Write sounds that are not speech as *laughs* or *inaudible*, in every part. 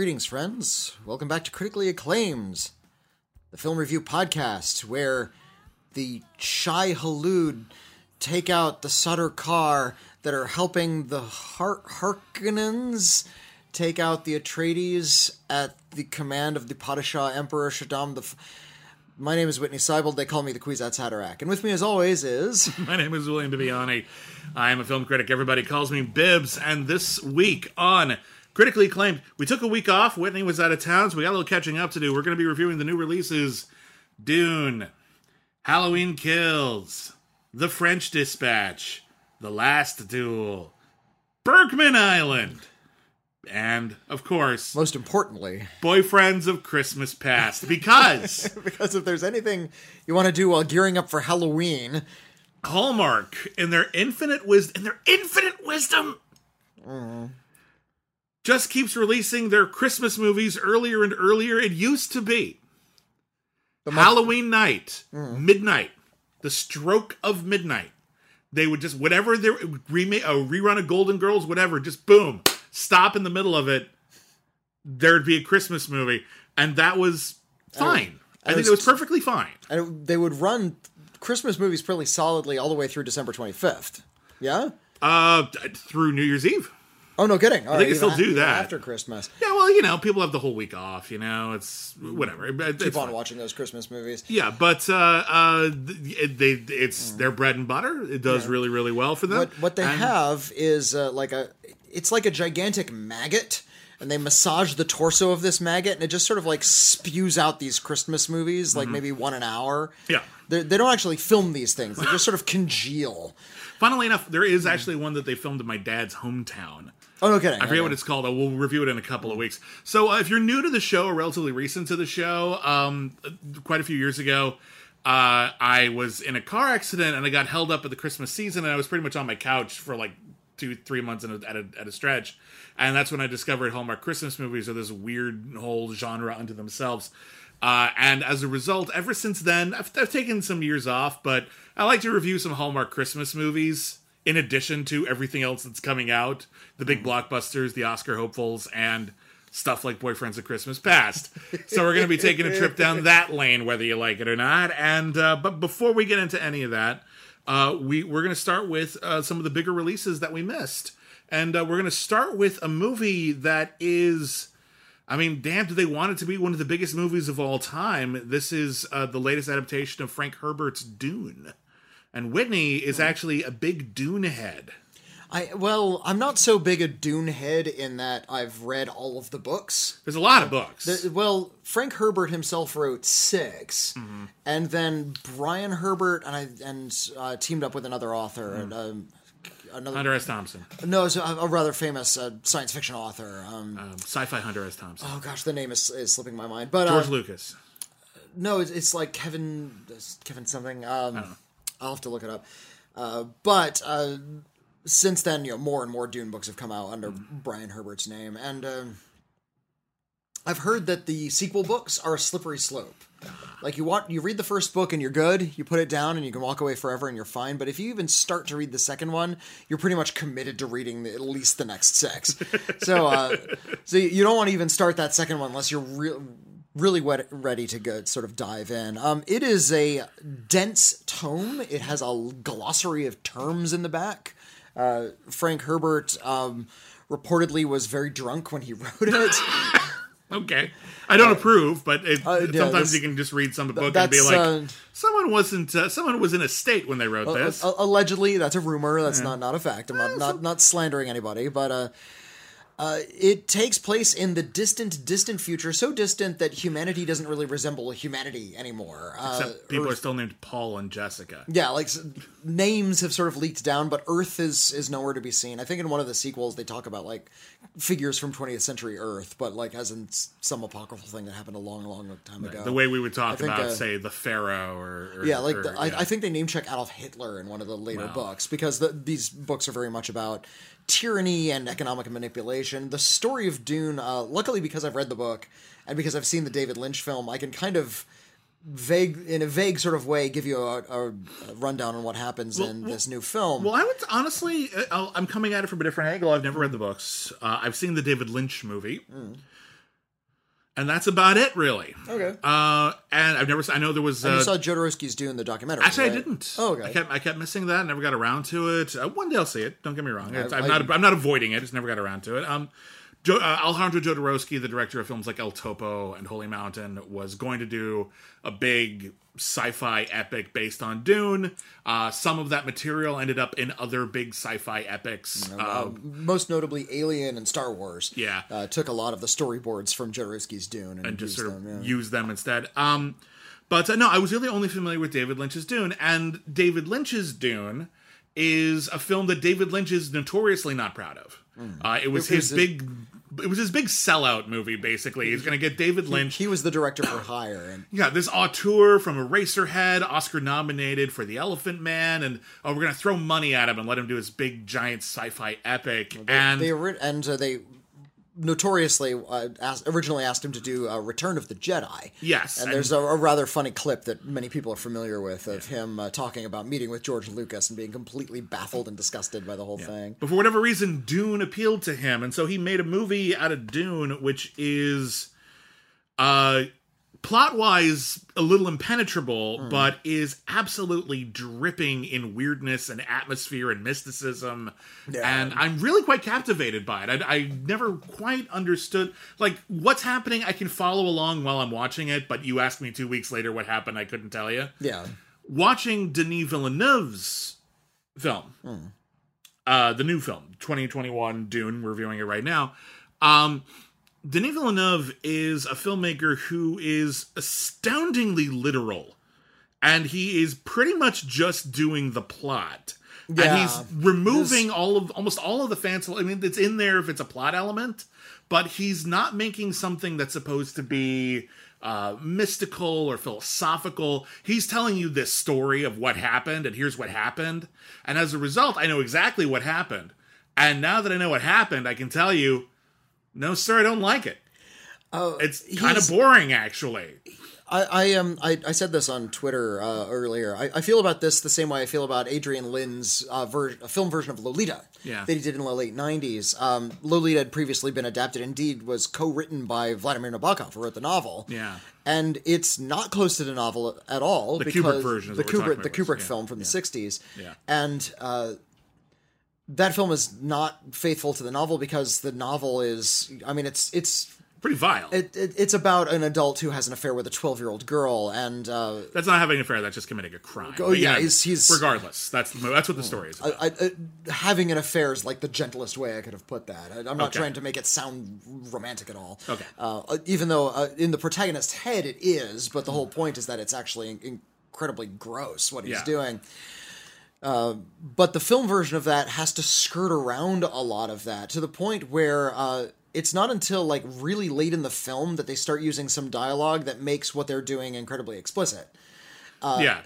Greetings, friends. Welcome back to Critically Acclaimed, the film review podcast where the Shai-Hulud take out the Sardaukar that are helping the Har- Harkonnens take out the Atreides at the command of the Padishah Emperor Shaddam the. F- my name is Whitney Seibold. They call me the Kwisatz Haderach. And with me, as always, is. *laughs* My name is William Bibiani. I am a film critic. Everybody calls me Bibbs. And this week on Critically Acclaimed, we took a week off. Whitney was out of town, so we got a little catching up to do. We're going to be reviewing the new releases Dune, Halloween Kills, The French Dispatch, The Last Duel, Bergman Island, and, of course, Most importantly, Boyfriends of Christmas Past. Because *laughs* because if there's anything you want to do while gearing up for Halloween, Hallmark, in their infinite wisdom, in their infinite wisdom, mm. Just keeps releasing their Christmas movies earlier and earlier. It used to be the month- Halloween night, midnight, the stroke of midnight. They would just whatever their remake, a rerun of Golden Girls, whatever, just boom, stop in the middle of it. There'd be a Christmas movie, and that was fine. I and think it it was- was perfectly fine. and they would run Christmas movies pretty solidly all the way through December 25th. Yeah? Uh, through New Year's Eve. Oh, no kidding. All they right, can still do that. After Christmas. Yeah, well, you know, people have the whole week off. You know, it's whatever. It's Keep on watching those Christmas movies. Yeah, but uh, uh, th- they it's their bread and butter. It does really, really well for them. What, what they And- have is uh, like a. It's like a gigantic maggot. And they massage the torso of this maggot, and it just sort of like spews out these Christmas movies, like maybe one an hour. Mm-hmm. Yeah. They're, they don't actually film these things; they just sort of congeal. *laughs* Funnily enough, there is actually one that they filmed in my dad's hometown. Oh no, kidding! I forget what it's called. We'll review it in a couple of weeks. So, uh, if you're new to the show or relatively recent to the show, um, quite a few years ago, uh, I was in a car accident and I got held up at the Christmas season, and I was pretty much on my couch for like two, three months in a, at, a, at a stretch. And that's when I discovered Hallmark Christmas movies are this weird whole genre unto themselves. Uh, and as a result, ever since then, I've, I've taken some years off, but I like to review some Hallmark Christmas movies in addition to everything else that's coming out the big blockbusters, the Oscar hopefuls, and stuff like Boyfriends of Christmas Past. so we're going to be taking a trip down that lane, whether you like it or not. And uh, but before we get into any of that, uh, we we're going to start with uh, some of the bigger releases that we missed, and uh, we're going to start with a movie that is. I mean, damn, do they want it to be one of the biggest movies of all time? This is uh, the latest adaptation of Frank Herbert's Dune. And Whitney is actually a big Dune head. I well, I'm not so big a Dune head in that I've read all of the books. There's a lot of books. The- well, Frank Herbert himself wrote 6 Mm-hmm. and then Brian Herbert and I and uh, teamed up with another author and um, another Hunter S. Thompson. no, it's a, a rather famous uh, science fiction author. Um, Um, sci-fi Hunter S. Thompson. oh gosh, the name is, is slipping my mind, but uh, George Lucas. no, it's, it's like Kevin Kevin something. Um, I'll have to look it up. Uh, but uh, since then, you know, more and more Dune books have come out under Brian Herbert's name, and um, I've heard that the sequel books are a slippery slope. Like you want, you read the first book and you're good. You put it down and you can walk away forever and you're fine. But if you even start to read the second one, you're pretty much committed to reading the, at least the next six. so, uh, *laughs* so you don't want to even start that second one unless you're real really wet, ready to go sort of dive in. Um, it is a dense tome. It has a glossary of terms in the back. Uh, Frank Herbert um, reportedly was very drunk when he *laughs* wrote it. *laughs* Okay. I don't approve, but it, Uh, yeah, sometimes you can just read some book and be like, uh, someone wasn't, uh, someone was in a state when they wrote this. A- allegedly, that's a rumor. That's not not a fact. I'm not not, not slandering anybody, but uh, uh, it takes place in the distant, distant future, so distant that humanity doesn't really resemble humanity anymore. Uh, Except people are still named Paul and Jessica. yeah, like names have sort of leaked down, but Earth is is nowhere to be seen. I think in one of the sequels they talk about like figures from 20th century Earth, but like as in some apocryphal thing that happened a long, long time ago. The way we would talk think, about, uh, say, the Pharaoh or, or Yeah, like or- the, I, yeah. I think they name check Adolf Hitler in one of the later books because the, these books are very much about tyranny and economic manipulation. The story of Dune, uh, luckily because I've read the book and because I've seen the David Lynch film, I can kind of vague, in a vague sort of way, give you a, a, rundown on what happens in this new film. Well, I would honestly, uh, I'll, I'm coming at it from a different angle. I've never read the books. Uh, I've seen the David Lynch movie. And that's about it, really. Okay. Uh, and I've never. I know there was. you Uh, saw Jodorowsky's doing the documentary. actually, I didn't. Oh, okay. I kept I kept missing that. Never got around to it. Uh, one day I'll see it. Don't get me wrong. I- I'm I- not. I'm not avoiding it. Just never got around to it. Um. Jo- uh, Alejandro Jodorowsky, the director of films like El Topo and Holy Mountain, was going to do a big sci-fi epic based on Dune. Uh, some of that material ended up in other big sci-fi epics. Uh, Most notably, Alien and Star Wars. Yeah. uh, took a lot of the storyboards from Jodorowsky's Dune and, and just used sort of them. Yeah. use them instead. Um, but uh, no, I was really only familiar with David Lynch's Dune, and David Lynch's Dune is a film that David Lynch is notoriously not proud of. Uh, it was It his a- big. It was his big sellout movie. Basically, he's going to get David Lynch. He was the director for Hire, and Yeah, this auteur from Eraserhead, Oscar nominated for The Elephant Man, and oh, we're gonna throw money at him and let him do his big giant sci-fi epic. and they and uh, they notoriously uh, asked, originally asked him to do uh, Return of the Jedi. Yes, and, and- there's a, a rather funny clip that many people are familiar with of him uh, talking about meeting with George Lucas and being completely baffled and disgusted by the whole thing. But for whatever reason, Dune appealed to him, and so he made a movie out of Dune, which is, uh, plot wise a little impenetrable, Hmm. but is absolutely dripping in weirdness and atmosphere and mysticism. Yeah. And I'm really quite captivated by it. I, I never quite understood like what's happening. I can follow along while I'm watching it, but you asked me two weeks later what happened, I couldn't tell you Yeah, watching Denis Villeneuve's film, uh, the new film, 2021 Dune, we're reviewing it right now. Um, Denis Villeneuve is a filmmaker who is astoundingly literal, and he is pretty much just doing the plot. Yeah. And he's removing all of almost all of the fanciful. I mean, it's in there if it's a plot element, but he's not making something that's supposed to be uh, mystical or philosophical. He's telling you this story of what happened, and here's what happened. And as a result, I know exactly what happened. And now that I know what happened, I can tell you, no, sir, I don't like it. Oh, It's kind of boring, actually. I, I um I, I said this on Twitter uh, earlier. I, I feel about this the same way I feel about Adrian Lyne's uh, ver- film version of Lolita Yeah. that he did in the late '90s. Um, Lolita had previously been adapted, indeed, was co-written by Vladimir Nabokov, who wrote the novel. Yeah. and it's not close to the novel at all. The Kubrick because version the Kubrick, the Kubrick yeah. film from the '60s. Yeah. and uh, that film is not faithful to the novel because the novel is. I mean, it's it's Pretty vile. it, it, it's about an adult who has an affair with a 12 year old girl and uh, that's not having an affair. That's just committing a crime. Oh, But yeah, he's- he's- regardless. That's that's what the story is. About. I, I, having an affair is like the gentlest way I could have put that. I, I'm not Okay. trying to make it sound romantic at all. Okay. Uh, even though uh, in the protagonist's head it is, but the whole point is that it's actually in- incredibly gross what he's Yeah. doing. Uh, but the film version of that has to skirt around a lot of that to the point where uh, it's not until like really late in the film that they start using some dialogue that makes what they're doing incredibly explicit. yeah.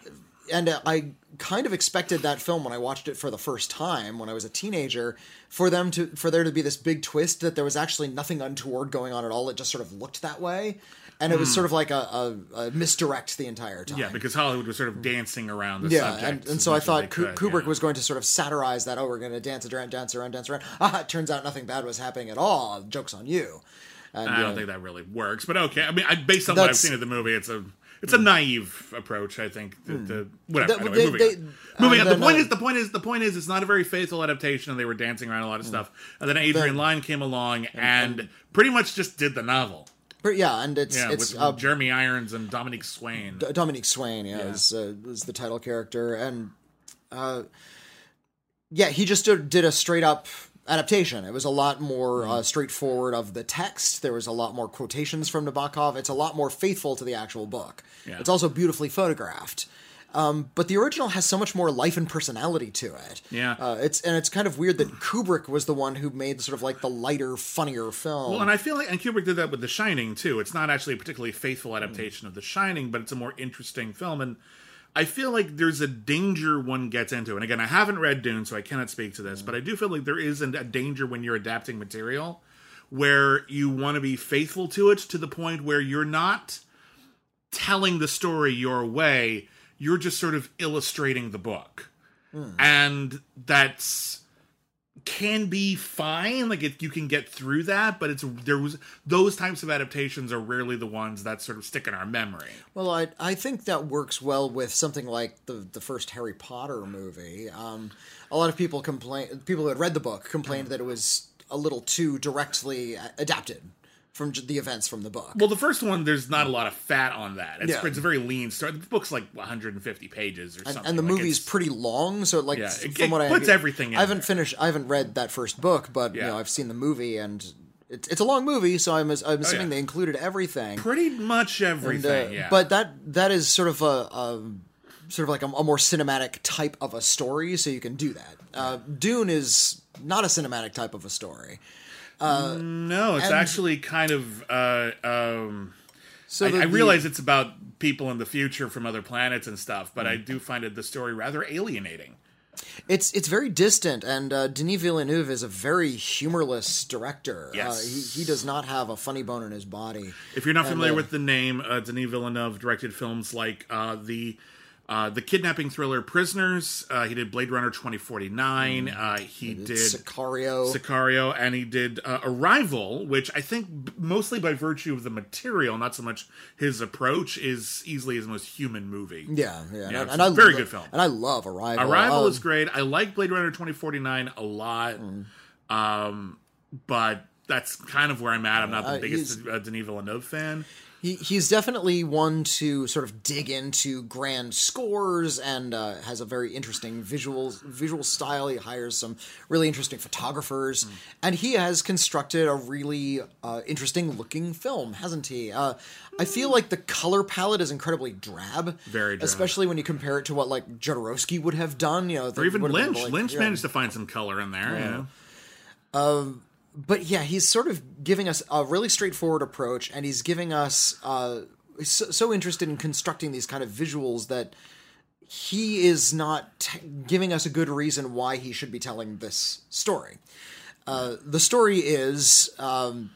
and uh, I kind of expected that film when I watched it for the first time when I was a teenager for them to for there to be this big twist that there was actually nothing untoward going on at all. It just sort of looked that way, and it was sort of like a, a, a misdirect the entire time. Hmm. Yeah, because Hollywood was sort of dancing around the Yeah, subject. and, and as so I much as thought Ku- could, Kubrick yeah. was going to sort of satirize that. Oh, we're going to dance around, dance around, dance around. Ah, *laughs* it turns out nothing bad was happening at all. Jokes on you. And, I don't think that really works, but okay. I mean, I, based on what I've That's- seen of the movie, it's a it's a naive approach. I think. To, to, whatever. Hmm. That- anyway, they- moving they- on. Moving and on. The then, point uh, is, the point is, the point is, it's not a very faithful adaptation, and they were dancing around a Hmm. lot of stuff. And then Adrian Lyne came along and pretty much just did the novel. Yeah, and it's Yeah, it's with uh, Jeremy Irons and Dominic Swain. D- Dominique Swain, yeah, is uh, was the title character, and uh, yeah, he just did, did a straight up adaptation. It was a lot more uh, straightforward of the text. There was a lot more quotations from Nabokov. It's a lot more faithful to the actual book. Yeah. It's also beautifully photographed. Um, but the original has so much more life and personality to it. Yeah. uh, it's and it's kind of weird that Kubrick was the one who made sort of like the lighter, funnier film. Well, and I feel like, and Kubrick did that with The Shining too. It's not actually a particularly faithful adaptation of The Shining, but it's a more interesting film. And I feel like there's a danger one gets into. And again, I haven't read Dune, so I cannot speak to this, but I do feel like there is a danger when you're adapting material where you want to be faithful to it to the point where you're not telling the story your way, you're just sort of illustrating the book. And that's can be fine. Like it, you can get through that, but it's there was those types of adaptations are rarely the ones that sort of stick in our memory. Well, I I think that works well with something like the the first Harry Potter movie. Um, a lot of people complain. People who had read the book complained that it was a little too directly adapted from the events from the book. Well, the first one, there's not a lot of fat on that. It's, Yeah. it's a very lean story. The book's like 150 pages or and, something. and the Like, movie's pretty long, so like Yeah, it- from it what I puts everything I haven't there. finished. I haven't read that first book, but you know I've seen the movie, and it's it's a long movie, so I'm I'm assuming Oh, yeah. they included everything. pretty much And, everything. uh, yeah, But that that is sort of a, a sort of like a, a more cinematic type of a story, so you can do that. Uh, Dune is not a cinematic type of a story. No, it's and- actually kind of. Uh, um, So I, the- I realize it's about people in the future from other planets and stuff, but Mm. I do find it the story rather alienating. It's it's very distant, and uh, Denis Villeneuve is a very humorless director. Yes. Uh, he, he does not have a funny bone in his body. If you're not familiar uh, with the name, uh, Denis Villeneuve directed films like uh, the uh, the kidnapping thriller Prisoners. Uh, he did Blade Runner 2049. Uh, he did Sicario. Sicario, and he did uh, Arrival, which I think b- mostly by virtue of the material, not so much his approach, is easily his most human movie. yeah, yeah, Yeah, and, and I very good film. And I love Arrival. Arrival Um, is great. I like Blade Runner 2049 a lot, um, but that's kind of where I'm at. I'm not the Uh, biggest uh, Denis Villeneuve fan. He, he's definitely one to sort of dig into grand scores and uh, has a very interesting visual visual style. He hires some really interesting photographers, and he has constructed a really uh, interesting looking film, hasn't he? Uh, I feel like the color palette is incredibly drab, Very drab. especially when you compare it to what like Jodorowsky would have done. You know, Or even Lynch. Lynch managed to find some color in there. You know? But yeah, he's sort of giving us a really straightforward approach, and he's giving us uh, so, so interested in constructing these kind of visuals that he is not t- giving us a good reason why he should be telling this story. Uh, the story is um,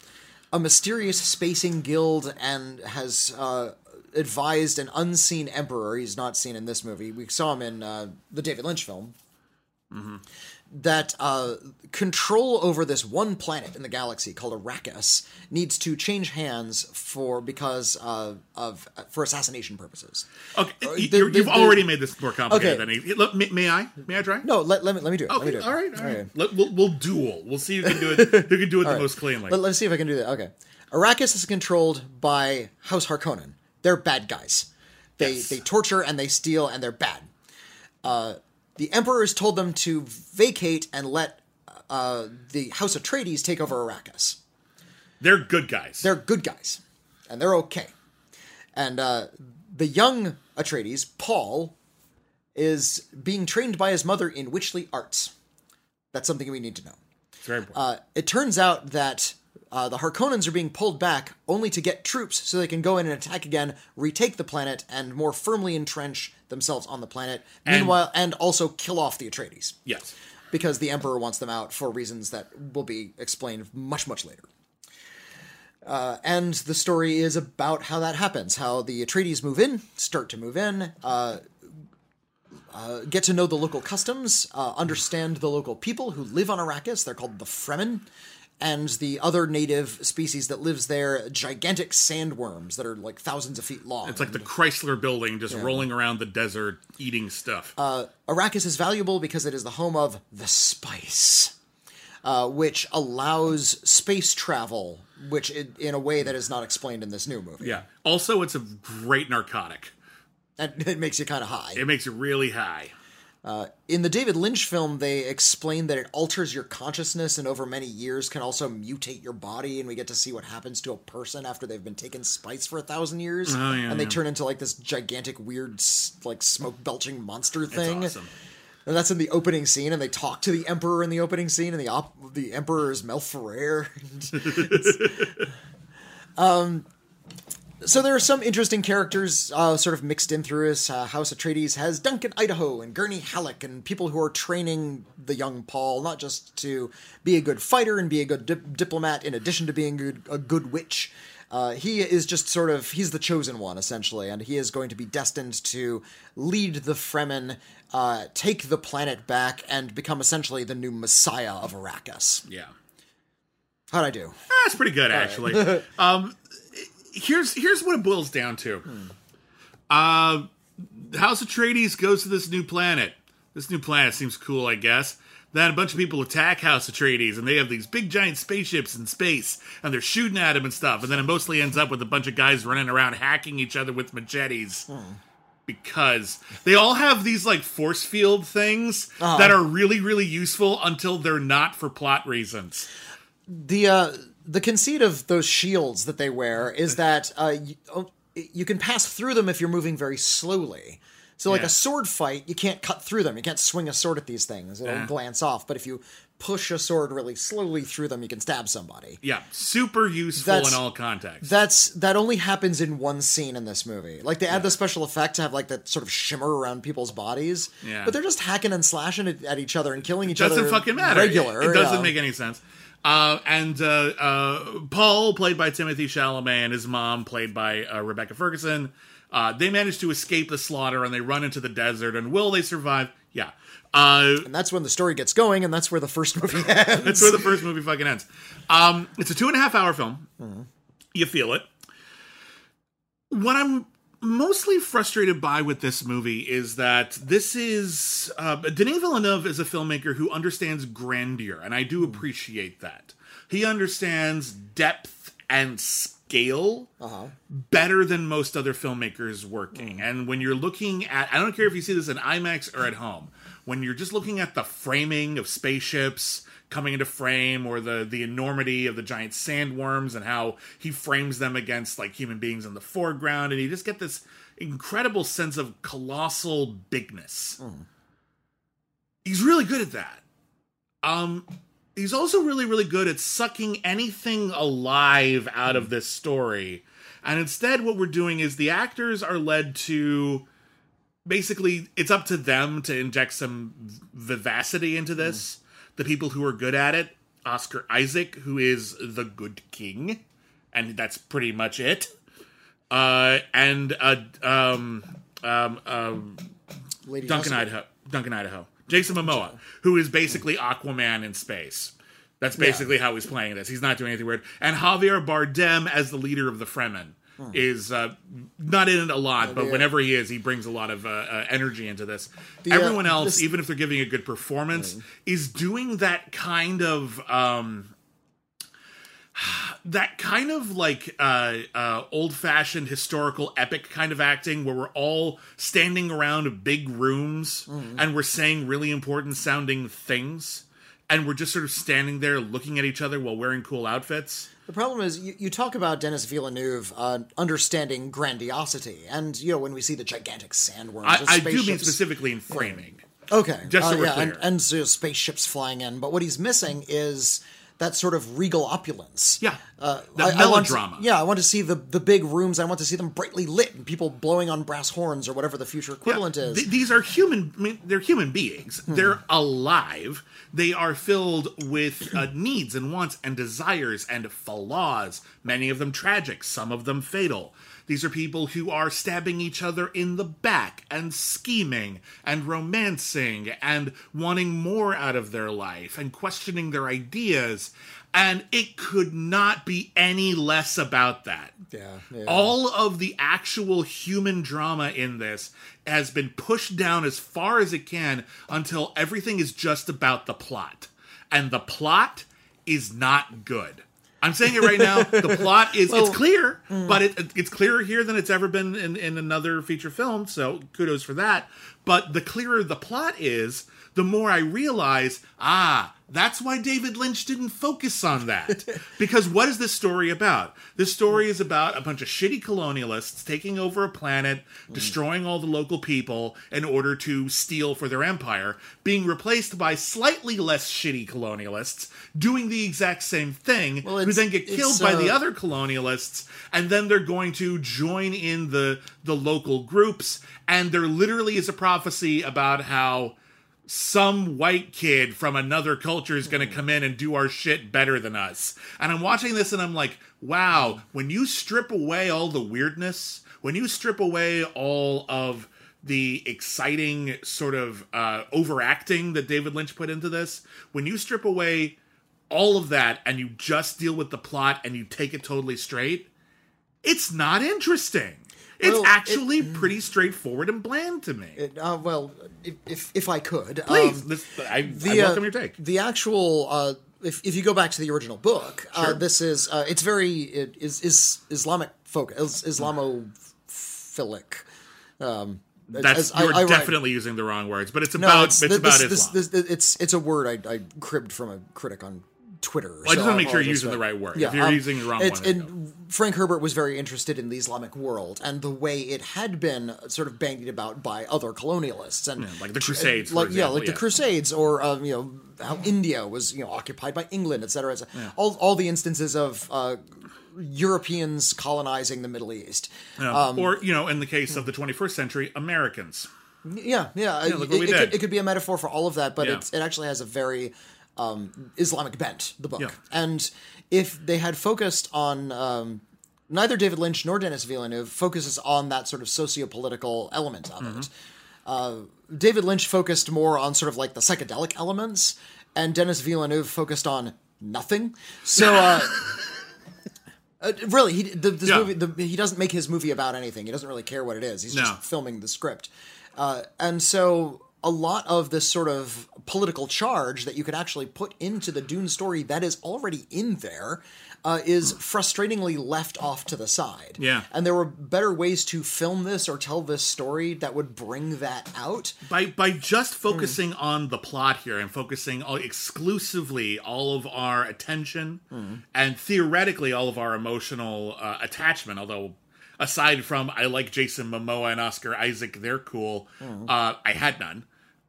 a mysterious spacing guild and has uh, advised an unseen emperor. He's not seen in this movie. We saw him in uh, the David Lynch film that uh, control over this one planet in the galaxy called Arrakis needs to change hands for because uh, of for assassination purposes. Okay, you, Uh, the- you're- the- already made this more complicated Okay. than may, may I? May I try? No, let, let me let me do it. let me do it. all right, all right. Okay. Let, we'll, we'll duel. We'll see who can do it. Who can do it the *laughs* most cleanly. Let, us see if I can do that. Okay, Arrakis is controlled by House Harkonnen. They're bad guys. They Yes. they torture and they steal and they're bad. The Emperor has told them to vacate and let uh, the House Atreides take over Arrakis. They're good guys. they're good guys and they're okay and uh, the young atreides paul is being trained by his mother in witchly arts that's something we need to know It's very important. uh, it turns out that uh, the harkonnens are being pulled back only to get troops so they can go in and attack again retake the planet and more firmly entrench themselves on the planet. Meanwhile and also kill off the atreides. Yes. because the emperor wants them out for reasons that will be explained much much later. Uh, and the story is about how that happens how the atreides move in start to move in uh, uh, get to know the local customs uh, understand the local people who live on arrakis. They're called the fremen and the other native species that lives there gigantic sandworms that are like thousands of feet long It's like the Chrysler building just rolling around the desert eating stuff. Uh, Arrakis is valuable because it is the home of the spice, uh, which allows space travel, which in, in a way that is not explained in this new movie. yeah. Also, it's a great narcotic. And *laughs* it makes you kind of high. It makes you really high. In the David Lynch film, they explain that it alters your consciousness and over many years can also mutate your body, and we get to see what happens to a person after they've been taking spice for a thousand years, Oh, yeah, and they yeah. turn into like this gigantic, weird, like smoke belching monster thing. Awesome. And that's in the opening scene, and they talk to the Emperor in the opening scene, and the op- the Emperor is Mel Ferrer. um, so there are some interesting characters uh, sort of mixed in through this. Uh, House Atreides has Duncan Idaho and Gurney Halleck, and people who are training the young Paul not just to be a good fighter and be a good dip- diplomat, in addition to being a good, a good witch. Uh, he is just sort of he's the chosen one essentially, and he is going to be destined to lead the Fremen, uh, take the planet back, and become essentially the new Messiah of Arrakis. Yeah. How'd I do? That's pretty good, actually. *laughs* um, here's here's what it boils down to. Uh, House Atreides goes to this new planet. This new planet seems cool, I guess. Then a bunch of people attack House Atreides, and they have these big giant spaceships in space, and they're shooting at him and stuff. And then it mostly ends up with a bunch of guys running around hacking each other with machetes. Because they all have these like force field things that are really, really useful until they're not for plot reasons. the uh, the conceit of those shields that they wear is that uh, you, oh, you can pass through them if you're moving very slowly. So, like Yeah. a sword fight, you can't cut through them. You can't swing a sword at these things; it'll Yeah. glance off. But if you push a sword really slowly through them, you can stab somebody. Yeah, super useful That's- in all contexts. That's that only happens in one scene in this movie. Like they add the special effect to have like that sort of shimmer around people's bodies. Yeah. But they're just hacking and slashing at, at each other and killing each other. It doesn't other. fucking matter. Regular. It, it doesn't yeah. make any sense. Uh, and uh, uh, Paul, played by Timothy Chalamet, and his mom, played by uh, Rebecca Ferguson, uh, they manage to escape the slaughter and they run into the desert. And will they survive? Yeah. Uh, And that's when the story gets going, and that's where the first movie *laughs* ends. that's where the first movie fucking ends. Um, it's a two and a half hour film. You feel it. What I'm mostly frustrated by with this movie is that this is uh, Denis Villeneuve is a filmmaker who understands grandeur, and I do hmm. appreciate that. He understands depth and scale uh-huh. better than most other filmmakers working. Hmm. And when you're looking at, I don't care if you see this in IMAX or at home, when you're just looking at the framing of spaceships coming into frame or the the enormity of the giant sandworms and how he frames them against like human beings in the foreground and you just get this incredible sense of colossal bigness. He's really good at that. Um he's also really really good at sucking anything alive out of this story. And instead what we're doing is the actors are led to basically it's up to them to inject some vivacity into this. The people who are good at it, Oscar Isaac, who is the good king, and that's pretty much it. Uh, and uh, um, um, um, Lady Duncan Jessica. Idaho, Duncan Idaho, Jason Momoa, who is basically Aquaman in space. That's basically how he's playing this. He's not doing anything weird. And Javier Bardem as the leader of the Fremen is uh, not in it a lot, but yeah. whenever he is, he brings a lot of uh, uh, energy into this. The, uh, Everyone else, this- even if they're giving a good performance, is doing that kind of. Um, that kind of like uh, uh, old-fashioned historical epic kind of acting where we're all standing around big rooms Mm-hmm. and we're saying really important sounding things and we're just sort of standing there looking at each other while wearing cool outfits The problem is, you, you talk about Denis Villeneuve uh, understanding grandiosity, and you know when we see the gigantic sandworms, I, I do mean specifically in framing. Okay, Just so uh, yeah, clear. and, and so spaceships flying in, but what he's missing is that sort of regal opulence. yeah Uh, that I- I want to- melodrama yeah, I want to see the the big rooms. I want to see them brightly lit and people blowing on brass horns or whatever the future equivalent is. Th- these are human. I mean, they're human beings. Hmm. They're alive. They are filled with uh, needs and wants and desires and flaws. Many of them tragic. Some of them fatal. These are people who are stabbing each other in the back and scheming and romancing and wanting more out of their life and questioning their ideas. And it could not be any less about that yeah, yeah. all of the actual human drama in this has been pushed down as far as it can until everything is just about the plot. And the plot is not good. I'm saying it right now. The *laughs* plot is it's clear, but it, it's clearer here than it's ever been in, in another feature film. So kudos for that. But the clearer the plot is, the more I realize, ah, that's why David Lynch didn't focus on that. *laughs* because what is this story about? This story is about a bunch of shitty colonialists taking over a planet, destroying all the local people in order to steal for their empire, being replaced by slightly less shitty colonialists doing the exact same thing, Well, who then get killed by the uh, other colonialists, and then they're going to join in the the local groups, and there literally is a prophecy about how some white kid from another culture is going to come in and do our shit better than us. And I'm watching this and I'm like, wow, when you strip away all the weirdness, when you strip away all of the exciting sort of uh, overacting that David Lynch put into this, when you strip away all of that and you just deal with the plot and you take it totally straight, it's not interesting. It's Well, actually pretty straightforward and bland to me. It, uh, well, if, if if I could, Please, um, this, I, the, I uh, welcome your take. The actual, uh, if if you go back to the original book, uh, Sure. this is uh, it's very it is is Islamic focus, is Islamophilic. Um, That's you're I write- definitely using the wrong words, but it's No, about it's, this, about this, Islam. This, this, it's it's a word I, I cribbed from a critic on Twitter. I just so wanna make sure you're using the right word. If you're using the wrong it's- one, and Frank Herbert was very interested in the Islamic world and the way it had been sort of bandied about by other colonialists and like the Crusades, like yeah, example, like the. Crusades, or um, you know how India was you know occupied by England, et cetera, et cetera. All all the instances of uh, Europeans colonizing the Middle East. Yeah. or you know, in the case of the 21st century, Americans. Yeah, yeah. look it, it did. could, it could be a metaphor for all of that, but Yeah. it's, it actually has a very um, Islamic bent, the book. Yeah. And if they had focused on. Um, neither David Lynch nor Denis Villeneuve focuses on that sort of socio-political element of Mm-hmm. it. Uh, David Lynch focused more on sort of like the psychedelic elements, and Denis Villeneuve focused on nothing. So, uh, *laughs* uh, really, he the, this Yeah. movie the, he doesn't make his movie about anything. He doesn't really care what it is. He's No. just filming the script, uh, and so a lot of this sort of political charge that you could actually put into the Dune story that is already in there uh, is frustratingly left off to the side. Yeah. and there were better ways to film this or tell this story that would bring that out. By by just focusing on the plot here and focusing all, exclusively all of our attention Hmm. and theoretically all of our emotional uh, attachment, although aside from I like Jason Momoa and Oscar Isaac, they're cool. Hmm. Uh, I had none.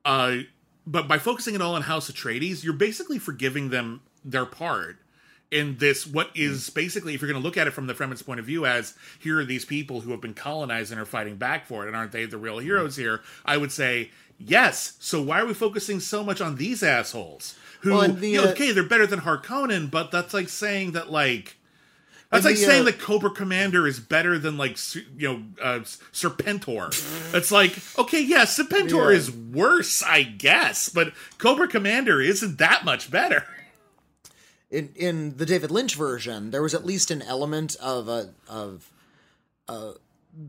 Uh, but by focusing it all on House Atreides, you're basically forgiving them their part in this what is basically if you're going to look at it from the Fremen's point of view as here are these people who have been colonized and are fighting back for it and aren't they the real heroes here? I would say yes. So why are we focusing so much on these assholes who Well, the, you know, uh, okay they're better than harkonnen but that's like saying that like that's And like the, saying uh, that Cobra Commander is better than like you know uh, Serpentor. it's like okay, yeah, Serpentor Yeah. is worse, I guess, but Cobra Commander isn't that much better. in in the David Lynch version, there was at least an element of a of uh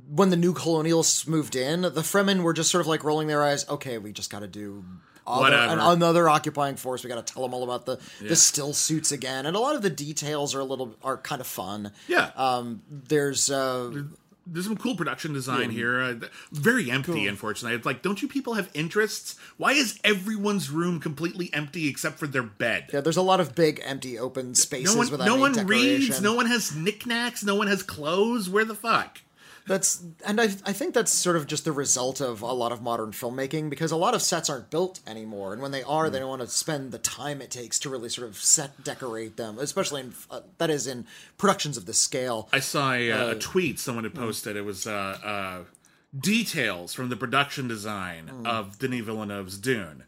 when the new colonialists moved in, the Fremen were just sort of like rolling their eyes. Okay, we just got to do other, an, another occupying force. We got to tell them all about the the still suits again, and a lot of the details are a little are kind of fun. Yeah. Um, there's uh, There's some cool production design here. Uh, very empty, unfortunately. It's like, don't you people have interests? Why is everyone's room completely empty except for their bed? yeah, there's a lot of big empty open spaces no one, no one reads. No one has knickknacks. No one has clothes. Where the fuck? That's and I I think that's sort of just the result of a lot of modern filmmaking because a lot of sets aren't built anymore, and when they are, they don't want to spend the time it takes to really sort of set decorate them, especially in uh, that is in productions of this scale. I saw a, uh, a tweet someone had posted. It was uh, uh, details from the production design of Denis Villeneuve's Dune,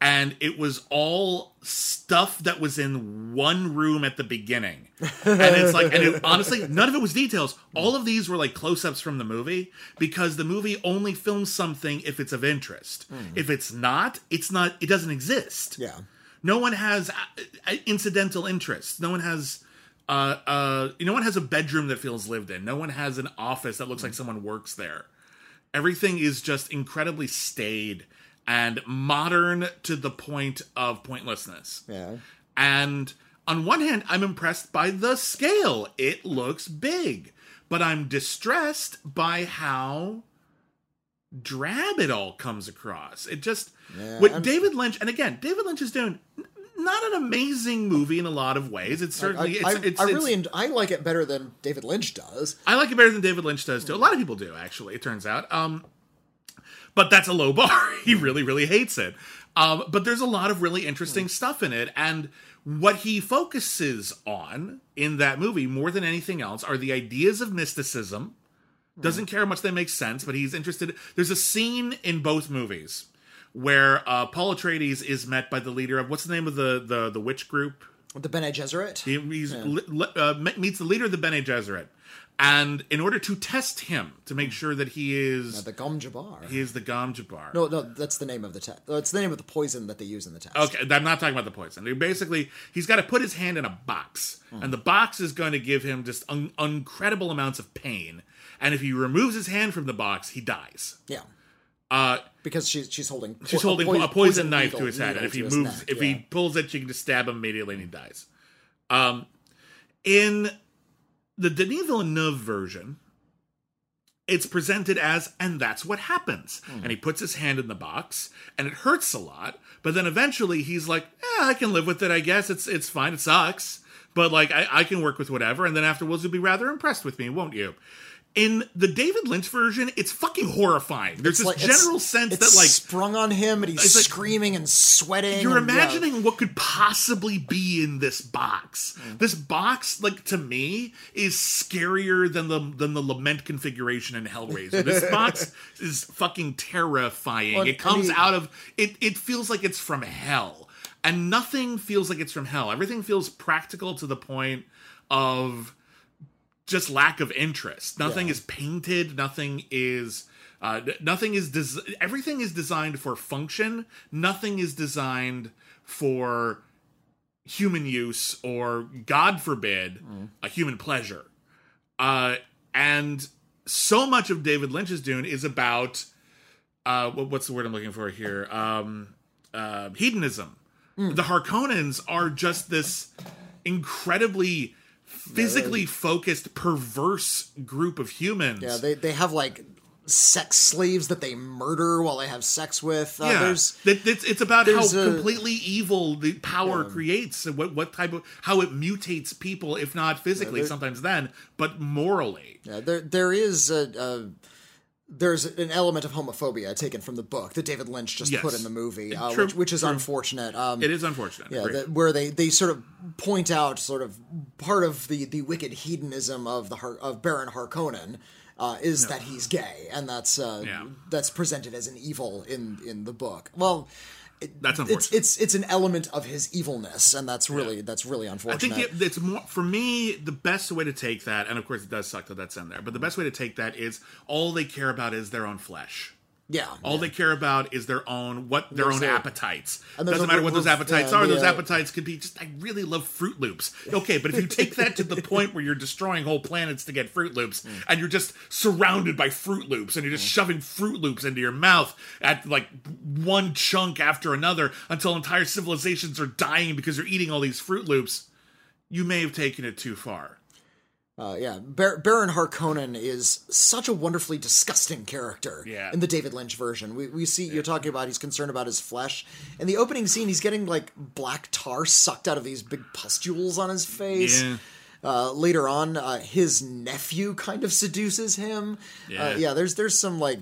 and it was all stuff that was in one room at the beginning. And it's like, and it, honestly, none of it was details. All of these were like close-ups from the movie because the movie only films something if it's of interest. If it's not, it's not. It doesn't exist. Yeah, No one has uh, uh, incidental interests. No one has uh uh no one has a bedroom that feels lived in. No one has an office that looks like someone works there. Everything is just incredibly staid and modern to the point of pointlessness. yeah. And on one hand, I'm impressed by the scale. It looks big. But I'm distressed by how drab it all comes across. It just Yeah, what and- David Lynch and again, David Lynch is doing not an amazing movie in a lot of ways. It's certainly I, it's, it's, I it's- really en- I like it better than David Lynch does. I like it better than David Lynch does too. A lot of people do, actually. It turns out. Um, but that's a low *laughs* bar. he really, really hates it. Um, but there's a lot of really interesting stuff in it, and what he focuses on in that movie more than anything else are the ideas of mysticism. Doesn't care how much they make sense, but he's interested. There's a scene in both movies where uh, Paul Atreides is met by the leader of what's the name of the the the witch group? The Bene Gesserit. He li- li- uh, meets the leader of the Bene Gesserit, and in order to test him to make sure that he is the Gom Jabbar. he is the Gom Jabbar. no, no, that's the name of the test. That's the name of the poison that they use in the test. Okay, I'm not talking about the poison. Basically, he's got to put his hand in a box, and the box is going to give him just un- incredible amounts of pain. And if he removes his hand from the box, he dies. Yeah, Uh, because she's she's holding she's po- holding a poison, knife needle- to his head, and if he moves, neck, if yeah. he pulls it, she can just stab him immediately, and he dies. Um, in the Denis Villeneuve version, it's presented as, and that's what happens. Hmm. And he puts his hand in the box, and it hurts a lot. But then eventually, he's like, "Yeah, I can live with it. I guess it's it's fine. It sucks, but like I, I can work with whatever." And then afterwards, you'll be rather impressed with me, won't you? In the David Lynch version, it's fucking horrifying. There's It's this like- general sense that like sprung on him, and he's like- screaming and sweating. you're and, imagining what could possibly be in this box. Mm. This box, like to me, is scarier than the than the lament configuration in Hellraiser. This *laughs* box is fucking terrifying. Well, it comes I mean- out of it. It feels like it's from hell, and nothing feels like it's from hell. Everything feels practical to the point of just lack of interest. Nothing Yeah. is painted. Nothing is. Uh, nothing is des- everything is designed for function. Nothing is designed for human use or, God forbid, a human pleasure. Uh, and so much of David Lynch's Dune is about uh, what's the word I'm looking for here? Um, uh, hedonism. The Harkonnens are just this incredibly physically focused, perverse group of humans. Yeah, they they have like sex slaves that they murder while they have sex with. Uh, yeah, There's it's, it's about how a- completely evil the power creates and what, what type of how it mutates people, if not physically, there- sometimes then, but morally. yeah, there there is a. a there's an element of homophobia taken from the book that David Lynch just Yes. put in the movie, uh, True, which, which is true. unfortunate. Um, It is unfortunate. Yeah, that, where they, they sort of point out sort of part of the, the wicked hedonism of the of Baron Harkonnen uh, is that he's gay, and that's uh, Yeah. that's presented as an evil in in the book. Well, it, That's it's unfortunate. it's it's an element of his evilness, and that's really that's really unfortunate. I think it, it's more for me. The best way to take that, and of course it does suck that that's in there, but the mm. best way to take that is all they care about is their own flesh. Yeah, All they care about is their own what their own a- appetites. Doesn't matter what those appetites yeah, are. the, those appetites could be just I really love Fruit Loops. Okay, but if you take that to the *laughs* point where you're destroying whole planets to get Fruit Loops, Mm. and you're just surrounded by Fruit Loops, and you're just shoving Fruit Loops into your mouth at like one chunk after another until entire civilizations are dying because you're eating all these Fruit Loops, you may have taken it too far. Uh, yeah, Bar- Baron Harkonnen is such a wonderfully disgusting character Yeah. in the David Lynch version. We, we see you're talking about he's concerned about his flesh. In the opening scene, he's getting like black tar sucked out of these big pustules on his face. Yeah. Uh, later on, uh, his nephew kind of seduces him. Yeah. Uh, yeah, there's there's some like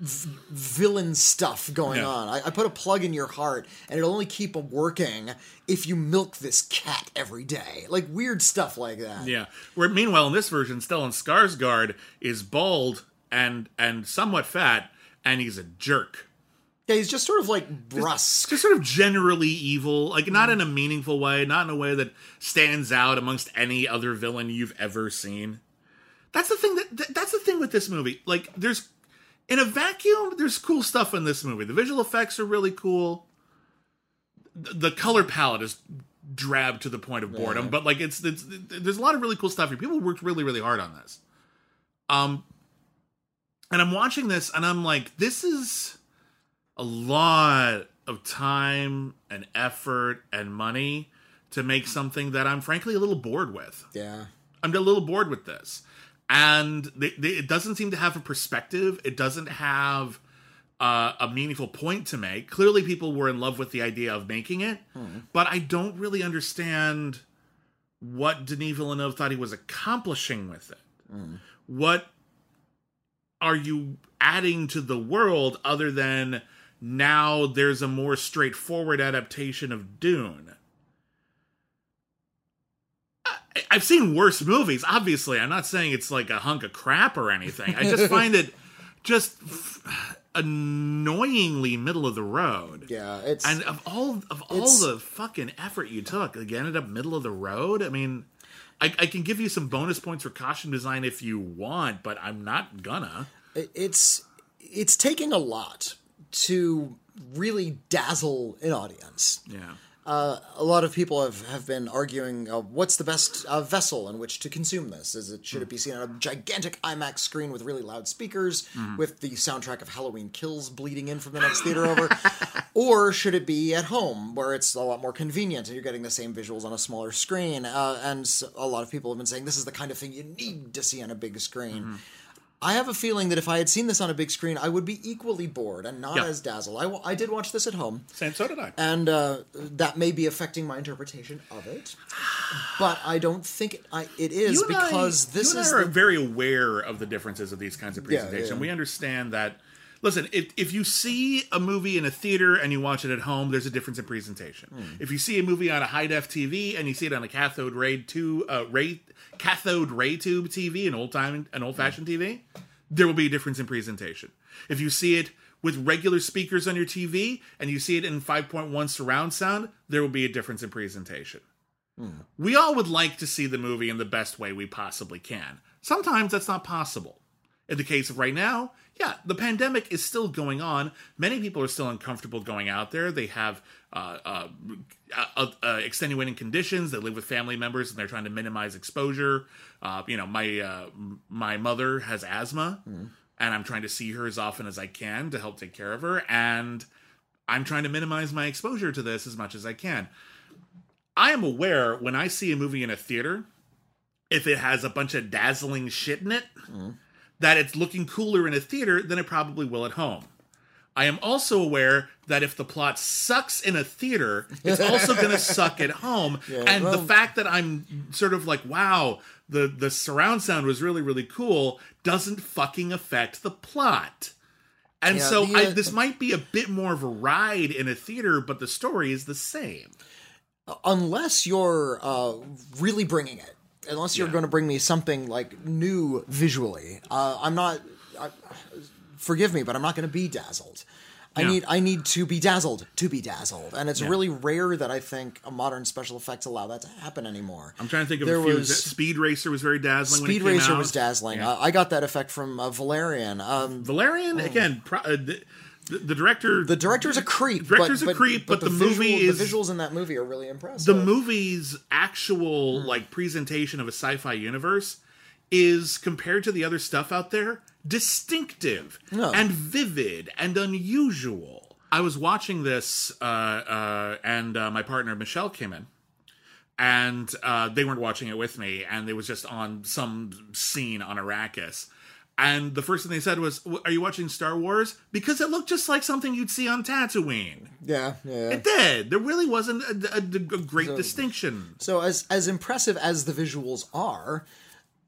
v- villain stuff going on. I, I put a plug in your heart, and it'll only keep working if you milk this cat every day. Like weird stuff like that. Yeah. Where meanwhile in this version, Stellan Skarsgård is bald and and somewhat fat, and he's a jerk. Yeah, he's just sort of like brusque. Just sort of generally evil, like not in a meaningful way, not in a way that stands out amongst any other villain you've ever seen. That's the thing that th- that's the thing with this movie. Like there's in a vacuum, there's cool stuff in this movie. The visual effects are really cool. The color palette is drab to the point of boredom, but like it's, it's there's a lot of really cool stuff here. People worked really really hard on this. Um and I'm watching this and I'm like this is a lot of time and effort and money to make something that I'm frankly a little bored with. Yeah. I'm a little bored with this. And they, they, it doesn't seem to have a perspective. It doesn't have uh, a meaningful point to make. Clearly, people were in love with the idea of making it, but I don't really understand what Denis Villeneuve thought he was accomplishing with it. What are you adding to the world other than now there's a more straightforward adaptation of Dune? I've seen worse movies. Obviously, I'm not saying it's like a hunk of crap or anything. I just *laughs* find it just annoyingly middle of the road. Yeah, it's And of all of all the fucking effort you took, like, you ended up middle of the road. I mean, I, I can give you some bonus points for costume design if you want, but I'm not gonna. it's it's taking a lot to really dazzle an audience. Yeah. Uh, a lot of people have, have been arguing uh, what's the best uh, vessel in which to consume this? Is it should it be seen on a gigantic IMAX screen with really loud speakers, with the soundtrack of Halloween Kills bleeding in from the next theater over, *laughs* or should it be at home where it's a lot more convenient and you're getting the same visuals on a smaller screen? Uh, and a lot of people have been saying this is the kind of thing you need to see on a big screen. I have a feeling that if I had seen this on a big screen, I would be equally bored and not Yeah. as dazzled. I, did watch this at home Same. So did I. and uh, that may be affecting my interpretation of it. But I don't think it, I, it is and I- because this you and is I are the, very aware of the differences of these kinds of Yeah, presentation. yeah. We understand that. Listen, if, if you see a movie in a theater and you watch it at home, there's a difference in presentation. Hmm. If you see a movie on a high def TV and you see it on a cathode ray two uh, ray cathode ray tube TV, an old time an old fashioned TV, there will be a difference in presentation. If you see it with regular speakers on your TV and you see it in 5.1 surround sound, there will be a difference in presentation. We all would like to see the movie in the best way we possibly can. Sometimes that's not possible. In the case of right now, yeah, the pandemic is still going on. Many people are still uncomfortable going out there. They have uh, uh, uh, uh, extenuating conditions. They live with family members, and they're trying to minimize exposure. Uh, you know, my uh, my mother has asthma, and I'm trying to see her as often as I can to help take care of her. And I'm trying to minimize my exposure to this as much as I can. I am aware when I see a movie in a theater, if it has a bunch of dazzling shit in it, that it's looking cooler in a theater than it probably will at home. I am also aware that if the plot sucks in a theater, it's also going *laughs* to suck at home. and the fact that I'm sort of like, wow, the, the surround sound was really, really cool, doesn't fucking affect the plot. And Yeah, so the, I, uh, this might be a bit more of a ride in a theater, but the story is the same. unless you're uh, really bringing it, unless you're Yeah. going to bring me something like new visually. Uh, I'm not. I, forgive me, but I'm not going to be dazzled. I Yeah. need I need to be dazzled to be dazzled, and it's really rare that I think a modern special effects allow that to happen anymore. I'm trying to think of There a few. was- Speed Racer was very dazzling. Speed Racer out. was dazzling. Yeah. Uh, I got that effect from uh, Valerian. Um, Valerian again. Pro, uh, the, the, the director. the director's a creep. Director's but, a creep, but the movie visual, is- the visuals in that movie are really impressive. the movie's actual like presentation of a sci-fi universe is compared to the other stuff out there distinctive No. and vivid and unusual. I was watching this, uh, uh, and uh, my partner Michelle came in, and uh, they weren't watching it with me, and it was just on some scene on Arrakis. And the first thing they said was, "Are you watching Star Wars?" Because it looked just like something you'd see on Tatooine. yeah, yeah. It did. There really wasn't a, a- a great distinction. So as as impressive as the visuals are,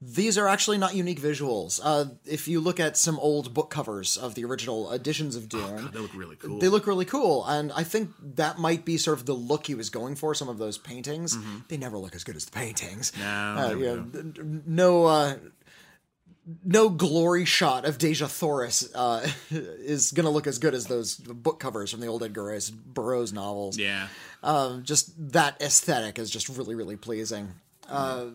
these are actually not unique visuals. Uh, if you look at some old book covers of the original editions of Dune, They look really cool. they look really cool, and I think that might be sort of the look he was going for. Some of those paintings, they never look as good as the paintings. No, uh, yeah, do. n- n- no. Uh, no glory shot of Dejah Thoris uh, *laughs* is going to look as good as those book covers from the old Edgar Rice Burroughs novels. Yeah. um, just that aesthetic is just really really pleasing. Uh,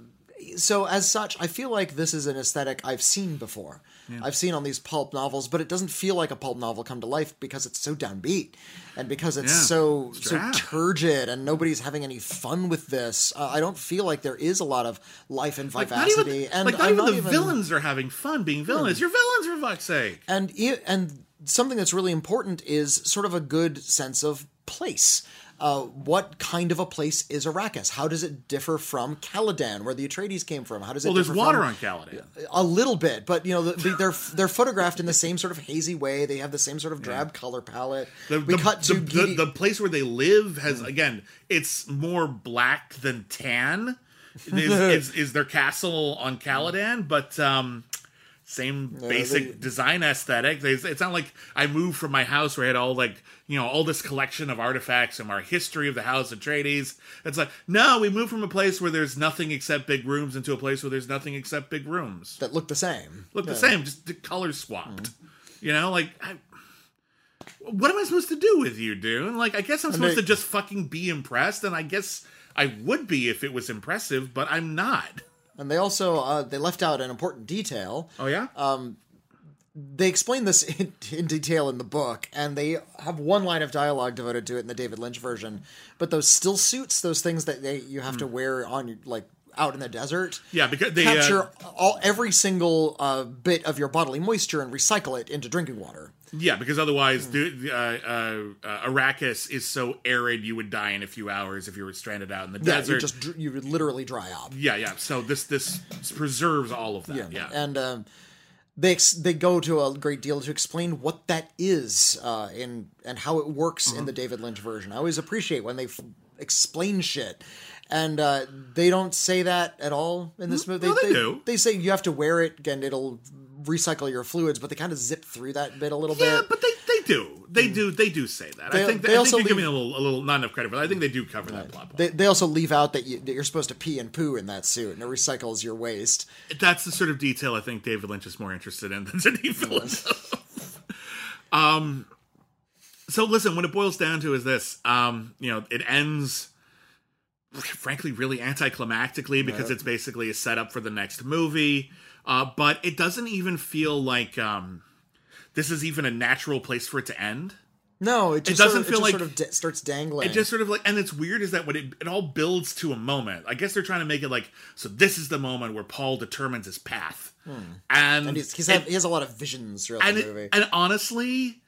so as such i feel like this is an aesthetic i've seen before i've seen on these pulp novels but it doesn't feel like a pulp novel come to life because it's so downbeat and because it's Yeah. so It's so turgid and nobody's having any fun with this uh, i don't feel like there is a lot of life and Like vivacity even, and like not even not the even, villains are having fun being villains. You're villains for fuck's sake. and and something that's really important is sort of a good sense of place. Uh, what kind of a place is Arrakis? How does it differ from Caladan, where the Atreides came from? How does it? Differ? Well, there's water from, on Caladan. a little bit, but you know the, they're they're photographed in the same sort of hazy way. They have the same sort of drab color palette. The, we the, cut to the, the place where they live has again. It's more black than tan. Is, *laughs* is, is their castle on Caladan, but um, same basic they- design aesthetic. It's not like I moved from my house where I had all like you know all this collection of artifacts and our history of the House of Atreides. It's like no, we moved from a place where there's nothing except big rooms into a place where there's nothing except big rooms. that look the same. Look the same, just the colors swapped. Mm-hmm. You know, like I, what am I supposed to do with you, Dune? Like, I guess I'm supposed they- to just fucking be impressed, and I guess I would be if it was impressive, but I'm not. And they also uh, they left out an important detail. Oh yeah. Um, They explain this *laughs* in, in detail in the book, and they have one line of dialogue devoted to it in the David Lynch version. But those stillsuits, those things that they you have to wear on your like out in the desert, yeah, because they uh, capture all every single uh, bit of your bodily moisture and recycle it into drinking water. Yeah, because otherwise, the, the, uh, uh, uh, Arrakis is so arid you would die in a few hours if you were stranded out in the Yeah, desert. you just you would literally dry up. yeah, yeah. So this this preserves all of that. Yeah, yeah. and um, they ex- they go to a great deal to explain what that is uh, in and how it works Mm-hmm. in the David Lynch version. I always appreciate when they f- explain shit, and uh, they don't say that at all in this movie. Mm, no, they do. They say you have to wear it and it'll recycle your fluids, but they kind of zip through that bit a little yeah, bit. but they they do they do they do say that. They- I think they I think also giving leave- a little a little not enough credit, but I think they do cover that plot point. They, they also leave out that, you, that you're supposed to pee and poo in that suit, and it recycles your waste. That's the sort of detail I think David Lynch is more interested in than Denis Villeneuve. *laughs* um, so listen, what it boils down to is this: um, you know, it ends, frankly, really anticlimactically because it's basically a setup for the next movie. Uh, but it doesn't even feel like um, this is even a natural place for it to end. No, it just doesn't sort of, feel it just like- sort of da- starts dangling. It just sort of like, and it's weird is that when it, it all builds to a moment. I guess they're trying to make it like, so this is the moment where Paul determines his path, and, Hmm. and he's, he's it- have, he has a lot of visions throughout and, the it- movie. and honestly,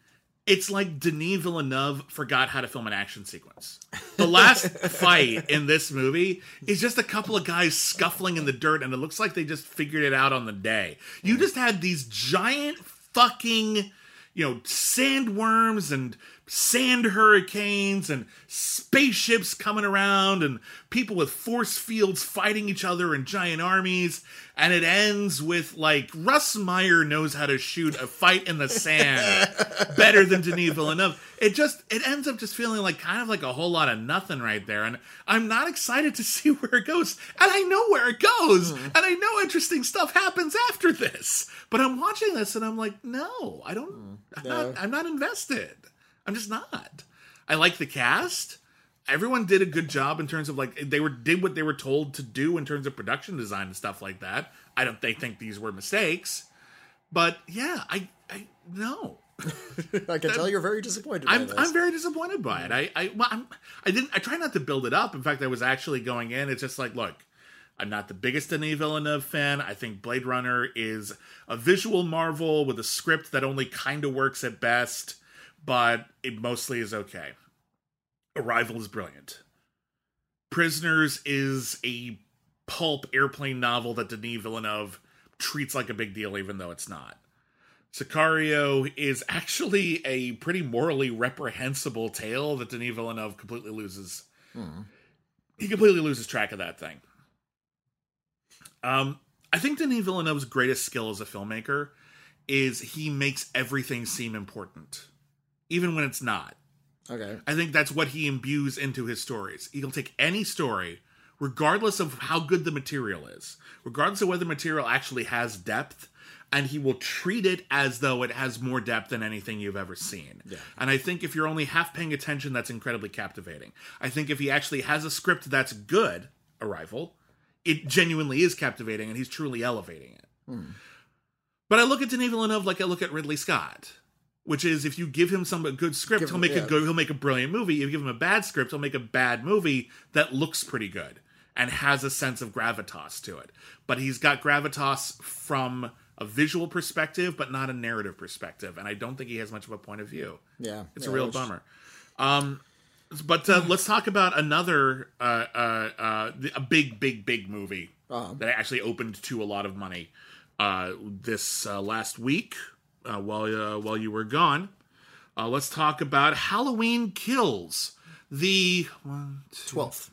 it's like Denis Villeneuve forgot how to film an action sequence. The last fight in this movie is just a couple of guys scuffling in the dirt, and it looks like they just figured it out on the day. You just had these giant fucking, you know, sandworms and sand hurricanes and spaceships coming around and people with force fields fighting each other in giant armies and it ends with like Russ Meyer knows how to shoot a fight in the sand *laughs* better than Denis Villeneuve. It just it ends up just feeling like kind of like a whole lot of nothing right there, and I'm not excited to see *laughs* where it goes. And I know where it goes, hmm. and I know interesting stuff happens after this. But I'm watching this and I'm like, no, I don't. Hmm. I'm not. I'm not invested. I'm just not. I like the cast. Everyone did a good job in terms of like they were did what they were told to do in terms of production design and stuff like that. I don't. They think these were mistakes, but yeah, I. I no. *laughs* I can tell you're very disappointed. I'm this. I'm very disappointed by it. I I well, I'm I didn't I try not to build it up. In fact, I was actually going in. It's just like, look, I'm not the biggest Denis Villeneuve fan. I think Blade Runner is a visual marvel with a script that only kind of works at best, but it mostly is okay. Arrival is brilliant. Prisoners is a pulp airplane novel that Denis Villeneuve treats like a big deal, even though it's not. Sicario is actually a pretty morally reprehensible tale that Denis Villeneuve completely loses. He completely loses track of that thing. Um, I think Denis Villeneuve's greatest skill as a filmmaker is he makes everything seem important, even when it's not. okay. I think that's what he imbues into his stories. He'll take any story, regardless of how good the material is, regardless of whether the material actually has depth, and he will treat it as though it has more depth than anything you've ever seen. Yeah. And I think if you're only half paying attention, that's incredibly captivating. I think if he actually has a script that's good, Arrival, it genuinely is captivating and he's truly elevating it. Hmm. But I look at Denis Villeneuve like I look at Ridley Scott, which is if you give him some a good script, Give he'll him- make yeah. a good, he'll make a brilliant movie. If you give him a bad script, he'll make a bad movie that looks pretty good and has a sense of gravitas to it. But he's got gravitas from a visual perspective, but not a narrative perspective, and I don't think he has much of a point of view. Yeah. It's yeah, a real bummer. Um, but uh, let's talk about another uh, uh, uh, a big, big, big movie Uh-huh. that actually opened to a lot of money uh, this uh, last week uh, while uh, while you were gone. Uh, let's talk about Halloween Kills. The one, two, Twelfth.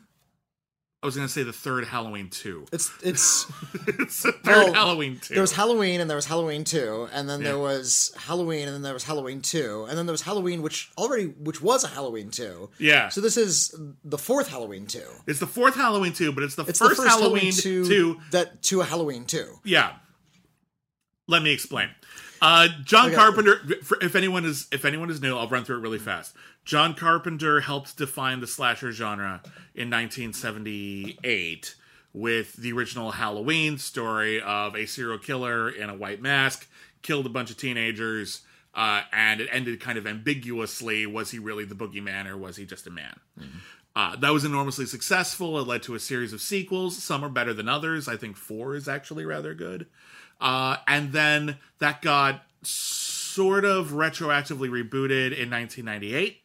I was going to say the third Halloween two. It's it's *laughs* it's the third Well, Halloween two. there was Halloween and there was Halloween two, and then there was Halloween and then there was Halloween two, and then there was Halloween which already which was a Halloween two. yeah, So this is the fourth Halloween two. it's the fourth Halloween two, but it's the, It's first, the first Halloween two, two that to a Halloween two. Yeah. Let me explain. Uh, John Carpenter. If anyone is if anyone is new, I'll run through it really fast. John Carpenter helped define the slasher genre in 1978 with the original Halloween story of a serial killer in a white mask killed a bunch of teenagers, uh, and it ended kind of ambiguously. Was he really the boogeyman or was he just a man? Uh, that was enormously successful. It led to a series of sequels. Some are better than others. I think four is actually rather good. Uh, and then that got sort of retroactively rebooted in 1998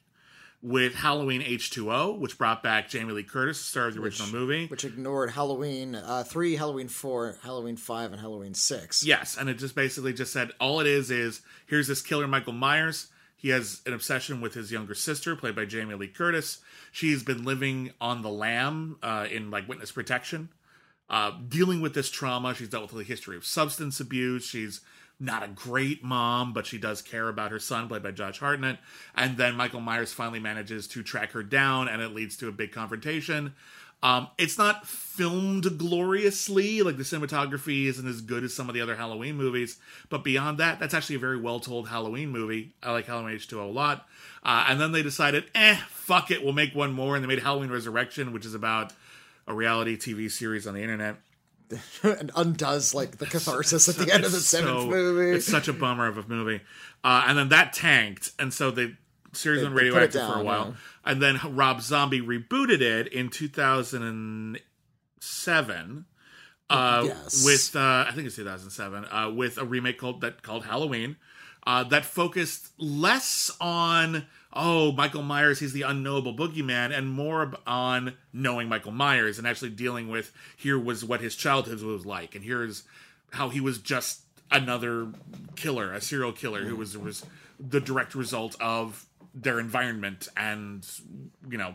with Halloween H2O, which brought back Jamie Lee Curtis, star of the original movie. which ignored Halloween uh, three, Halloween four, Halloween five, and Halloween six. Yes, and it just basically just said all it is is here's this killer Michael Myers. He has an obsession with his younger sister, played by Jamie Lee Curtis. She's been living on the lam uh, in like witness protection, uh, dealing with this trauma. She's dealt with a history of substance abuse. She's not a great mom, but she does care about her son, played by Josh Hartnett. And then Michael Myers finally manages to track her down, and it leads to a big confrontation. Um, it's not filmed gloriously, like the cinematography isn't as good as some of the other Halloween movies. But beyond that, that's actually a very well told Halloween movie. I like Halloween H2O a lot. Uh, and then they decided, eh, fuck it, we'll make one more. And they made Halloween Resurrection, which is about a reality TV series on the internet. *laughs* and undoes like the catharsis at the end of the seventh so- movie. It's such a bummer of a movie. Uh, and then that tanked, and so the series They- went they put it radioactive for a while. yeah. And then Rob Zombie rebooted it in 2007. Uh, Yes. with uh, I think it's 2007 uh, with a remake called that called Halloween uh, that focused less on oh Michael Myers he's the unknowable boogeyman and more on knowing Michael Myers and actually dealing with here was what his childhood was like and here's how he was just another killer a serial killer who was was the direct result of their environment and you know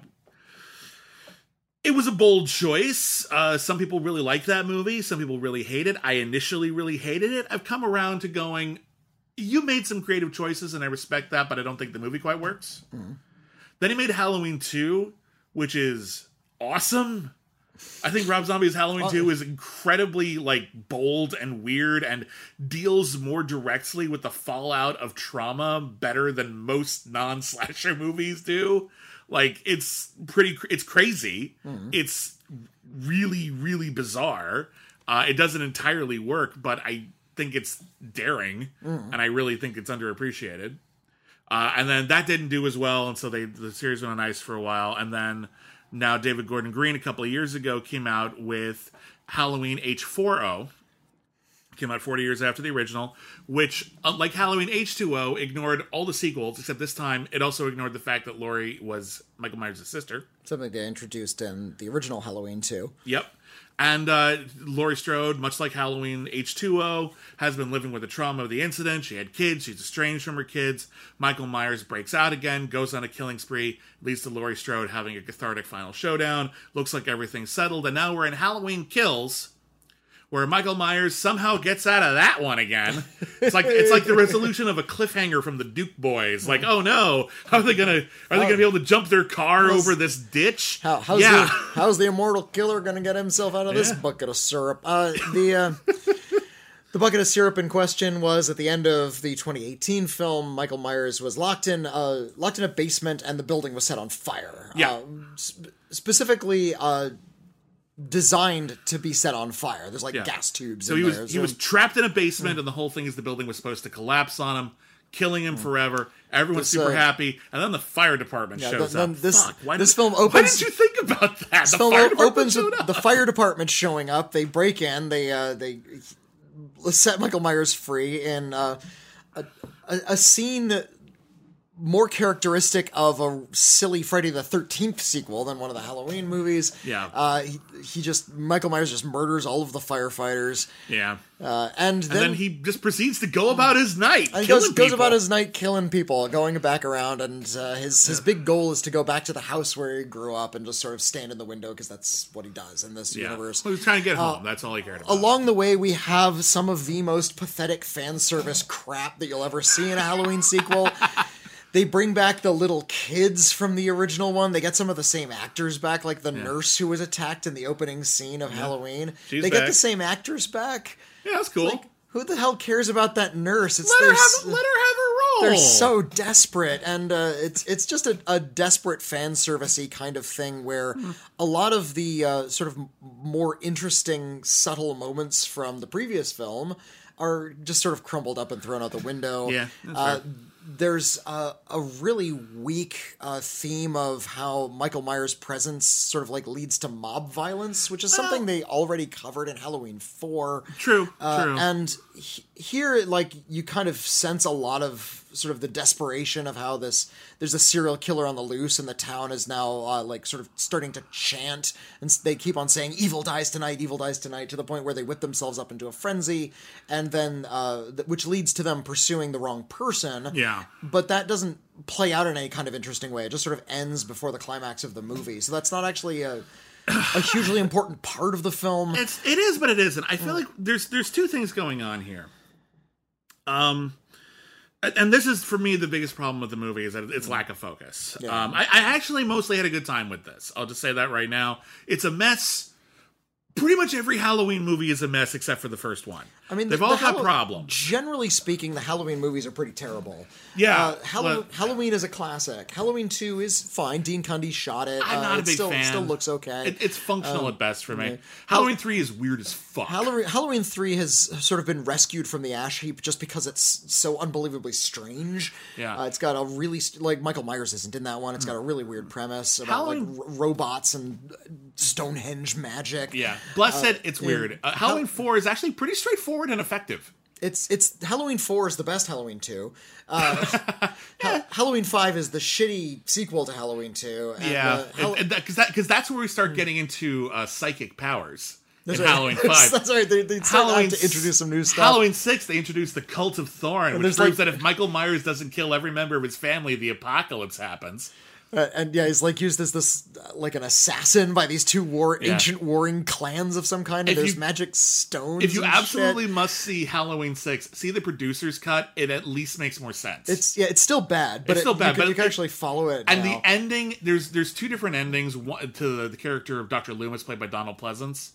it was a bold choice. Uh, some people really like that movie. Some people really hate it. I initially really hated it. I've come around to going, you made some creative choices, and I respect that, but I don't think the movie quite works. Then he made Halloween 2, which is awesome. I think Rob Zombie's Halloween 2 is incredibly like bold and weird and deals more directly with the fallout of trauma better than most non-slasher *laughs* movies do. Like it's pretty it's crazy. It's really really bizarre. Uh, it doesn't entirely work, but I think it's daring and I really think it's underappreciated. Uh, and then that didn't do as well, and so they the series went on ice for a while. And then now David Gordon Green a couple of years ago came out with Halloween H4O. Came out 40 years after the original, which, unlike Halloween H2O, ignored all the sequels, except this time it also ignored the fact that Laurie was Michael Myers' sister. Something they introduced in the original Halloween too. Yep. And uh, Laurie Strode, much like Halloween H2O, has been living with the trauma of the incident. She had kids. She's estranged from her kids. Michael Myers breaks out again, goes on a killing spree, leads to Laurie Strode having a cathartic final showdown. Looks like everything's settled. And now we're in Halloween Kills, where Michael Myers somehow gets out of that one again. It's like it's like the *laughs* resolution of a cliffhanger from the Duke Boys. Like, oh no, how are they gonna are they gonna be able to jump their car over this ditch? How, how's yeah. the how's the immortal killer going to get himself out of this Yeah. bucket of syrup? Uh, the uh, the bucket of syrup in question was at the end of the 2018 film. Michael Myers was locked in uh, locked in a basement, and the building was set on fire. Yeah. Uh, sp- specifically. Uh, Designed to be set on fire. There's like Yeah. gas tubes. So in he was there. he was trapped in a basement, and the whole thing is the building was supposed to collapse on him, killing him forever. Everyone's This, super uh, happy, and then the fire department Yeah, shows then- up. this- Fuck, why this did, film Why did you think about that? The film fire department opens with up. the fire department showing up. They break in. They uh, they set Michael Myers free in uh, a, a a scene more characteristic of a silly Friday the Thirteenth sequel than one of the Halloween movies. Yeah. uh, he, he just Michael Myers just murders all of the firefighters, yeah. uh, and then. and then he just proceeds to go about his night, and he goes, goes about his night killing people, going back around, and uh, his his big goal is to go back to the house where he grew up and just sort of stand in the window because that's what he does in this yeah. universe. He was trying to get home. That's all he cared about. Along the way, we have some of the most pathetic fan service crap that you'll ever see in a Halloween sequel. *laughs* They bring back the little kids from the original one. They get some of the same actors back, like the nurse who was attacked in the opening scene of Halloween. She's they get back. the same actors back. yeah, that's cool. Like, who the hell cares about that nurse? It's Let her have let her have her role. they're so desperate and uh, it's it's just a, a desperate fan servicey kind of thing where Hmm. a lot of the uh, sort of more interesting subtle moments from the previous film are just sort of crumbled up and thrown out the window Yeah, that's uh. There's a, a really weak uh, theme of how Michael Myers' presence sort of like leads to mob violence, which is something they already covered in Halloween 4. True, Uh, true. And he- here, like, you kind of sense a lot of sort of the desperation of how this there's a serial killer on the loose, and the town is now uh, like sort of starting to chant, and they keep on saying "evil dies tonight, evil dies tonight," to the point where they whip themselves up into a frenzy, and then uh, th- which leads to them pursuing the wrong person. Yeah. but that doesn't play out in any kind of interesting way. It just sort of ends before the climax of the movie, so that's not actually a a hugely important part of the film. It's it is, but it isn't. I feel like there's there's two things going on here. Um, and- this is for me the biggest problem with the movie is that it's lack of focus. Yeah. Um, I, I actually mostly had a good time with this. I'll just say that right now. It's a mess. Pretty much every Halloween movie is a mess except for the first one. I mean, they've the- all the got Hallow- problems. Generally speaking, the Halloween movies are pretty terrible. Yeah, uh, but- Halloween is a classic. Halloween Two is fine. Dean Cundey shot it. I'm Uh, not a it big still, fan. Still looks okay. It, it's functional at best for me. yeah. Halloween three is weird as fuck. Halloween, Halloween 3 has sort of been rescued from the ash heap just because it's so unbelievably strange. Yeah. Uh, it's got a really, st- like, Michael Myers isn't in that one. It's got a really weird premise about, like, r- robots and Stonehenge magic. yeah, Bless said it's weird. Uh, Hal- Halloween four is actually pretty straightforward and effective. It's it's Halloween four is the best Halloween two. Uh, *laughs* Ha- Halloween five is the shitty sequel to Halloween two. And, Yeah, uh, Hall- because that because that's where we start getting into uh, psychic powers that's in right. Halloween *laughs* five. That's right. They, they Halloween to introduce some new stuff. Halloween six, they introduced the cult of Thorn, which there's proves like- that if Michael Myers doesn't kill every member of his family, the apocalypse happens. Uh, and yeah, he's like used as this uh, like an assassin by these two war Yeah. ancient warring clans of some kind. And If there's you- magic stones. If you and shit. absolutely must see Halloween six, see the producer's cut. It at least makes more sense. it's yeah, it's still bad, but It's it- still you bad, can, but you can it- actually follow it. and now. the ending there's there's two different endings one, to the, the character of Dr. Loomis played by Donald Pleasence.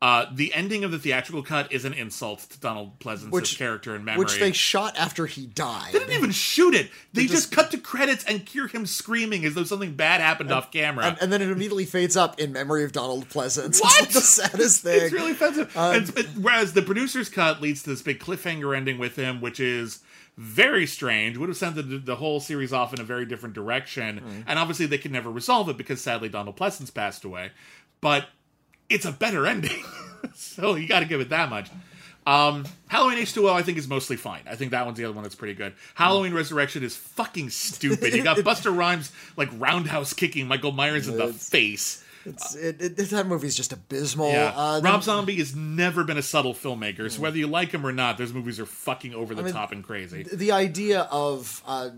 Uh, the ending of the theatrical cut is an insult to Donald Pleasence's Which- character and memory. which they shot after he died. They didn't even shoot it. They just, just- cut to credits and hear him screaming as though something bad happened off camera. and, and then it immediately fades up in memory of Donald Pleasence. *laughs* What? It's like the saddest thing. it's really offensive. and, but- whereas the producer's cut leads to this big cliffhanger ending with him, which is very strange. Would have sent the, the whole series off in a very different direction. And obviously, they could never resolve it because sadly Donald Pleasence passed away. But it's a better ending, *laughs* so you got to give it that much. Um, Halloween H2O, I think, is mostly fine. I think that one's the other one that's pretty good. Halloween Resurrection is fucking stupid. You got *laughs* Busta Rhymes like roundhouse kicking Michael Myers in the It's- face. It's, it, it, that movie's just abysmal. Yeah. Uh, Rob Zombie has never been a subtle filmmaker, so whether you like him or not, those movies are fucking over the top and crazy. the idea of uh,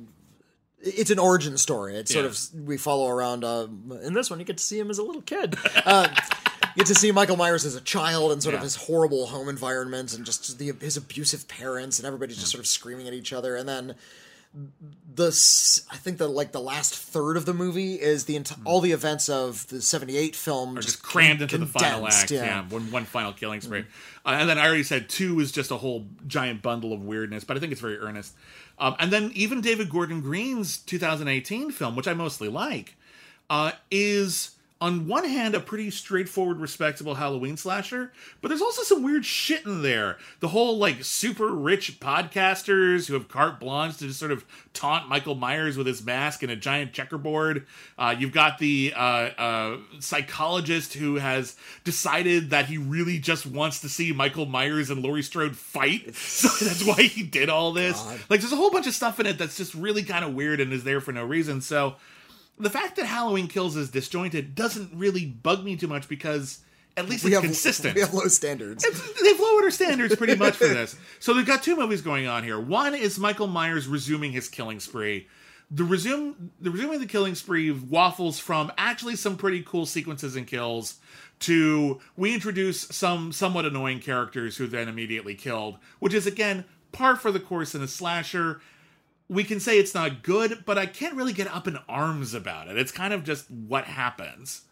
it's an origin story. It's sort of we follow around. Uh, in this one, you get to see him as a little kid. Uh, you get to see Michael Myers as a child and sort of his horrible home environment and just the his abusive parents and everybody's just sort of screaming at each other. And then the I think the like the last third of the movie is the enti- all the events of the '78 film Or just crammed into the final act, yeah. one, one final killing spree. Uh, and then I already said two is just a whole giant bundle of weirdness, but I think it's very earnest. Um, and then even David Gordon Green's 2018 film, which I mostly like, uh, is on one hand a pretty straightforward, respectable Halloween slasher, but there's also some weird shit in there. The whole like super rich podcasters who have carte blanche to just sort of taunt Michael Myers with his mask and a giant checkerboard. Uh, you've got the uh, uh, psychologist who has decided that he really just wants to see Michael Myers and Laurie Strode fight, *laughs* so that's why he did all this. Like, there's a whole bunch of stuff in it that's just really kind of weird and is there for no reason. So the fact that Halloween Kills is disjointed doesn't really bug me too much because at least We it's have consistent. We have low standards. They've lowered our standards pretty much for this. *laughs* So they've got two movies going on here. One is Michael Myers resuming his killing spree. The resume the resuming the killing spree waffles from actually some pretty cool sequences and kills to we introduce some somewhat annoying characters who then immediately killed, which is again par for the course in a slasher we can say it's not good, but I can't really get up in arms about it. It's kind of just what happens.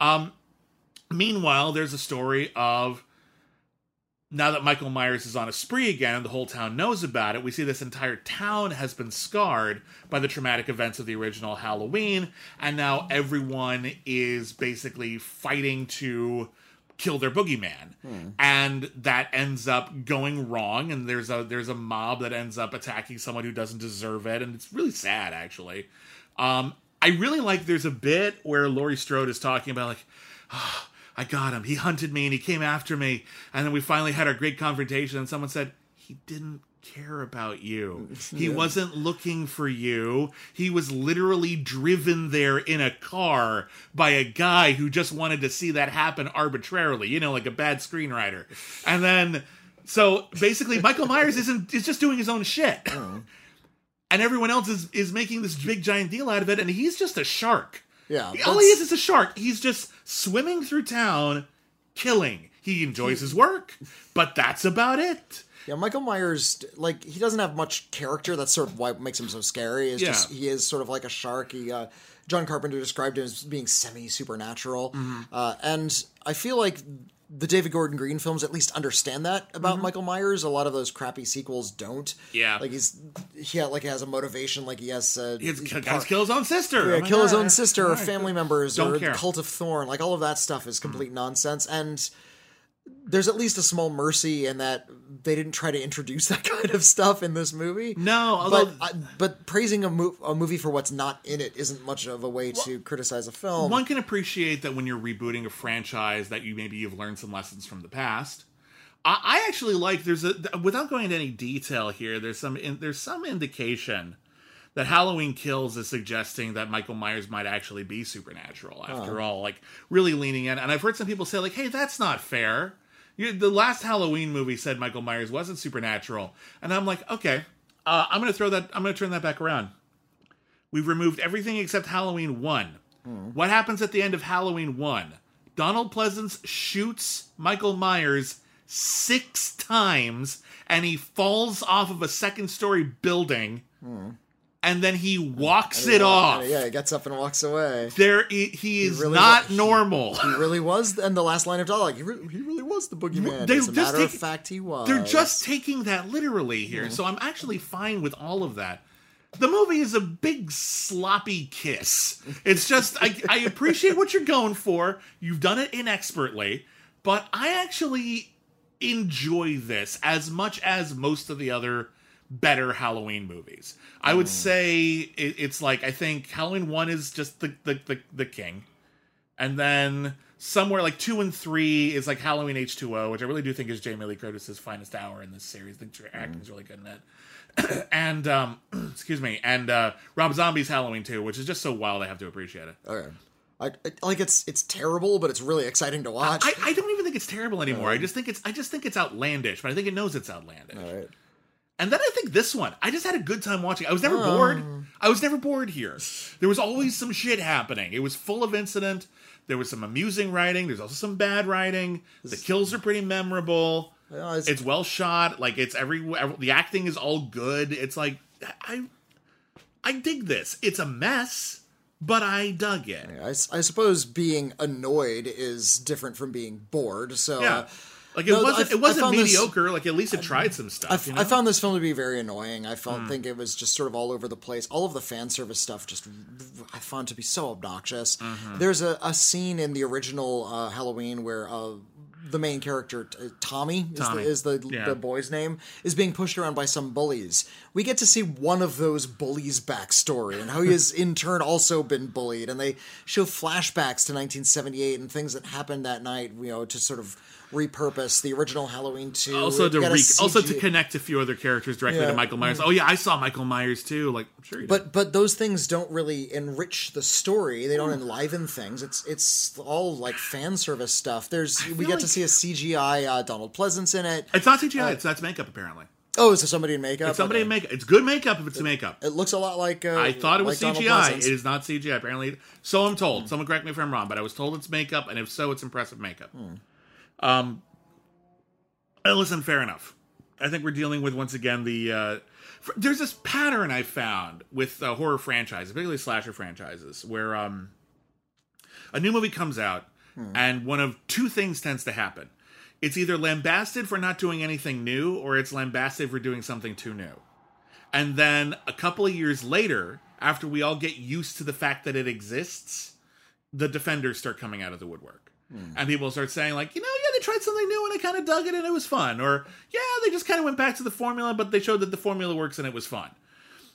Um, meanwhile, there's a story of now that Michael Myers is on a spree again and the whole town knows about it, we see this entire town has been scarred by the traumatic events of the original Halloween, and now everyone is basically fighting to kill their boogeyman. And that ends up going wrong, and there's a there's a mob that ends up attacking someone who doesn't deserve it, and it's really sad actually. Um, I really like there's a bit where Laurie Strode is talking about like "Ah, I got him. He hunted me and he came after me. And then we finally had our great confrontation. And someone said, He didn't care about you. *laughs* He wasn't looking for you. He was literally driven there in a car by a guy who just wanted to see that happen arbitrarily, you know, like a bad screenwriter. And then. So basically, *laughs* Michael Myers isn't is just doing his own shit, oh. *laughs* and everyone else is is making this big giant deal out of it, and he's just a shark. Yeah, All he is is a shark. He's just swimming through town, killing. He enjoys his work, but that's about it. Yeah, Michael Myers, like he doesn't have much character. That's sort of why what makes him so scary. Is Yeah. just he is sort of like a shark. He, uh, John Carpenter described him as being semi supernatural, Mm-hmm. uh, and I feel like the David Gordon Green films at least understand that about Michael Myers. A lot of those crappy sequels don't. Mm-hmm. Yeah. like he's he ha- like has a motivation. Like he has uh, He has, guys kill his own sister. yeah, Oh kill his own sister or family members Don't or care. the cult of Thorn. Like all of that stuff is complete nonsense. And there's at least a small mercy in that they didn't try to introduce *laughs* that kind of stuff in this movie. No, although But, I, but praising a, mo- a movie for what's not in it isn't much of a way to criticize a film. one can appreciate that when you're rebooting a franchise that you maybe you've learned some lessons from the past. I, I actually like there's a without going into any detail here. There's some in, there's some indication that Halloween Kills is suggesting that Michael Myers might actually be supernatural after uh-huh. all, like really leaning in. And I've heard some people say like, "Hey, that's not fair." The last Halloween movie said Michael Myers wasn't supernatural, and I'm like, okay, uh, I'm gonna throw that. I'm gonna turn that back around. We've removed everything except Halloween 1. What happens at the end of Halloween 1? Donald Pleasence shoots Michael Myers six times and he falls off of a second story building and then he walks it off. Yeah, he gets up and walks away. There, he, he is really not wa- normal. He really was, and the last line of dialogue, he, re- he really was the boogeyman. They As a just matter of take- fact, he was. They're just taking that literally mm-hmm. here. So I'm actually fine with all of that. The movie is a big sloppy kiss. It's just I, I appreciate what you're going for. You've done it inexpertly, but I actually enjoy this as much as most of the other better Halloween movies. I would say it, it's like I think Halloween one is just the the, the, the king and then somewhere like two and three is like Halloween H two O, which I really do think is Jamie Lee Curtis's finest hour in this series. I think her acting's really good in it. *coughs* and um, *clears throat* excuse me, and uh, Rob Zombie's Halloween two, which is just so wild. I have to appreciate it. Okay. I, I- like it's it's terrible, but it's really exciting to watch. I, I don't even think it's terrible anymore. I just think it's I just think it's outlandish, but I think it knows it's outlandish. All right. And then I think this one, I just had a good time watching. I was never bored. I was never bored here. There was always some shit happening. It was full of incident. There was some amusing writing. There's also some bad writing. The kills are pretty memorable. Yeah, it's- It's well shot. Like it's every the acting is all good. It's like I I dig this. It's a mess, but I dug it. I suppose being annoyed is different from being bored. So Yeah. uh, Like it No, wasn't I- it wasn't found this- mediocre. like at least it tried some stuff. I, f- you know? I found this film to be very annoying. I felt think it was just sort of all over the place. All of the fan service stuff just I found to be so obnoxious. Mm-hmm. There's a, a scene in the original uh, Halloween where uh, the main character Tommy, is, Tommy. the, is the Yeah. the boy's name is being pushed around by some bullies. We get to see one of those bullies' backstory and how he has in turn also been bullied, and they show flashbacks to 1978 and things that happened that night. You know, to sort of repurpose the original Halloween two. also to re- also to connect a few other characters directly Yeah. to Michael Myers. Oh yeah, I saw Michael Myers too. Like I'm sure you did. but but those things don't really enrich the story. They don't enliven things. It's it's all like fan service stuff. There's we get like- to see a CGI uh, Donald Pleasence in it. it's not CGI. it's that's makeup apparently. Oh, is there somebody in makeup? It's somebody Okay. in makeup. It's good makeup if it's makeup. It looks a lot like. Uh, I thought it was like CGI. It is not CGI. Apparently, so I'm told. Someone correct me if I'm wrong, but I was told it's makeup, and if so, it's impressive makeup. Um, listen, fair enough. I think we're dealing with once again the. Uh, f- there's this pattern I found with uh, horror franchises, particularly slasher franchises, where um, a new movie comes out, and one of two things tends to happen. it's either lambasted for not doing anything new or it's lambasted for doing something too new. And then a couple of years later, after we all get used to the fact that it exists, the defenders start coming out of the woodwork. And people start saying, like, you know, yeah, they tried something new and I kind of dug it and it was fun. Or, yeah, they just kind of went back to the formula, but they showed that the formula works and it was fun.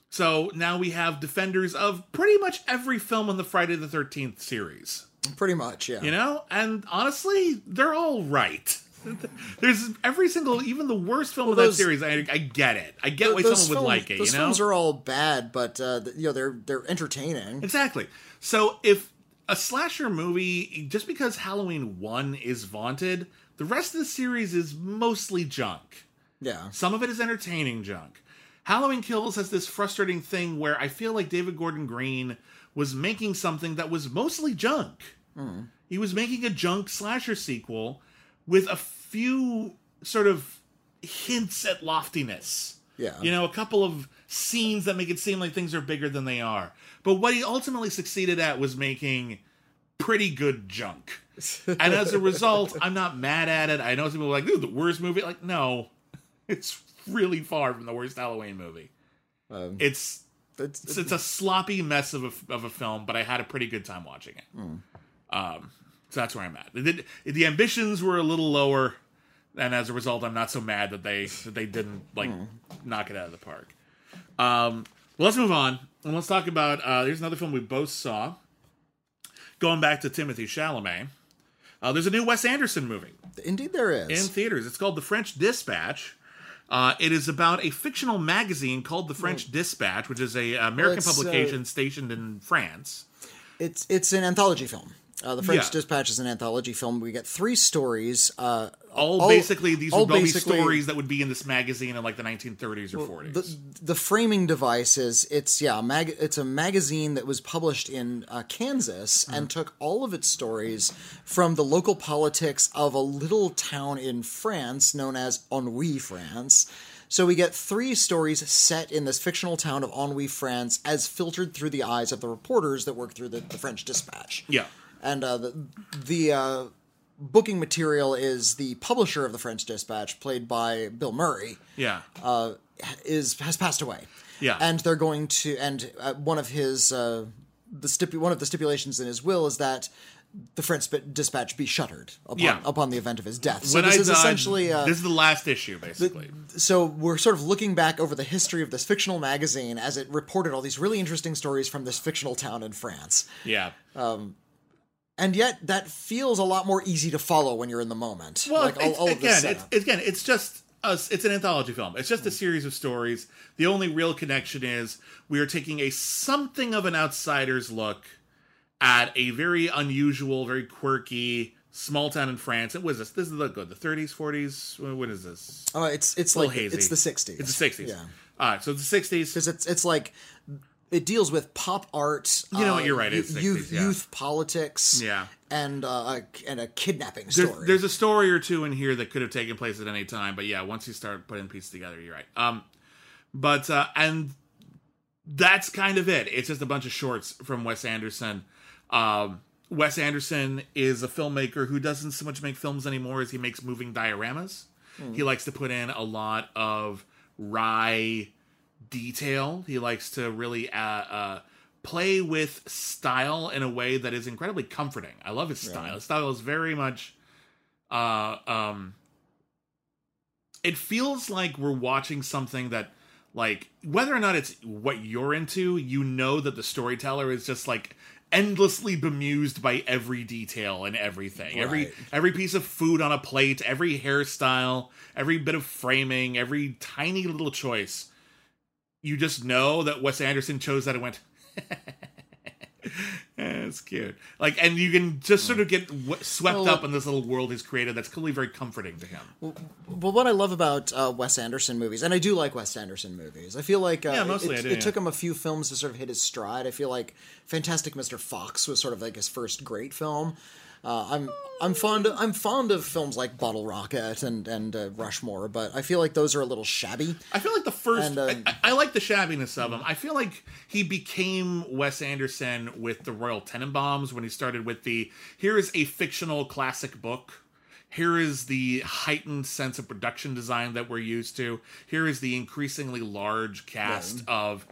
So now we have defenders of pretty much every film in the Friday the 13th series, Pretty much, yeah. you know? And honestly, they're all right. *laughs* There's every single, even the worst film of that those- series. I, I get it. I get why someone would like it. Those You know, films are all bad, but uh, you know they're they're entertaining. Exactly. So if a slasher movie, just because Halloween 1 is vaunted, the rest of the series is mostly junk. Yeah, Some of it is entertaining junk. Halloween Kills has this frustrating thing where I feel like David Gordon Green was making something that was mostly junk. Hmm. He was making a junk slasher sequel with a few sort of hints at loftiness. Yeah. You know, a couple of scenes that make it seem like things are bigger than they are. But what he ultimately succeeded at was making pretty good junk. *laughs* And as a result, I'm not mad at it. I know some people are like, this is the worst movie. Like, no, *laughs* it's really far from the worst Halloween movie. Um, It's it's, it's, it's a sloppy mess of a, of a film, but I had a pretty good time watching it. Um, so that's where I'm at. The, the ambitions were a little lower, and as a result, I'm not so mad that they that they didn't like knock it out of the park. Um, well, let's move on and let's talk about. Uh, here's another film we both saw. Going back to Timothy Chalamet, uh, there's a new Wes Anderson movie indeed there is in theaters. It's called The French Dispatch. Uh, it is about a fictional magazine called The French Dispatch, which is a American it's, uh, publication stationed in France. It's it's an anthology film. Uh, the French Yeah. Dispatch is an anthology film. We get three stories. Uh, All, basically, these all would all be stories that would be in this magazine in like the 1930s or 40s. the the framing device is it's yeah mag, it's a magazine that was published in uh, Kansas Mm-hmm. and took all of its stories from the local politics of a little town in France known as Ennui, France. So we get three stories set in this fictional town of Ennui, France, as filtered through the eyes of the reporters that work through the, the French Dispatch. yeah. And uh, the the uh, booking material is the publisher of the French Dispatch, played by Bill Murray Yeah. uh, is has passed away. Yeah. and they're going to and uh, one of his uh, the stipu- one of the stipulations in his will is that the French Dispatch be shuttered upon Yeah. upon the event of his death. So when this I is died, essentially uh, this is the last issue, basically. so we're sort of looking back over the history of this fictional magazine as it reported all these really interesting stories from this fictional town in France. yeah. And yet that feels a lot more easy to follow when you're in the moment. Well, like all, all of this again, it's, again, it's just us. It's an anthology film. It's just a hmm. series of stories. The only real connection is we are taking a something of an outsider's look at a very unusual, very quirky small town in France. It was this. This is the good. The 30s, 40s. What is this? Oh, it's it's A like hazy. it's the 60s. It's the 60s. Yeah. All right. So it's the 60s. because it's it's like it deals with pop art. You know what, uh, you're right, it's 60s, youth, yeah. youth politics. Yeah. and uh, a, and a kidnapping There's, story. there's a story or two in here that could have taken place at any time, but yeah, once you start putting pieces together, you're right. Um, but uh, and that's kind of it. It's just a bunch of shorts from Wes Anderson. Um, Wes Anderson is a filmmaker who doesn't so much make films anymore as he makes moving dioramas. He likes to put in a lot of wry detail. He likes to really uh, uh, play with style in a way that is incredibly comforting. I love his style. His style is very much. Uh, um, it feels like we're watching something that, like, whether or not it's what you're into, you know that the storyteller is just like endlessly bemused by every detail and everything. Every Right. every piece of food on a plate, every hairstyle, every bit of framing, every tiny little choice. You just know that Wes Anderson chose that and went, *laughs* it's cute. Like, and you can just sort of get w- swept Well, up in this little world he's created that's clearly very comforting to him. Well, what I love about uh, Wes Anderson movies, and I do like Wes Anderson movies. I feel like uh, Yeah, mostly it, do, it yeah. took him a few films to sort of hit his stride. I feel like Fantastic Mr. Fox was sort of like his first great film. Uh, I'm I'm fond of, I'm fond of films like Bottle Rocket and and uh, Rushmore, but I feel like those are a little shabby. I feel like the first. And, uh, I, I like the shabbiness of him. I feel like he became Wes Anderson with the Royal Tenenbaums when he started with the here is a fictional classic book. here is the heightened sense of production design that we're used to. Here is the increasingly large cast of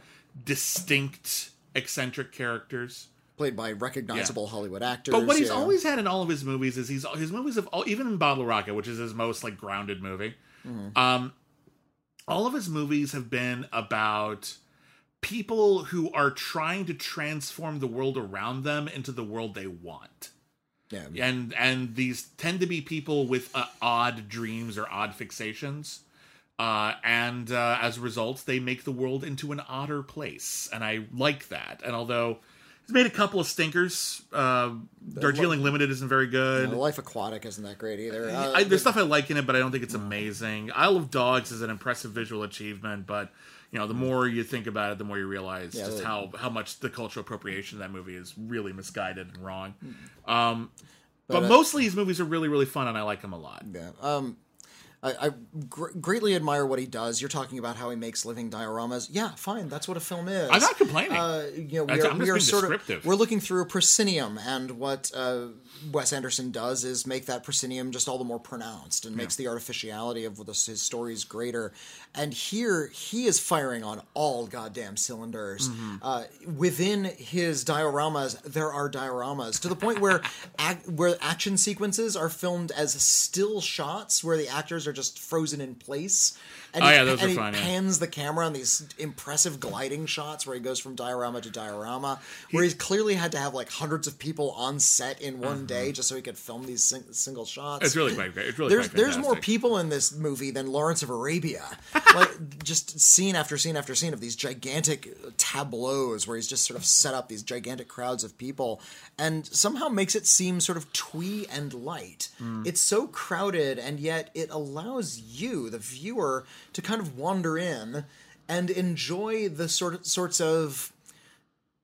distinct eccentric characters. Played by recognizable Hollywood actors. But what he's yeah. always had in all of his movies is he's his movies have all, even in Bottle Rocket, which is his most like grounded movie. Mm-hmm. Um, all of his movies have been about people who are trying to transform the world around them into the world they want. yeah. And and these tend to be people with uh, odd dreams or odd fixations. Uh, and uh, as a result, they make the world into an odder place, and I like that. And although he's made a couple of stinkers, uh, Darjeeling Limited isn't very good. The Life Aquatic isn't that great either. Uh, I, there's stuff I like in it, but I don't think it's amazing. Isle of Dogs is an impressive visual achievement, but you know, the more you think about it, the more you realize Yeah, just the- how how much the cultural appropriation of that movie is really misguided and wrong. Mm-hmm. Um, but, But, uh, mostly his movies are really really fun, and I like them a lot. Yeah. Um, I, I gr- greatly admire what he does. You're talking about how he makes living dioramas. Yeah, fine. That's what a film is. I'm not complaining. Uh, you know, we are, we are sort of we're looking through a proscenium, and what uh, Wes Anderson does is make that proscenium just all the more pronounced, and makes the artificiality of the, his stories greater. And here he is firing on all goddamn cylinders. Mm-hmm. Uh, within his dioramas, there are dioramas to the point where *laughs* ac- where action sequences are filmed as still shots, where the actors are just frozen in place. And Oh, he, yeah, those and are he yeah. pans the camera on these impressive gliding shots where he goes from diorama to diorama, where he's clearly had to have like hundreds of people on set in one day just so he could film these sing- single shots. It's really quite great. It's really there's there's more people in this movie than Lawrence of Arabia. *laughs* like just scene after scene after scene of these gigantic tableaus where he's just sort of set up these gigantic crowds of people and somehow makes it seem sort of twee and light. Mm. It's so crowded and yet it allows you, the viewer, to kind of wander in and enjoy the sort of sorts of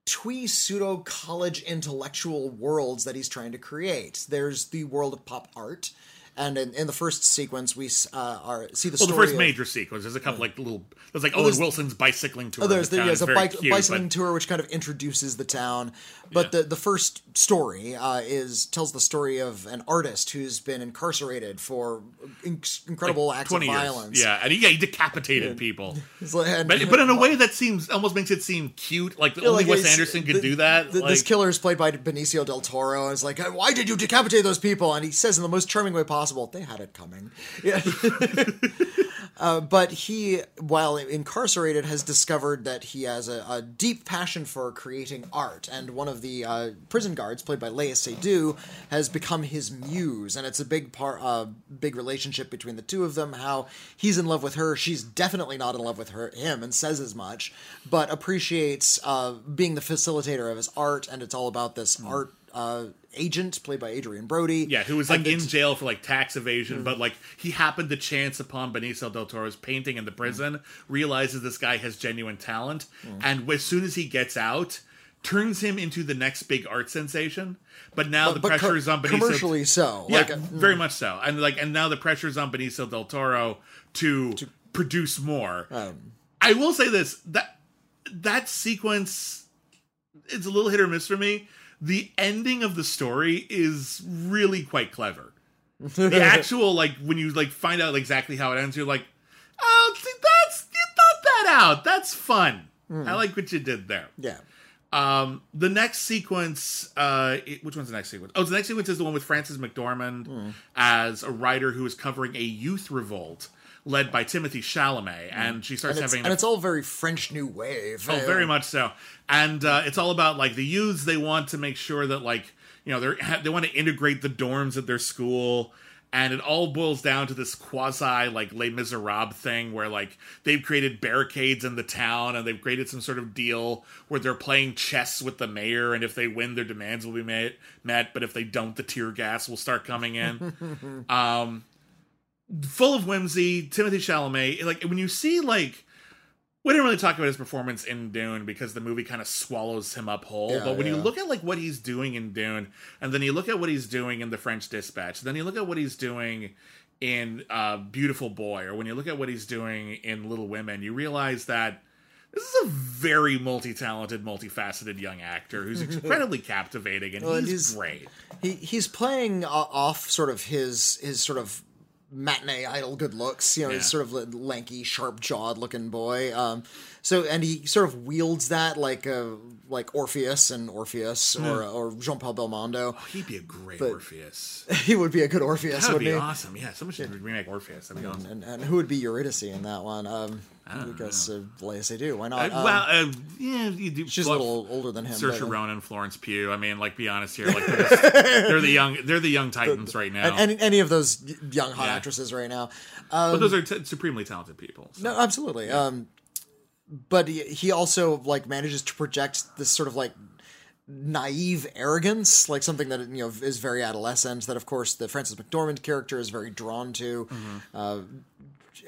twee pseudo college intellectual worlds that he's trying to create. There's the world of pop art, and in, in the first sequence we uh, are see the story. Well, the first of- major sequence. There's a couple like little. There's like Owen there's- Wilson's bicycling tour. Oh, there's the the, there's a bike, cute, bicycling but- tour which kind of introduces the town, but the the first story uh, is tells the story of an artist who's been incarcerated for in- incredible acts of 20 years. violence. Yeah, and he, yeah, he decapitated people. *laughs* Like- and- But, but in a way that seems almost makes it seem cute. Like the only like, Wes Anderson could the- do that. the- like, this killer is played by Benicio del Toro, and it's like, why did you decapitate those people? And he says in the most charming way possible, they had it coming. Yeah. *laughs* uh, but he, while incarcerated, has discovered that he has a, a deep passion for creating art, and one of the uh, prison guards, played by Léa Seydoux, has become his muse, and it's a big part, uh, big relationship between the two of them. How he's in love with her, she's definitely not in love with her, him, and says as much, but appreciates uh, being the facilitator of his art, and it's all about this art uh, agent played by Adrien Brody. yeah, who was like in jail for like tax evasion, but like he happened to chance upon Benicio del Toro's painting in the prison, realizes this guy has genuine talent, and as soon as he gets out, turns him into the next big art sensation. But now the but pressure co- is on Benicio. commercially so. Yeah, Like, uh, very much so. And like, and now the pressure is on Benicio del Toro to, to, produce more. Um, I will say this that that sequence it's a little hit or miss for me. The ending of the story is really quite clever. The *laughs* actual like when you like find out exactly how it ends, you're like, oh, see, that's you thought that out. That's fun. I like what you did there. yeah. Um, the next sequence, uh, it- which one's the next sequence? Oh, the next sequence is the one with Frances McDormand Hmm. as a writer who is covering a youth revolt led by Timothée Chalamet, and she starts. And having and a it's all very French New Wave. Oh, very much so. And uh, it's all about like the youths. They want to make sure that like you know they *laughs* they want to integrate the dorms at their school, and it all boils down to this quasi like Les Miserables thing where like they've created barricades in the town and they've created some sort of deal where they're playing chess with the mayor, and if they win, their demands will be met. Met, but if they don't, the tear gas will start coming in. *laughs* um, full of whimsy. Timothée Chalamet, like when you see like we didn't really talk about his performance in Dune because the movie kind of swallows him up whole. Yeah, but when you look at like what he's doing in Dune, and then you look at what he's doing in The French Dispatch, then you look at what he's doing in uh, Beautiful Boy, or when you look at what he's doing in Little Women, you realize that this is a very multi-talented, multifaceted young actor who's *laughs* incredibly captivating, and Well, he's, he's- great. He he's playing uh, off sort of his his sort of matinee idol good looks. You know, Yeah. he's sort of a lanky, sharp jawed looking boy. Um, so and he sort of wields that like uh, like Orpheus and Orpheus Hmm. or or Jean Paul Belmondo. He'd be a great Orpheus. *laughs* he would be a good Orpheus, That would be he? awesome. Yeah, someone should remake Orpheus. That'd be awesome. And, and who would be Eurydice in that one? Um, because uh, Léa Seydoux. Why not? Uh, Um, well, uh, yeah, you do. she's a little older than him. Saoirse but, uh, Ronan, Florence Pugh. I mean, like, be honest here. Like, they're, *laughs* just- they're the young, they're the young titans right now. and any, any of those young hot Yeah. actresses right now. but those are t- supremely talented people. so. No, absolutely. Um, but he, he also like manages to project this sort of like naive arrogance, like something that you know is very adolescent. That of course the Frances McDormand character is very drawn to. Uh,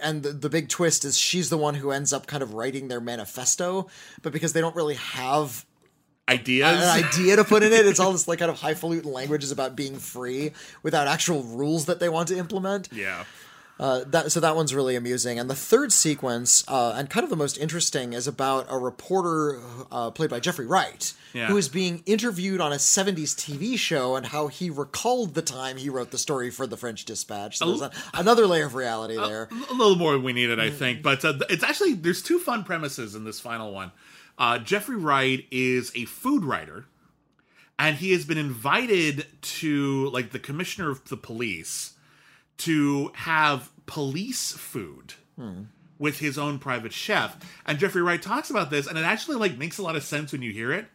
and the, the big twist is she's the one who ends up kind of writing their manifesto, but because they don't really have Ideas. an idea to put in it, it's all *laughs* this like kind of highfalutin languages about being free without actual rules that they want to implement. yeah. Uh, that so that one's really amusing. And the third sequence, uh, and kind of the most interesting, is about a reporter uh, played by Jeffrey Wright, Yeah. who is being interviewed on a '70s TV show and how he recalled the time he wrote the story for the French Dispatch. So there's a, another layer of reality there. a little more than we needed, Mm. I think. But uh, it's actually there's two fun premises in this final one. Uh, Jeffrey Wright is a food writer, and he has been invited to like the commissioner of the police to have police food with his own private chef. And Jeffrey Wright talks about this, and it actually like makes a lot of sense when you hear it.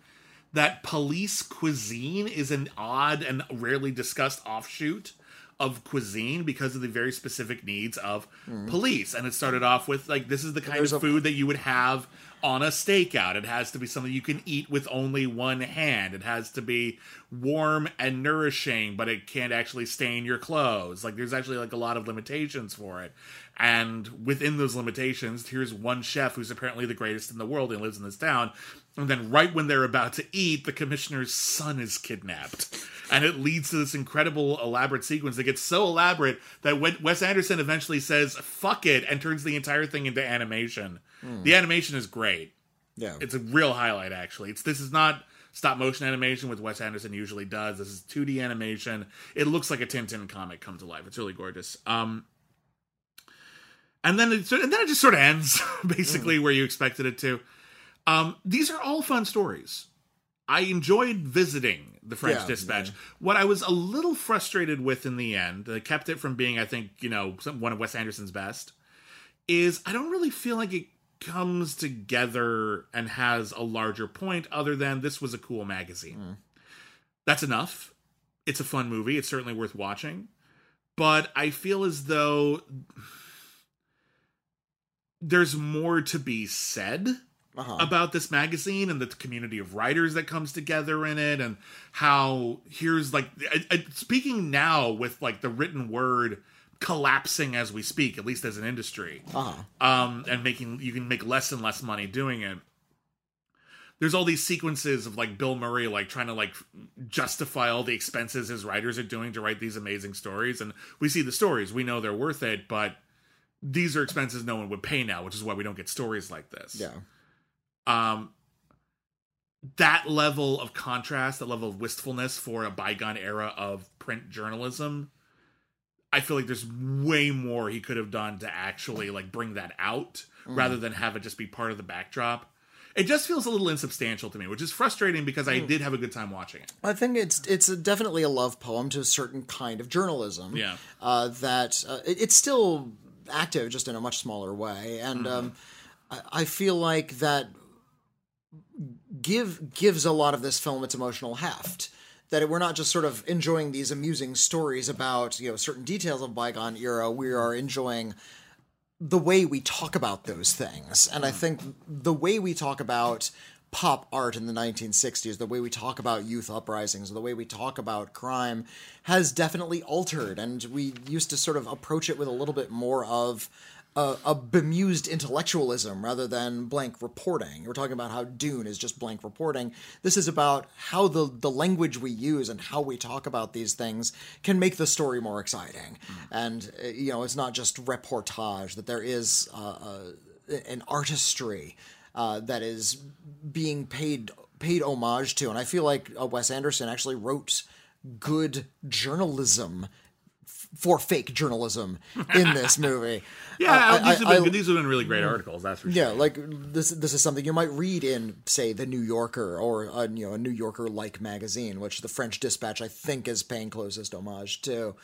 That police cuisine is an odd and rarely discussed offshoot of cuisine because of the very specific needs of mm. police. And it started off with like this is the kind There's of a- food that you would have on a stakeout. It has to be something you can eat with only one hand. It has to be warm and nourishing, but it can't actually stain your clothes. Like there's actually like a lot of limitations for it. And within those limitations, here's one chef who's apparently the greatest in the world and lives in this town. And then right when they're about to eat, the commissioner's son is kidnapped. And it leads to this incredible elaborate sequence that gets so elaborate that when Wes Anderson eventually says "fuck it" and turns the entire thing into animation. The animation is great. Yeah, It's a real highlight, actually. It's this is not stop motion animation, which Wes Anderson usually does. This is 2D animation. It looks like a Tintin comic come to life. It's really gorgeous. Um, and then it, and then it just sort of ends *laughs* basically where you expected it to. Um, these are all fun stories. I enjoyed visiting the French Yeah, Dispatch. yeah. What I was a little frustrated with in the end, that kept it from being, I think, you know, some, one of Wes Anderson's best, is I don't really feel like it comes together and has a larger point other than this was a cool magazine. That's enough. It's a fun movie. It's certainly worth watching. But I feel as though there's more to be said uh-huh. about this magazine and the community of writers that comes together in it and how here's like I, I, speaking now with like the written word collapsing as we speak at least as an industry uh-huh. um and making you can make less and less money doing it there's all these sequences of like Bill Murray like trying to like justify all the expenses his writers are doing to write these amazing stories and we see the stories we know they're worth it but these are expenses no one would pay now which is why we don't get stories like this Yeah. Um that level of contrast that level of wistfulness for a bygone era of print journalism i feel like there's way more he could have done to actually like bring that out rather than have it just be part of the backdrop. It just feels a little insubstantial to me which is frustrating because i did have a good time watching it. I think it's it's a, definitely a love poem to a certain kind of journalism. Yeah. uh, that uh, it, it's still active, just in a much smaller way, and um, I, I feel like that give gives a lot of this film its emotional heft. That we're not just sort of enjoying these amusing stories about you know certain details of bygone era. We are enjoying the way we talk about those things. And I mm. think the way we talk about pop art in the 1960s, the way we talk about youth uprisings, the way we talk about crime has definitely altered. And we used to sort of approach it with a little bit more of a, a bemused intellectualism rather than blank reporting. We're talking about how Dune is just blank reporting. This is about how the, the language we use and how we talk about these things can make the story more exciting. And, uh, you know, it's not just reportage, that there is uh, uh, an artistry uh, that is being paid paid homage to, and I feel like uh, Wes Anderson actually wrote good journalism for fake journalism in this *laughs* movie. Yeah, Uh, I- these, have been, I- these have been really great articles. That's for sure. yeah, like this. This is something you might read in, say, the New Yorker or a, you know a New Yorker like magazine, which the French Dispatch I think is paying closest homage to.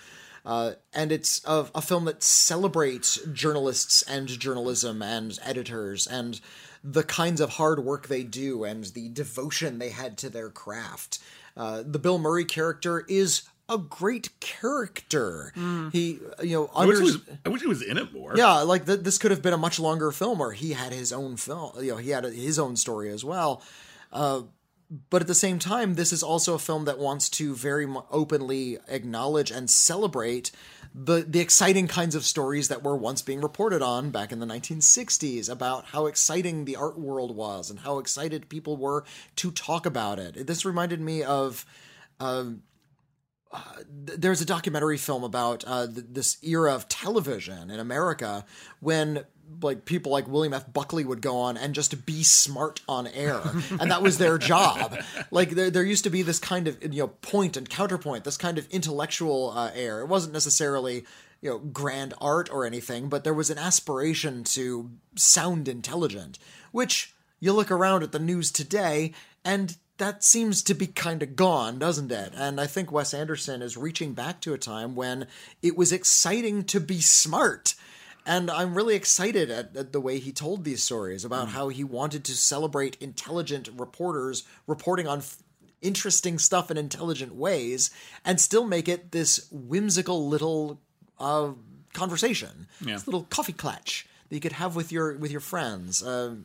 Uh, and it's a, a film that celebrates journalists and journalism and editors and the kinds of hard work they do and the devotion they had to their craft. Uh, the Bill Murray character is a great character. He, you know, I wish, he was, I wish he was in it more. yeah, like th- this could have been a much longer film where he had his own film. You know, he had his own story as well. Uh, but at the same time, this is also a film that wants to very mo- openly acknowledge and celebrate the the exciting kinds of stories that were once being reported on back in the 1960s about how exciting the art world was and how excited people were to talk about it. This reminded me of th- there's a documentary film about uh, th- this era of television in America when like people like William F. Buckley would go on and just be smart on air, *laughs* and that was their job. Like there, there used to be this kind of you know point and counterpoint, this kind of intellectual uh, air. It wasn't necessarily you know grand art or anything, but there was an aspiration to sound intelligent, which you look around at the news today and that seems to be kind of gone, doesn't it? And I think Wes Anderson is reaching back to a time when it was exciting to be smart. And I'm really excited at, at the way he told these stories about how he wanted to celebrate intelligent reporters reporting on f- interesting stuff in intelligent ways and still make it this whimsical little uh, conversation, Yeah. this little coffee clutch that you could have with your with your friends. Uh,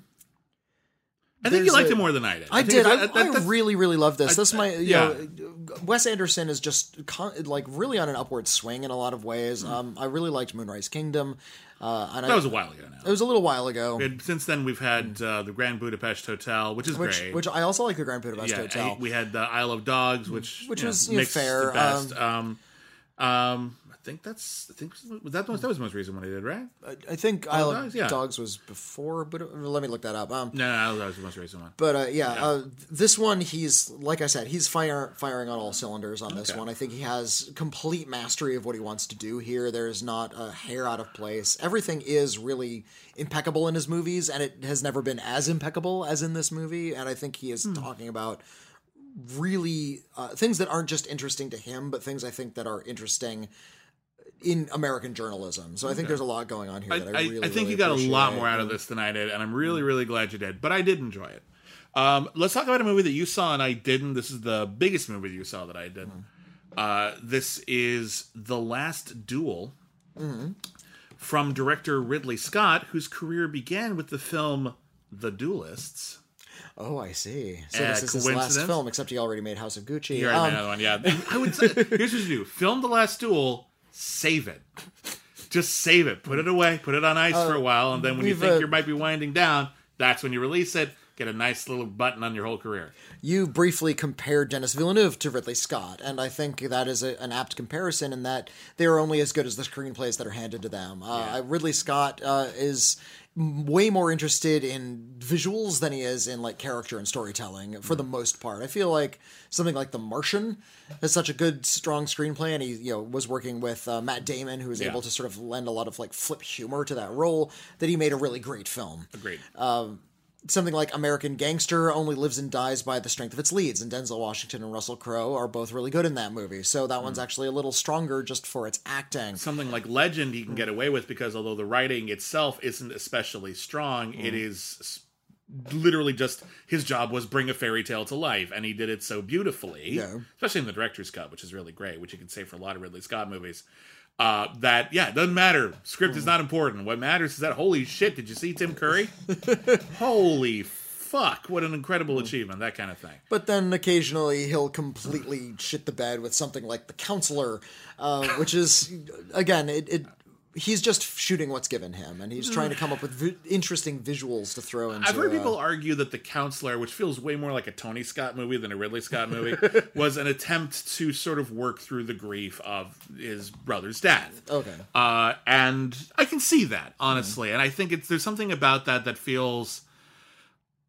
I think you liked a- it more than I did. I think did. I, that- that- I really, really love this. this my, you yeah. know, Wes Anderson is just con- like really on an upward swing in a lot of ways. Um, I really liked Moonrise Kingdom. Uh, and I, that was a while ago now. it was a little while ago, And since then, we've had uh, the Grand Budapest Hotel, which is which great. which I also like the Grand Budapest yeah, Hotel. I- we had the Isle of Dogs, which Which you know, was, you know, fair, The best. Um, um, I think that's. I think was that the most, that was the most recent one he did, right? I think Isle of Dogs, yeah. Dogs was before, but let me look that up. Um, No, no, that was the most recent one. But uh, yeah, Uh, this one he's like I said, he's fire, firing on all cylinders on this Okay. one. I think he has complete mastery of what he wants to do here. There's not a hair out of place. Everything is really impeccable in his movies, and it has never been as impeccable as in this movie. And I think he is talking about really uh, things that aren't just interesting to him, but things I think that are interesting in American journalism. So I think there's a lot going on here. I, that I, I, really, I think really you got a lot more out of this than I did, and I'm really, really glad you did. But I did enjoy it. Um, let's talk about a movie that you saw and I didn't. This is the biggest movie that you saw that I didn't. Uh, this is The Last Duel from director Ridley Scott, whose career began with the film The Duelists. Oh, I see. So Uh, this is his last film, except he already made House of Gucci. You already Um, made another one, yeah. *laughs* I would say, here's what you do: film The Last Duel, save it. Just save it. Put it away. Put it on ice for a while, and then when you think uh, you might be winding down, that's when you release it. Get a nice little button on your whole career. you briefly compared Denis Villeneuve to Ridley Scott, and I think that is a, an apt comparison in that they are only as good as the screenplays that are handed to them. Uh, Ridley Scott uh, is way more interested in visuals than he is in like character and storytelling for the most part. I feel like something like The Martian has such a good, strong screenplay, and he you know was working with uh, Matt Damon, who was Yeah. able to sort of lend a lot of like flip humor to that role. That he made a really great film Agreed. Something like American Gangster only lives and dies by the strength of its leads, and Denzel Washington and Russell Crowe are both really good in that movie. So that one's hmm. actually a little stronger just for its acting. Something like Legend, he can get away with because although the writing itself isn't especially strong, it hmm. is literally just his job was bring a fairy tale to life, and he did it so beautifully. Yeah. Especially in the director's cut, which is really great, which you can say for a lot of Ridley Scott movies. Uh, that yeah, it doesn't matter. Script is not important. What matters is that holy shit, did you see Tim Curry? *laughs* holy fuck, what an incredible achievement, that kind of thing. But then occasionally he'll completely shit the bed with something like The Counselor, uh, which is, again, it, it. He's just shooting what's given him, and he's trying to come up with vi- interesting visuals to throw into. I've heard uh, people argue that The Counselor, which feels way more like a Tony Scott movie than a Ridley Scott movie, *laughs* was an attempt to sort of work through the grief of his brother's death. Okay. Uh, and I can see that, honestly. And I think it's there's something about that that feels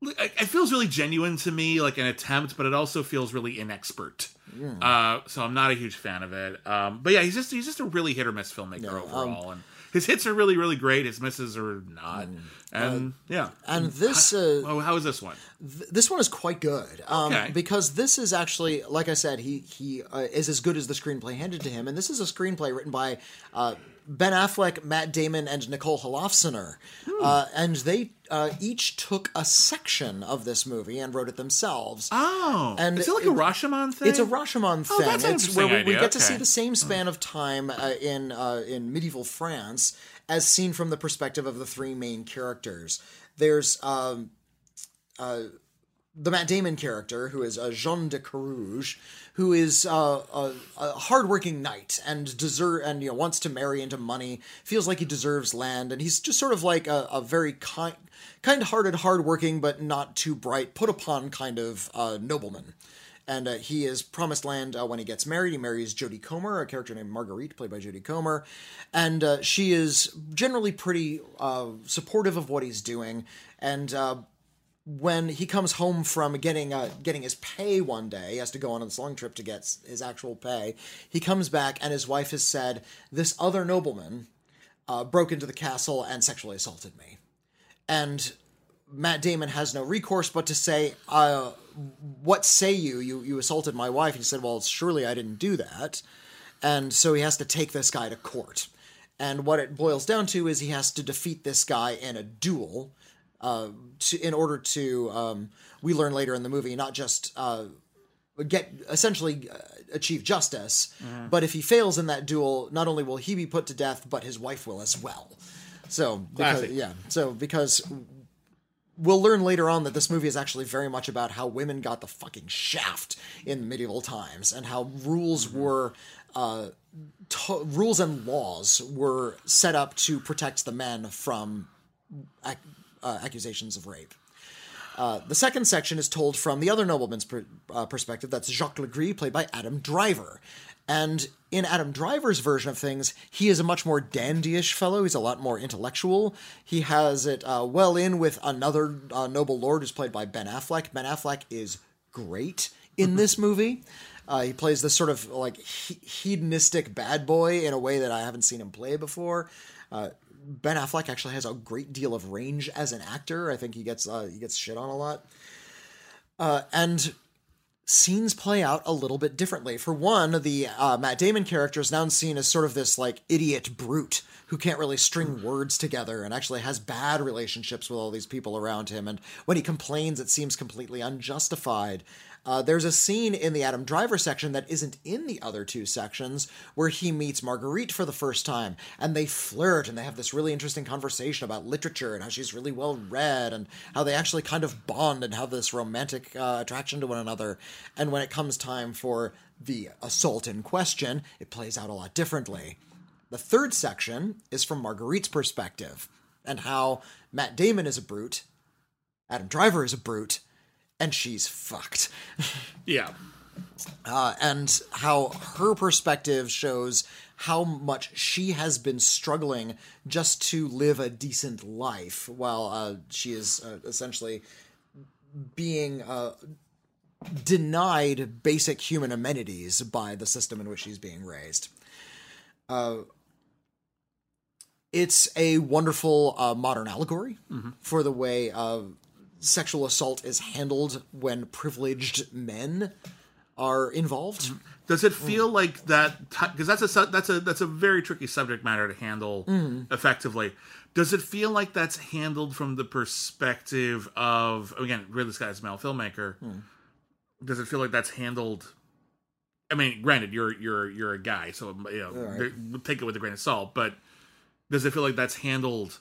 it it feels really genuine to me, like an attempt, but it also feels really inexpert. Uh, so I'm not a huge fan of it. Um, but yeah, he's just he's just a really hit or miss filmmaker Yeah, um, overall, and his hits are really really great. His misses are not, Mm. and yeah. Uh, And this *laughs* uh, Oh, how is this one? th- this one is quite good um, Okay. because this is actually, like I said, he he uh, is as good as the screenplay handed to him, and this is a screenplay written by uh, Ben Affleck, Matt Damon, and Nicole Holofcener, Hmm. uh, and they uh, each took a section of this movie and wrote it themselves. Oh, And is it like it- a Rashomon thing? It's a Rashomon thing. Oh, that's an it's where we, we get to see the same span of time uh, in uh, in medieval France as seen from the perspective of the three main characters. There's um, uh, the Matt Damon character, who is uh, Jean de Carouge, who is uh, a, a hardworking knight and deserve and you know wants to marry into money, feels like he deserves land, and he's just sort of like a, a very kind, kind-hearted, hardworking but not too bright, put upon kind of uh, nobleman. And uh, he is promised land uh, when he gets married. He marries Jodie Comer, a character named Marguerite, played by Jodie Comer, and uh, she is generally pretty supportive of what he's doing. And when he comes home from getting uh, getting his pay one day, he has to go on this long trip to get his actual pay. He comes back and his wife has said, "This other nobleman uh, broke into the castle and sexually assaulted me," and Matt Damon has no recourse but to say, uh, "What say you? You you assaulted my wife." And he said, "Well, surely I didn't do that," and so he has to take this guy to court. And what it boils down to is he has to defeat this guy in a duel uh, to, in order to, um, we learn later in the movie, not just uh, get essentially uh, achieve justice, but if he fails in that duel, not only will he be put to death, but his wife will as well. So, because, Classic. yeah, so because we'll learn later on that this movie is actually very much about how women got the fucking shaft in medieval times and how rules were uh, to- rules and laws were set up to protect the men from ac- uh, accusations of rape. Uh, the second section is told from the other nobleman's per, uh, perspective. That's Jacques Legris, played by Adam Driver. And in Adam Driver's version of things, he is a much more dandyish fellow. He's a lot more intellectual. He has it uh, well in with another uh, noble lord who's played by Ben Affleck. Ben Affleck is great in this movie. Uh, he plays this sort of like he- hedonistic bad boy in a way that I haven't seen him play before. Uh, Ben Affleck actually has a great deal of range as an actor. I think he gets uh, he gets shit on a lot. Uh, and scenes play out a little bit differently. For one, the uh, Matt Damon character is now seen as sort of this like idiot brute who can't really string words together and actually has bad relationships with all these people around him. And when he complains, it seems completely unjustified. Uh, there's a scene in the Adam Driver section that isn't in the other two sections where he meets Marguerite for the first time and they flirt and they have this really interesting conversation about literature and how she's really well read and how they actually kind of bond and have this romantic uh, attraction to one another. And when it comes time for the assault in question, it plays out a lot differently. The third section is from Marguerite's perspective and how Matt Damon is a brute, Adam Driver is a brute, and she's fucked. Yeah. uh, and how her perspective shows how much she has been struggling just to live a decent life while uh, she is uh, essentially being uh, denied basic human amenities by the system in which she's being raised. Uh, it's a wonderful uh, modern allegory for the way uh, sexual assault is handled when privileged men are involved. Does it feel like that? Because that's a that's a that's a very tricky subject matter to handle mm. effectively. Does it feel like that's handled from the perspective of again Ridley Scott's male filmmaker? Hmm. Does it feel like that's handled? I mean, granted, you're you're you're a guy, so you know, Right. take it with a grain of salt. But does it feel like that's handled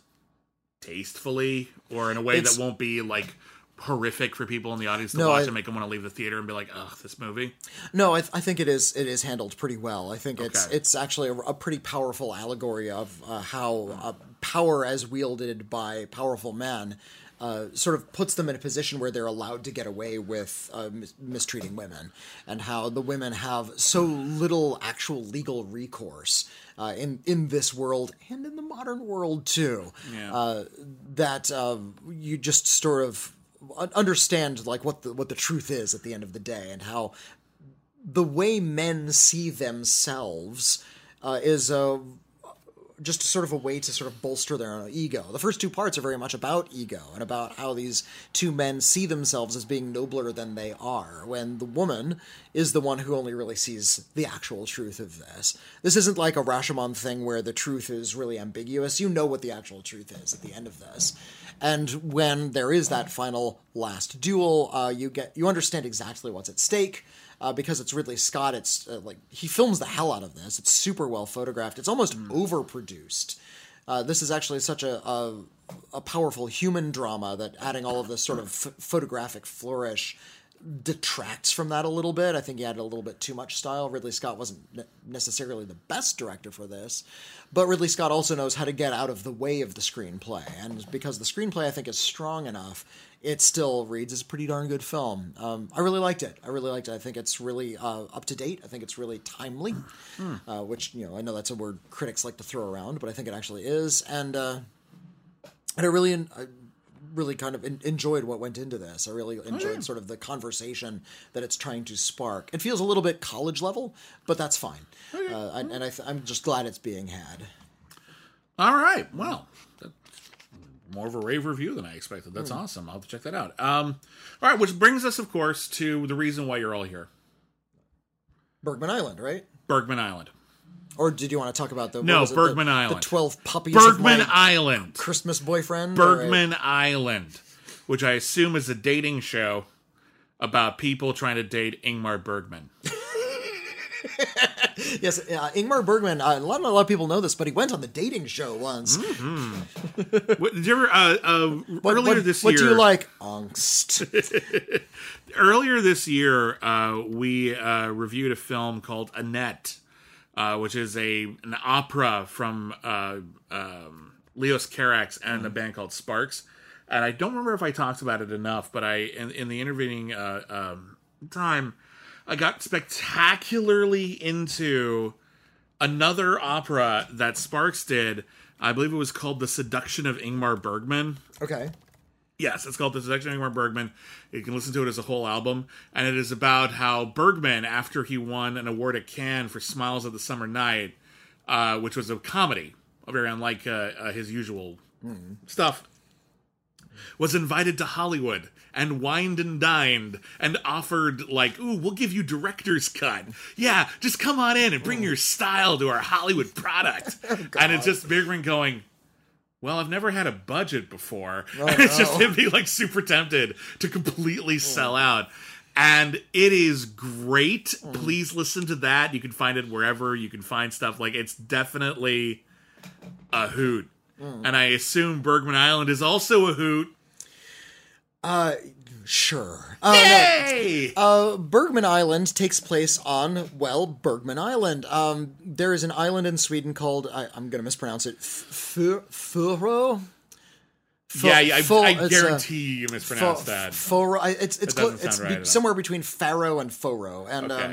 tastefully or in a way It's- that won't be like horrific for people in the audience to No, watch I- and make them want to leave the theater and be like, "Ugh, this movie." No, I, I think it is it is handled pretty well. I think it's Okay. it's actually a, a pretty powerful allegory of uh, how uh, power, as wielded by powerful men, uh, sort of puts them in a position where they're allowed to get away with uh, mis- mistreating women, and how the women have so little actual legal recourse uh, in in this world and in the modern world too. Yeah. Uh, that uh, you just sort of understand like what the what the truth is at the end of the day and how the way men see themselves uh, is a just sort of a way to sort of bolster their own ego. The first two parts are very much about ego and about how these two men see themselves as being nobler than they are, when the woman is the one who only really sees the actual truth of this. This isn't like a Rashomon thing where the truth is really ambiguous. You know what the actual truth is at the end of this. And when there is that final last duel, uh, you get you understand exactly what's at stake uh, because it's Ridley Scott. It's uh, like he films the hell out of this. It's super well photographed. It's almost overproduced. Uh, this is actually such a, a a powerful human drama that adding all of this sort of ph photographic flourish detracts from that a little bit. I think he added a little bit too much style. Ridley Scott wasn't ne- necessarily the best director for this, but Ridley Scott also knows how to get out of the way of the screenplay. And because the screenplay, I think, is strong enough, it still reads as a pretty darn good film. Um, I really liked it. I really liked it. I think it's really uh, up to date. I think it's really timely, uh, which, you know, I know that's a word critics like to throw around, but I think it actually is. And, uh, and I really, I really kind of en- enjoyed what went into this. I really enjoyed sort of the conversation that it's trying to spark. It feels a little bit college level, but that's fine. Uh, and and I th- I'm just glad it's being had. All right. Well, more of a rave review than I expected. That's awesome. I'll have to check that out. Um, all right, which brings us, of course, to the reason why you're all here Bergman Island, right? Bergman Island. Or did you want to talk about the No, was it, Bergman the, Island. the twelve puppies Bergman Island. Christmas boyfriend? Right. Bergman Island, which I assume is a dating show about people trying to date Ingmar Bergman. *laughs* Yes, uh, Ingmar Bergman. Uh, a lot, a lot of people know this, but he went on the dating show once. What, did you ever, uh, uh, *laughs* What, earlier what- this year? what do you like? Angst. *laughs* earlier this year, uh, we uh, reviewed a film called Annette, uh, which is a an opera from uh, um, Leos Carax and a band called Sparks. And I don't remember if I talked about it enough, but I in, in the intervening uh, um, time, I got spectacularly into another opera that Sparks did. I believe it was called The Seduction of Ingmar Bergman. okay. Yes, it's called The Seduction of Ingmar Bergman. You can listen to it as a whole album, and it is about how Bergman, after he won an award at Cannes for Smiles of the Summer Night, uh, which was a comedy, very unlike uh, uh, his usual stuff, was invited to Hollywood and wined and dined and offered like, "Ooh, we'll give you director's cut. Yeah, just come on in and bring your style to our Hollywood product." *laughs* Oh, and it's just Bergman going, well, I've never had a budget before. Oh, and *laughs* it's just him being like super tempted to completely mm. sell out. And it is great. Mm. Please listen to that. You can find it wherever you can find stuff. Like it's definitely a hoot. Mm. And I assume Bergman Island is also a hoot. Uh, sure. Uh, no. Yay! Uh, Bergman Island takes place on, well, Bergman Island. Um, there is an island in Sweden called, I, I'm going to mispronounce it, F- Furo? yeah, yeah, I, Fo- I it's, guarantee you mispronounced Fo- that. Foro. It's it's clo- it's be- right all. somewhere between Faro and Foro, and um,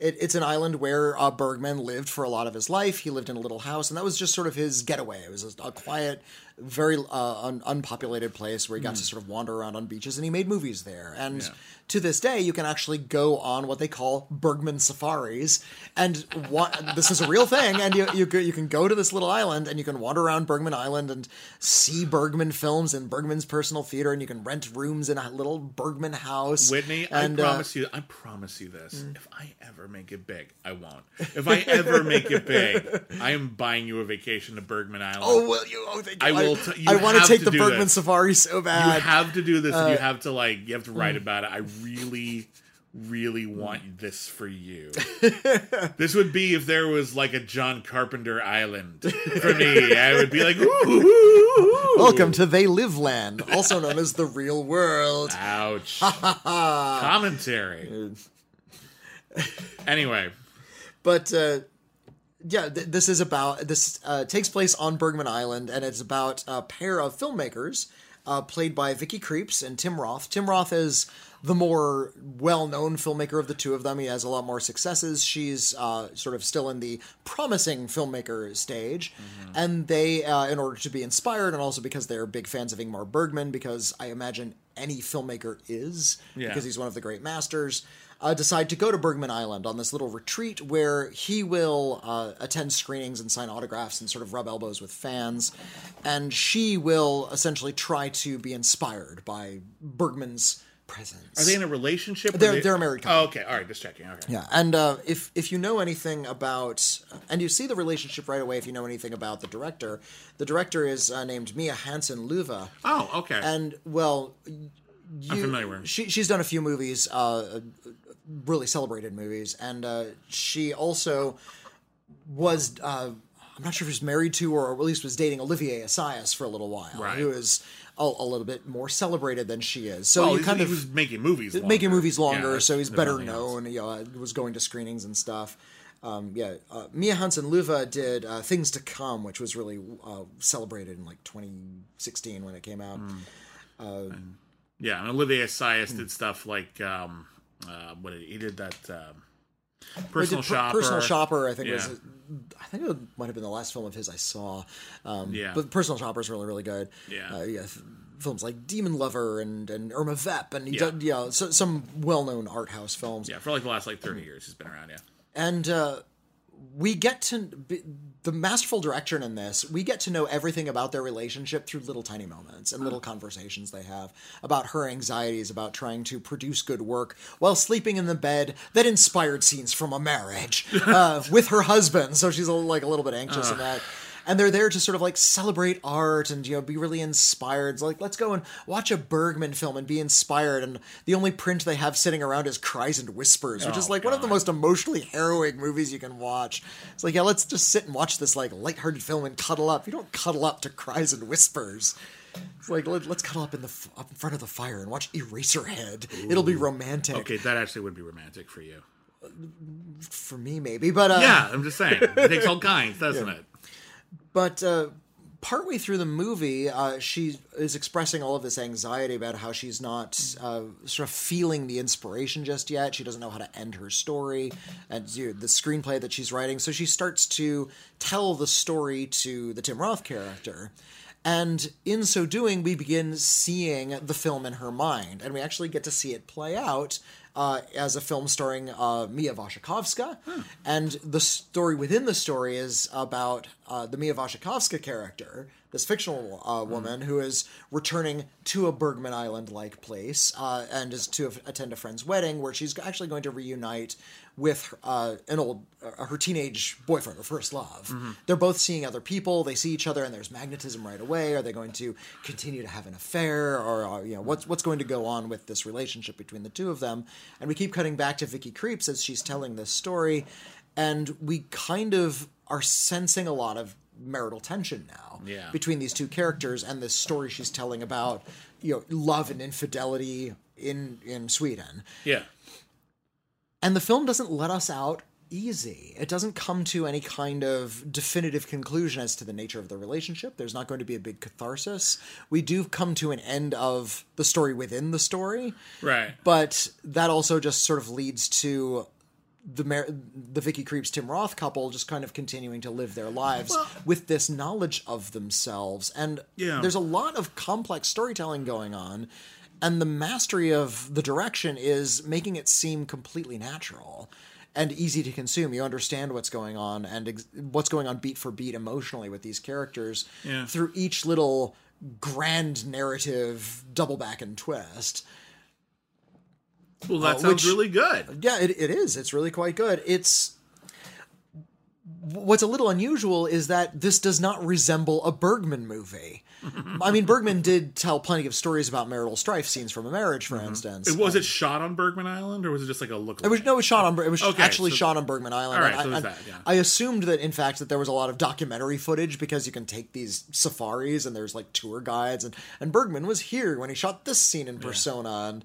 it, it's an island where uh, Bergman lived for a lot of his life. He lived in a little house, and that was just sort of his getaway. It was a, a quiet, very uh, un- unpopulated place where he got to sort of wander around on beaches, and he made movies there. And. Yeah. to this day, you can actually go on what they call Bergman safaris, and wa- this is a real thing. And you you, you can go to this little island, and you can wander around Bergman Island and see Bergman films in Bergman's personal theater, and you can rent rooms in a little Bergman house. Whitney, and, I uh, promise you, I promise you this. If I ever make it big, I won't. If I ever make it big, *laughs* I am buying you a vacation to Bergman Island. Oh, will you? Oh, thank you. I will t- I want to take the Bergman this. safari so bad. you have to do this, and you uh, have to like, you have to write about it. I really, really want this for you. *laughs* this would be if there was like a John Carpenter Island for me. I would be like, ooh. Welcome to They Live Land, also known as the real world. Ouch. *laughs* Commentary. *laughs* Anyway, But uh, yeah, th- this is about this uh, takes place on Bergman Island, and it's about a pair of filmmakers uh, played by Vicky Krieps and Tim Roth. Tim Roth is the more well-known filmmaker of the two of them. He has a lot more successes. She's uh, sort of still in the promising filmmaker stage, and they, uh, in order to be inspired, and also because they're big fans of Ingmar Bergman, because I imagine any filmmaker is Yeah. because he's one of the great masters. Uh, decide to go to Bergman Island on this little retreat where he will uh, attend screenings and sign autographs and sort of rub elbows with fans, and she will essentially try to be inspired by Bergman's presence. Are they in a relationship? They're- they- they're a married couple. Oh, okay. All right. Just checking. Okay. Yeah, and uh, if if you know anything about, and you see the relationship right away, if you know anything about the director, the director is uh, named Mia Hansen-Løve, Oh, okay. and well, you, I'm familiar with her. She she's done a few movies, uh, really celebrated movies, and uh, she also was. Uh, I'm not sure if she was married to or at least was dating Olivier Assayas for a little while, Right. who is a, a little bit more celebrated than she is. So well, you he's- kind he of was making movies. Longer. making movies longer, that's- so he's better known. You know, was going to screenings and stuff. Um, yeah, uh, Mia Hansen-Løve did uh, Things to Come, which was really uh, celebrated in like 2016 when it came out. Mm. Yeah, and Olivier Assayas Hmm. did stuff like um, uh, what did he, he did that um, He did personal shopper. Personal Shopper, I think was. I think it might have been the last film of his I saw. Um, Yeah. but Personal Shopper is really really good. Yeah. uh, yeah. f- Films like Demon Lover and, and Irma Vep and he Yeah. did, yeah, so, some well known art house films. Yeah, for like the last like thirty years, he's been around. Yeah. and uh, we get to be, the masterful direction in this we get to know everything about their relationship through little tiny moments and little conversations they have about her anxieties about trying to produce good work while sleeping in the bed that inspired scenes from a marriage *laughs* uh, with her husband. So she's a, like a little bit anxious in that and they're there to sort of like celebrate art and you know be really inspired. It's like let's go and watch a Bergman film and be inspired. And the only print they have sitting around is Cries and Whispers, which is Oh, like one of the most emotionally harrowing movies you can watch. It's like yeah, let's just sit and watch this like lighthearted film and cuddle up. You don't cuddle up to Cries and Whispers. It's like let, us cuddle up in the up in front of the fire and watch Eraserhead. It'll be romantic Okay, that actually would be romantic for you. for me, maybe. But uh, Yeah, I'm just saying. It takes all kinds, doesn't *laughs* it? But uh, partway through the movie, uh, she is expressing all of this anxiety about how she's not uh, sort of feeling the inspiration just yet. She doesn't know how to end her story and you know, the screenplay that she's writing. So she starts to tell the story to the Tim Roth character. And in so doing, we begin seeing the film in her mind, and we actually get to see it play out uh, as a film starring uh, Mia Wasikowska. And the story within the story is about uh, the Mia Wasikowska character, this fictional uh, woman who is returning to a Bergman Island like place uh, and is to attend a friend's wedding where she's actually going to reunite with uh, an old uh, her teenage boyfriend, her first love. They're both seeing other people. They see each other, and there's magnetism right away. Are they going to continue to have an affair, or uh, you know what's what's going to go on with this relationship between the two of them? And we keep cutting back to Vicky Krieps as she's telling this story, and we kind of are sensing a lot of marital tension now Yeah. between these two characters and this story she's telling about you know love and infidelity in in Sweden. Yeah. And the film doesn't let us out easy. It doesn't come to any kind of definitive conclusion as to the nature of the relationship. There's not going to be a big catharsis. We do come to an end of the story within the story, Right. but that also just sort of leads to the Mar- the Vicky Krieps Tim Roth couple just kind of continuing to live their lives Well- with this knowledge of themselves. And Yeah. there's a lot of complex storytelling going on. And the mastery of the direction is making it seem completely natural and easy to consume. You understand what's going on and ex- what's going on beat for beat emotionally with these characters Yeah. through each little grand narrative double back and twist. Well, that Uh, sounds which- really good. Yeah, it, it is. It's really quite good. It's what's a little unusual is that this does not resemble a Bergman movie. *laughs* I mean, Bergman did tell plenty of stories about marital strife scenes from a marriage, for instance. It- Was it shot on Bergman Island, or was it just like a look? It was no, it was shot on. It was Okay, actually so- shot on Bergman Island. All right, so I, that, yeah. I assumed that in fact that there was a lot of documentary footage because you can take these safaris and there's like tour guides and and Bergman was here when he shot this scene in Persona and.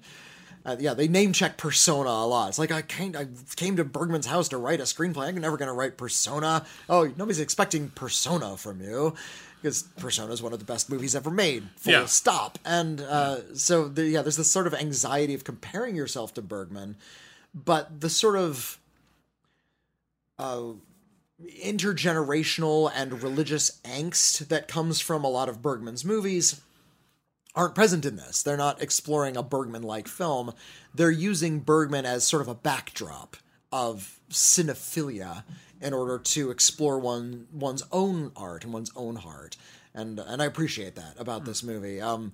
Uh, yeah, they name check Persona a lot. It's like I came, I came to Bergman's house to write a screenplay. I'm never going to write Persona. Oh, nobody's expecting Persona from you because Persona is one of the best movies ever made. Full Yeah. stop. And uh, so, the, yeah, there's this sort of anxiety of comparing yourself to Bergman, but the sort of uh, intergenerational and religious angst that comes from a lot of Bergman's movies aren't present in this. They're not exploring a Bergman like film. They're using Bergman as sort of a backdrop of cinephilia in order to explore one one's own art and one's own heart. And and I appreciate that about this movie. Um,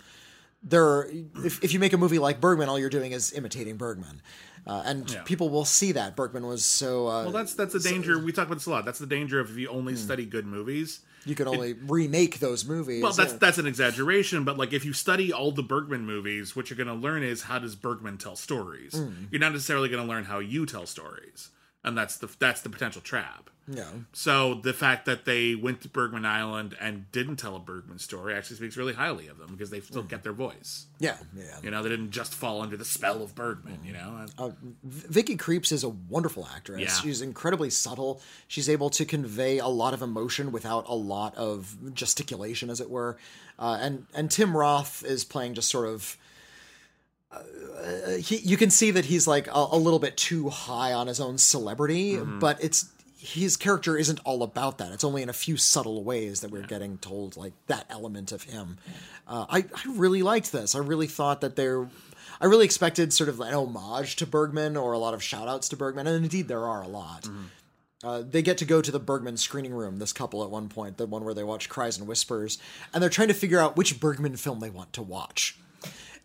there, if if you make a movie like Bergman, all you're doing is imitating Bergman, uh, and Yeah. people will see that Bergman was so. Uh, Well, that's that's the danger. we talk about this a lot. That's the danger of if you only study good movies. You can only remake those movies. Well, that's yeah. that's an exaggeration, but like if you study all the Bergman movies, what you're going to learn is how does Bergman tell stories. Mm. You're not necessarily going to learn how you tell stories, and that's the that's the potential trap. yeah. So the fact that they went to Bergman Island and didn't tell a Bergman story actually speaks really highly of them because they still get their voice. Yeah, yeah. You know, they didn't just fall under the spell of Bergman. You know, Uh, Vicky Krieps is a wonderful actress. Yeah. She's incredibly subtle. She's able to convey a lot of emotion without a lot of gesticulation, as it were. Uh, and and Tim Roth is playing just sort of. Uh, he, you can see that he's like a, a little bit too high on his own celebrity, but it's his character isn't all about that. It's only in a few subtle ways that we're getting told like that element of him. Uh, I I really liked this. I really thought that there. I really expected sort of an homage to Bergman or a lot of shout outs to Bergman, and indeed there are a lot. Uh, they get to go to the Bergman screening room, this couple at one point, the one where they watch Cries and Whispers, and they're trying to figure out which Bergman film they want to watch.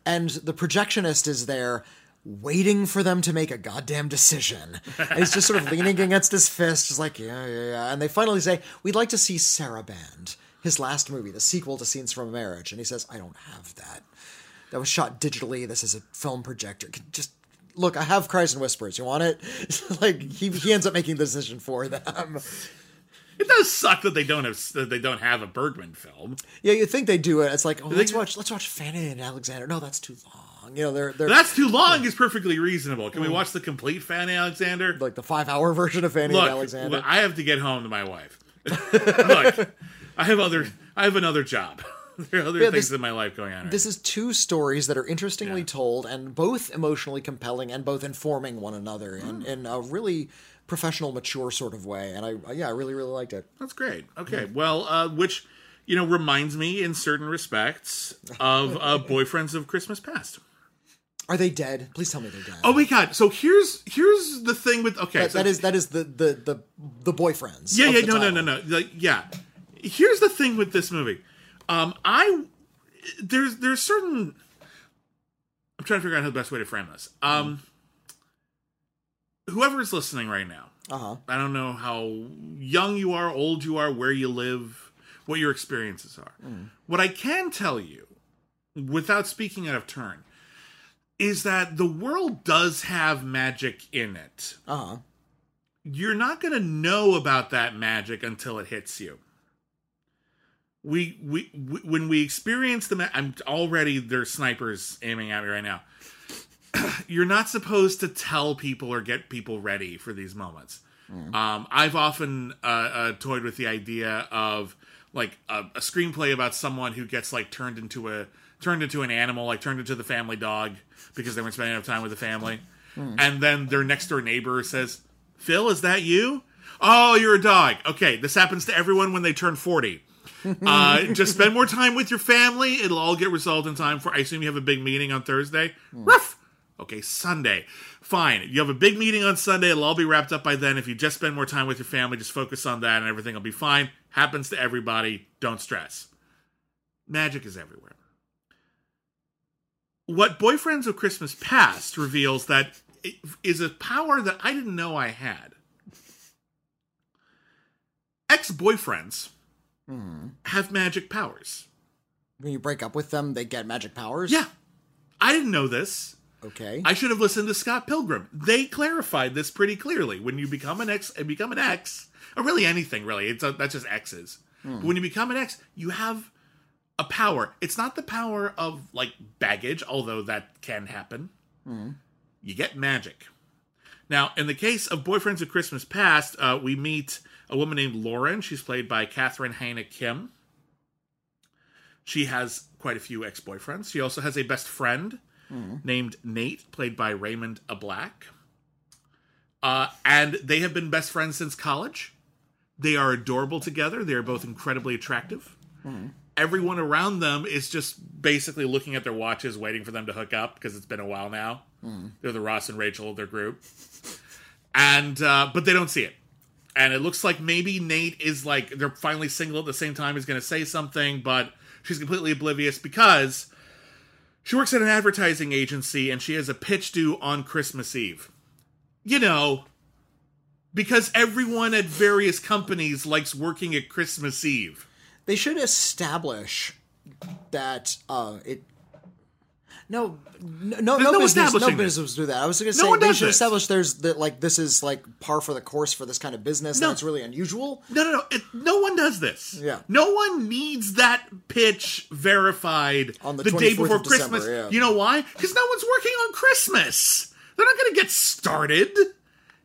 And the projectionist is there waiting for them to make a goddamn decision. And he's just sort of leaning against his fist, just like, yeah, yeah, yeah. And they finally say, We'd like to see Saraband, his last movie, the sequel to Scenes from a Marriage. And he says, I don't have that. That was shot digitally. This is a film projector. Just look, I have Cries and Whispers. You want it? *laughs* like he, he ends up making the decision for them. It does suck that they don't have that they don't have a Bergman film. Yeah, you think they do it. It's like, oh, let's watch let's watch Fanny and Alexander. No, that's too long. You know, they're they're That's too long. Is perfectly reasonable. Can we watch the complete Fanny Alexander? like the five hour *laughs* version of Fanny Look, and Alexander. I have to get home to my wife. *laughs* Look, I have other. I have another job. *laughs* there are other Yeah, things this- in my life going on. Right this is two stories that are interestingly Yeah. told and both emotionally compelling and both informing one another Hmm. in, in a really professional, mature sort of way. And I, yeah, I really, really liked it. That's great. Okay, well, uh, which you know reminds me in certain respects of uh, *laughs* Boyfriends of Christmas Past. Are they dead? Please tell me they're dead. Oh my god! So here's here's the thing with okay, that, so, that is that is the the the the boyfriends. yeah yeah the no no no no like, yeah. Here's the thing with this movie. Um, I there's there's certain. I'm trying to figure out how the best way to frame this. Um, whoever is listening right now, Uh huh. I don't know how young you are, old you are, where you live, what your experiences are. What I can tell you, without speaking out of turn, is that the world does have magic in it. Uh huh. You're not going to know about that magic until it hits you. We, we, we when we experience the ma- I'm already there's snipers aiming at me right now. *clears throat* You're not supposed to tell people or get people ready for these moments. Um, I've often uh, uh, toyed with the idea of like a, a screenplay about someone who gets like turned into a turned into an animal, like turned into the family dog because they weren't spending enough time with the family, and then their next door neighbor says, "Phil, is that you? Oh, you're a dog. Okay, this happens to everyone when they turn forty. *laughs* Uh, just spend more time with your family. It'll all get resolved in time for. I assume you have a big meeting on Thursday. Ruff. Okay, Sunday. Fine. You have a big meeting on Sunday. It'll all be wrapped up by then. If you just spend more time with your family, just focus on that and everything will be fine. Happens to everybody. Don't stress. Magic is everywhere. What Boyfriends of Christmas Past reveals that is a power that I didn't know I had. Ex boyfriends hmm. have magic powers. When you break up with them, they get magic powers. Yeah. I didn't know this. Okay. I should have listened to Scott Pilgrim. They clarified this pretty clearly. When you become an ex and uh, become an ex, or really anything, really, it's a, that's just exes. But hmm. when you become an ex, you have a power. It's not the power of like baggage, although that can happen. Hmm. You get magic. Now, in the case of Boyfriends of Christmas Past, uh, we meet a woman named Lauren. She's played by Catherine Haena Kim. She has quite a few ex boyfriends. She also has a best friend named Nate, played by Raymond Ablack. Uh, and they have been best friends since college. They are adorable together. They are both incredibly attractive. everyone around them is just basically looking at their watches, waiting for them to hook up because it's been a while now. They're the Ross and Rachel of their group, and uh, but they don't see it. And it looks like maybe Nate is like they're finally single at the same time. He's going to say something, but she's completely oblivious because she works at an advertising agency and she has a pitch due on Christmas Eve. You know, because everyone at various companies likes working at Christmas Eve. They should establish that uh, it. No, no, no, no business, no business do that. I was going to No say one they does should this. establish there's that like this is like par for the course for this kind of business. No. and it's really unusual. No, no, no. It, no one does this. Yeah. No one needs that pitch verified On the day before of December, Christmas. yeah. You know why? Because no one's working on Christmas. They're not going to get started.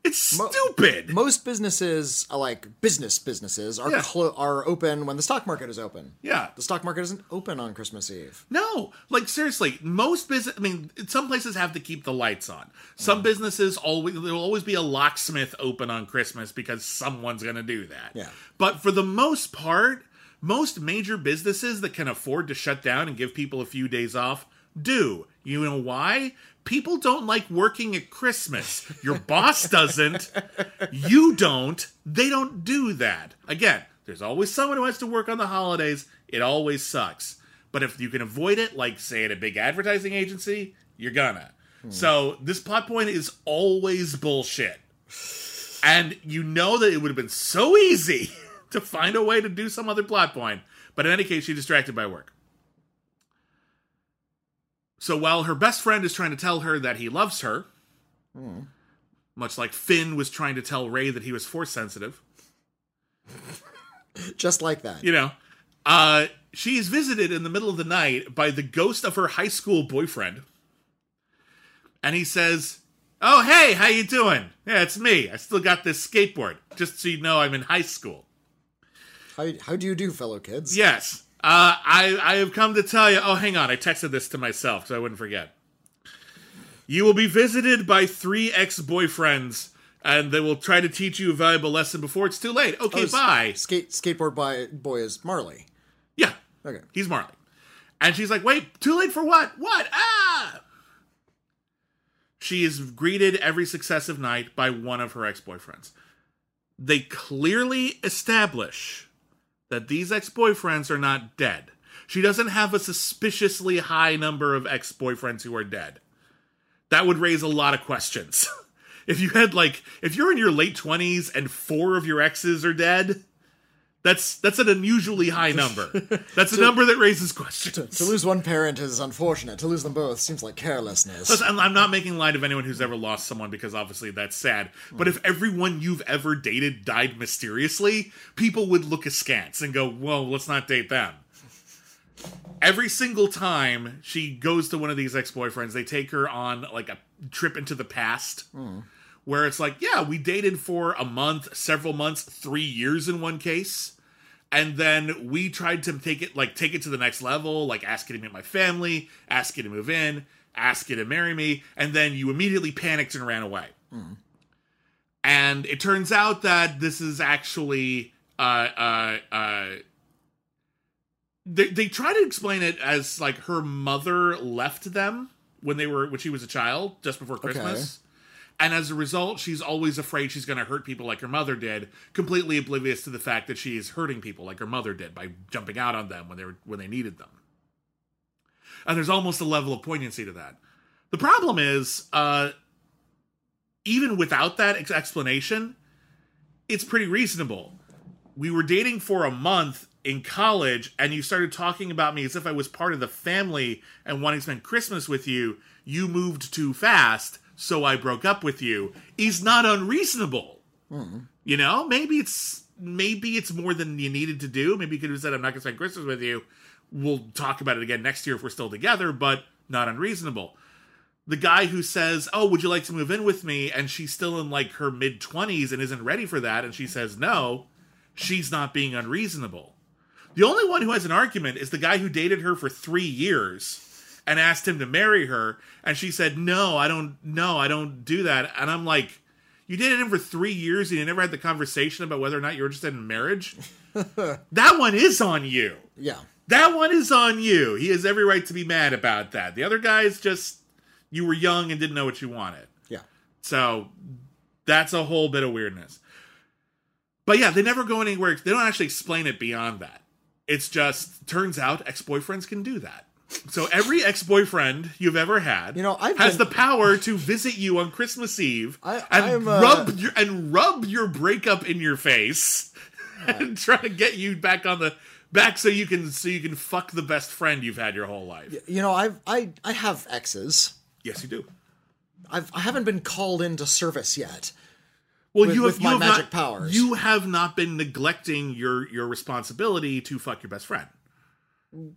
It's Mo- stupid. Most businesses, like business businesses, are Yeah. clo- are open when the stock market is open. yeah. The stock market isn't open on Christmas Eve. No, like seriously, most business. I mean, some places have to keep the lights on. Some mm. businesses always there will always be a locksmith open on Christmas because someone's going to do that. Yeah. But for the most part, most major businesses that can afford to shut down and give people a few days off do. You know why? People don't like working at Christmas. Your boss doesn't. You don't. They don't do that. Again, there's always someone who has to work on the holidays. It always sucks. But if you can avoid it, like say at a big advertising agency, you're gonna. So this plot point is always bullshit. And you know that it would have been so easy *laughs* to find a way to do some other plot point. But in any case, she's distracted by work. So while her best friend is trying to tell her that he loves her, much like Finn was trying to tell Rey that he was force sensitive, Just like that. you know, uh, she is visited in the middle of the night by the ghost of her high school boyfriend. And he says, Oh, hey, how you doing? Yeah, it's me. I still got this skateboard. Just so you know, I'm in high school. How, how do you do, fellow kids? Yes. Uh, I, I have come to tell you. Oh, hang on. I texted this to myself so I wouldn't forget. You will be visited by three ex boyfriends, and they will try to teach you a valuable lesson before it's too late. Okay, Oh, bye. Skate skateboard by boy is Marley. Yeah, Okay. he's Marley. And she's like, wait, too late for what? What? Ah! She is greeted every successive night by one of her ex boyfriends. They clearly establish that these ex boyfriends are not dead. She doesn't have a suspiciously high number of ex boyfriends who are dead. That would raise a lot of questions. *laughs* if you had, like, if you're in your late 20s and four of your exes are dead, that's that's an unusually high number. *laughs* That's a number that raises questions. To lose one parent is unfortunate. To lose them both seems like carelessness. Listen, I'm, not making light of anyone who's ever lost someone because obviously that's sad. But if everyone you've ever dated died mysteriously, people would look askance and go, "Whoa, let's not date them." Every single time she goes to one of these ex-boyfriends, they take her on like a trip into the past. Where it's like, yeah, we dated for a month, several months, three years in one case. And then we tried to take it like take it to the next level, like ask you to meet my family, ask you to move in, ask you to marry me, and then you immediately panicked and ran away. And it turns out that this is actually uh uh uh they they try to explain it as like her mother left them when they were when she was a child just before Christmas. And as a result, she's always afraid she's going to hurt people like her mother did, completely oblivious to the fact that she is hurting people like her mother did by jumping out on them when they were when they needed them. And there's almost a level of poignancy to that. The problem is, uh, even without that ex- explanation, it's pretty reasonable. We were dating for a month in college, and you started talking about me as if I was part of the family and wanting to spend Christmas with you. You moved too fast, so I broke up with you. Is not unreasonable. Mm-hmm. You know, maybe it's maybe it's more than you needed to do. Maybe you could have said, "I'm not going to spend Christmas with you." We'll talk about it again next year if we're still together, but not unreasonable the guy who says, "Oh, would you like to move in with me?" and she's still in like her mid 20s and isn't ready for that and she says no, she's not being unreasonable. The only one who has an argument is the guy who dated her for 3 years and asked him to marry her and she said, "No, I don't no, I don't do that." And I'm like, "You dated him for 3 years and you never had the conversation about whether or not you're interested in marriage?" *laughs* that one is on you. yeah. that one is on you. He has every right to be mad about that. The other guys just you were young and didn't know what you wanted. Yeah. So that's a whole bit of weirdness. But yeah, they never go anywhere. They don't actually explain it beyond that. It's just turns out ex-boyfriends can do that. So every ex-boyfriend you've ever had, You know, I've has been- the power to visit you on Christmas Eve I- and uh, rub your and rub your breakup in your face *laughs* and try to get you back on the back so you can so you can fuck the best friend you've had your whole life. You know, I've I I have exes. Yes, you do. I've I haven't been called into service yet. Well, With- you have with you my have magic not, powers. You have not been neglecting your your responsibility to fuck your best friend.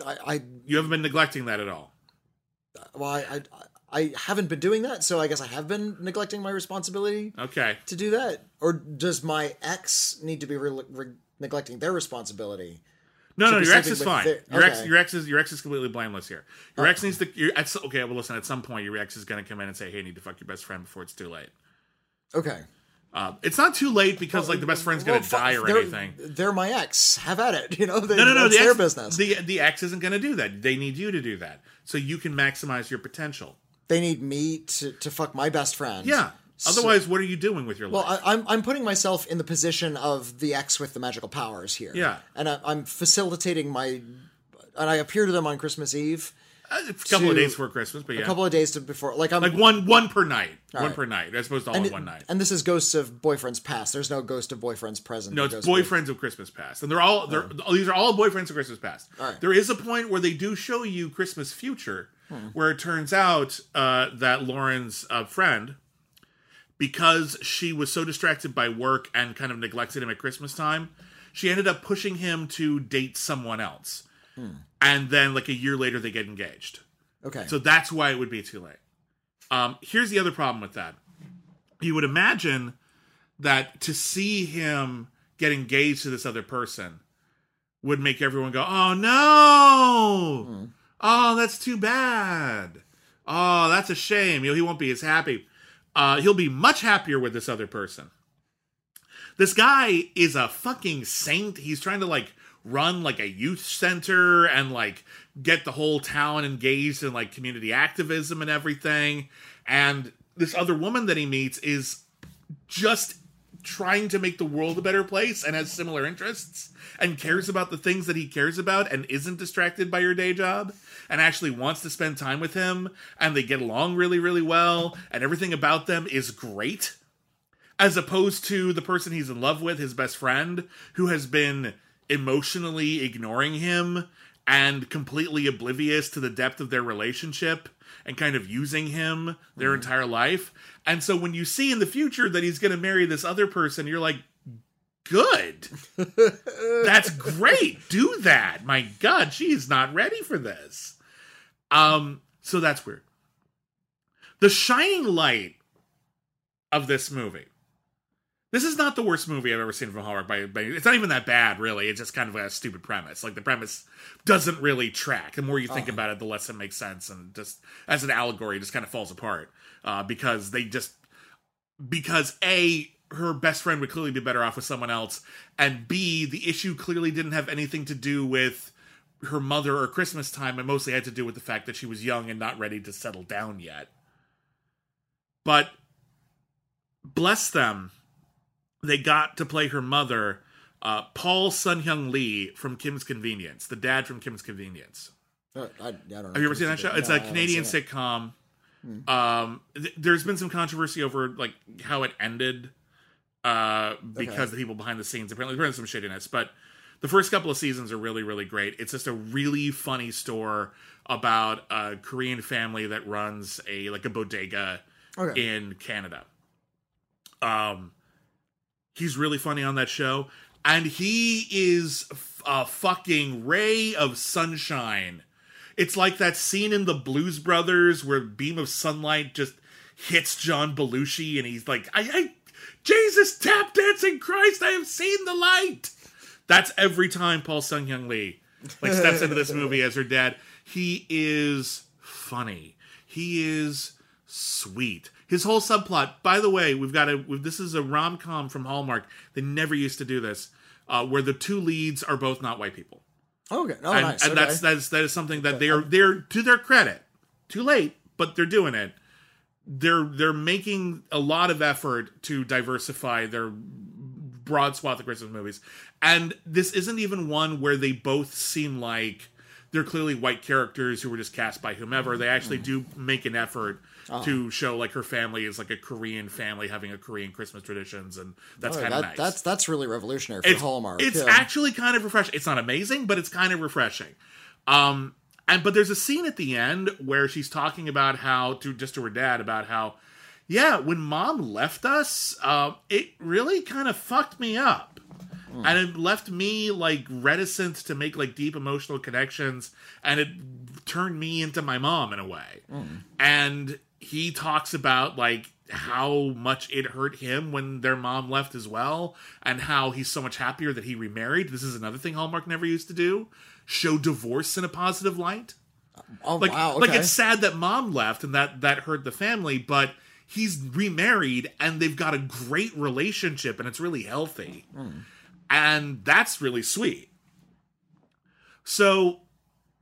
I, I You haven't been neglecting that at all. well, I, I I haven't been doing that, so I guess I have been neglecting my responsibility Okay. to do that. Or does my ex need to be re- re- neglecting their responsibility? No, no, your ex is fine. their- Your ex, your ex is your ex is completely blameless here. Your ex oh. needs to. Your ex, okay, well, listen. At some point, your ex is going to come in and say, "Hey, I need to fuck your best friend before it's too late." Okay. Uh, it's not too late because like the best friend's gonna die or they're- anything. They're my ex. Have at it. *laughs* You know, they, No, no, no. The their ex, business. The the ex isn't to do that. They need you to do that so you can maximize your potential. they need me to, to fuck my best friend. Yeah. Otherwise, what are you doing with your life? Well? I, I'm I'm putting myself in the position of the ex with the magical powers here. Yeah. and I, I'm facilitating my, and I appear to them on Christmas Eve, a couple of days before Christmas, but yeah, a couple of days to before, like I'm like one one per night, one right. per night, as opposed to all and, in one night. and this is ghosts of boyfriends past. There's no ghost of boyfriends present. No, it's of- boyfriends of Christmas past, and they're all they're these are all boyfriends of Christmas past. All right. There is a point where they do show you Christmas future, where it turns out uh, that Lauren's uh, friend, because she was so distracted by work and kind of neglected him at Christmas time, she ended up pushing him to date someone else, and then like a year later they get engaged. Okay. So that's why it would be too late. Um, here's the other problem with that. You would imagine that to see him get engaged to this other person would make everyone go, "Oh no! Oh, that's too bad. Oh, that's a shame. You know, he won't be as happy. Uh, he'll be much happier with this other person." This guy is a fucking saint. He's trying to like run like a youth center and like get the whole town engaged in like community activism and everything. And this other woman that he meets is just trying to make the world a better place and has similar interests and cares about the things that he cares about and isn't distracted by your day job and actually wants to spend time with him and they get along really really well and everything about them is great as opposed to the person he's in love with, his best friend, who has been emotionally ignoring him and completely oblivious to the depth of their relationship and kind of using him their entire life. And so when you see in the future that he's going to marry this other person, you're like, good. *laughs* That's great. Do that. My God, she's not ready for this. Um, so that's weird. The shining light of this movie. This is not the worst movie I've ever seen from Hallmark. By, by it's not even that bad, really. It's just kind of a stupid premise. Like the premise doesn't really track. The more you think about it, the less it makes sense, and just as an allegory, it just kind of falls apart uh, because they just because a her best friend would clearly be better off with someone else, and b the issue clearly didn't have anything to do with her mother or Christmas time. It mostly had to do with the fact that she was young and not ready to settle down yet. But bless them, they got to play her mother, uh, Paul Sun Hyung Lee from Kim's Convenience, the dad from Kim's Convenience. Uh, I, I don't know. Have you ever seen that show? It's No, a Canadian sitcom. Um, th- there's been some controversy over like how it ended, uh, because Okay. the people behind the scenes apparently there's some shittiness. But the first couple of seasons are really, really great. It's just a really funny store about a Korean family that runs a like a bodega Okay. in Canada. Um, he's really funny on that show, and he is a fucking ray of sunshine. It's like that scene in the Blues Brothers where beam of sunlight just hits John Belushi, and he's like, "I, I Jesus, tap dancing Christ, I have seen the light." That's every time Paul Sun Hyung Lee like steps into this movie as her dad. He is funny. He is sweet. His whole subplot. By the way, we've got a. This is a rom com from Hallmark. They never used to do this, uh, where the two leads are both not white people. Okay. Oh, and, nice. and okay. that's that's that is something that they're they're to their credit. Too late, but they're doing it. They're they're making a lot of effort to diversify their broad swath of Christmas movies, and this isn't even one where they both seem like they're clearly white characters who were just cast by whomever. They actually do make an effort Oh. to show like her family is like a Korean family having a Korean Christmas traditions, and that's Oh, kind of that- nice. That's that's really revolutionary for it's, Hallmark. It's yeah. actually kind of refreshing. It's not amazing, but it's kind of refreshing. Um, and but there's a scene at the end where she's talking about how to just to her dad about how, yeah, when mom left us, uh, it really kind of fucked me up. And it left me like reticent to make like deep emotional connections, and it turned me into my mom in a way. And he talks about like how much it hurt him when their mom left as well, and how he's so much happier that he remarried. This is another thing Hallmark never used to do: show divorce in a positive light. oh Like, wow. Okay. like it's sad that mom left and that that hurt the family, but he's remarried and they've got a great relationship and it's really healthy, hmm. and that's really sweet. So,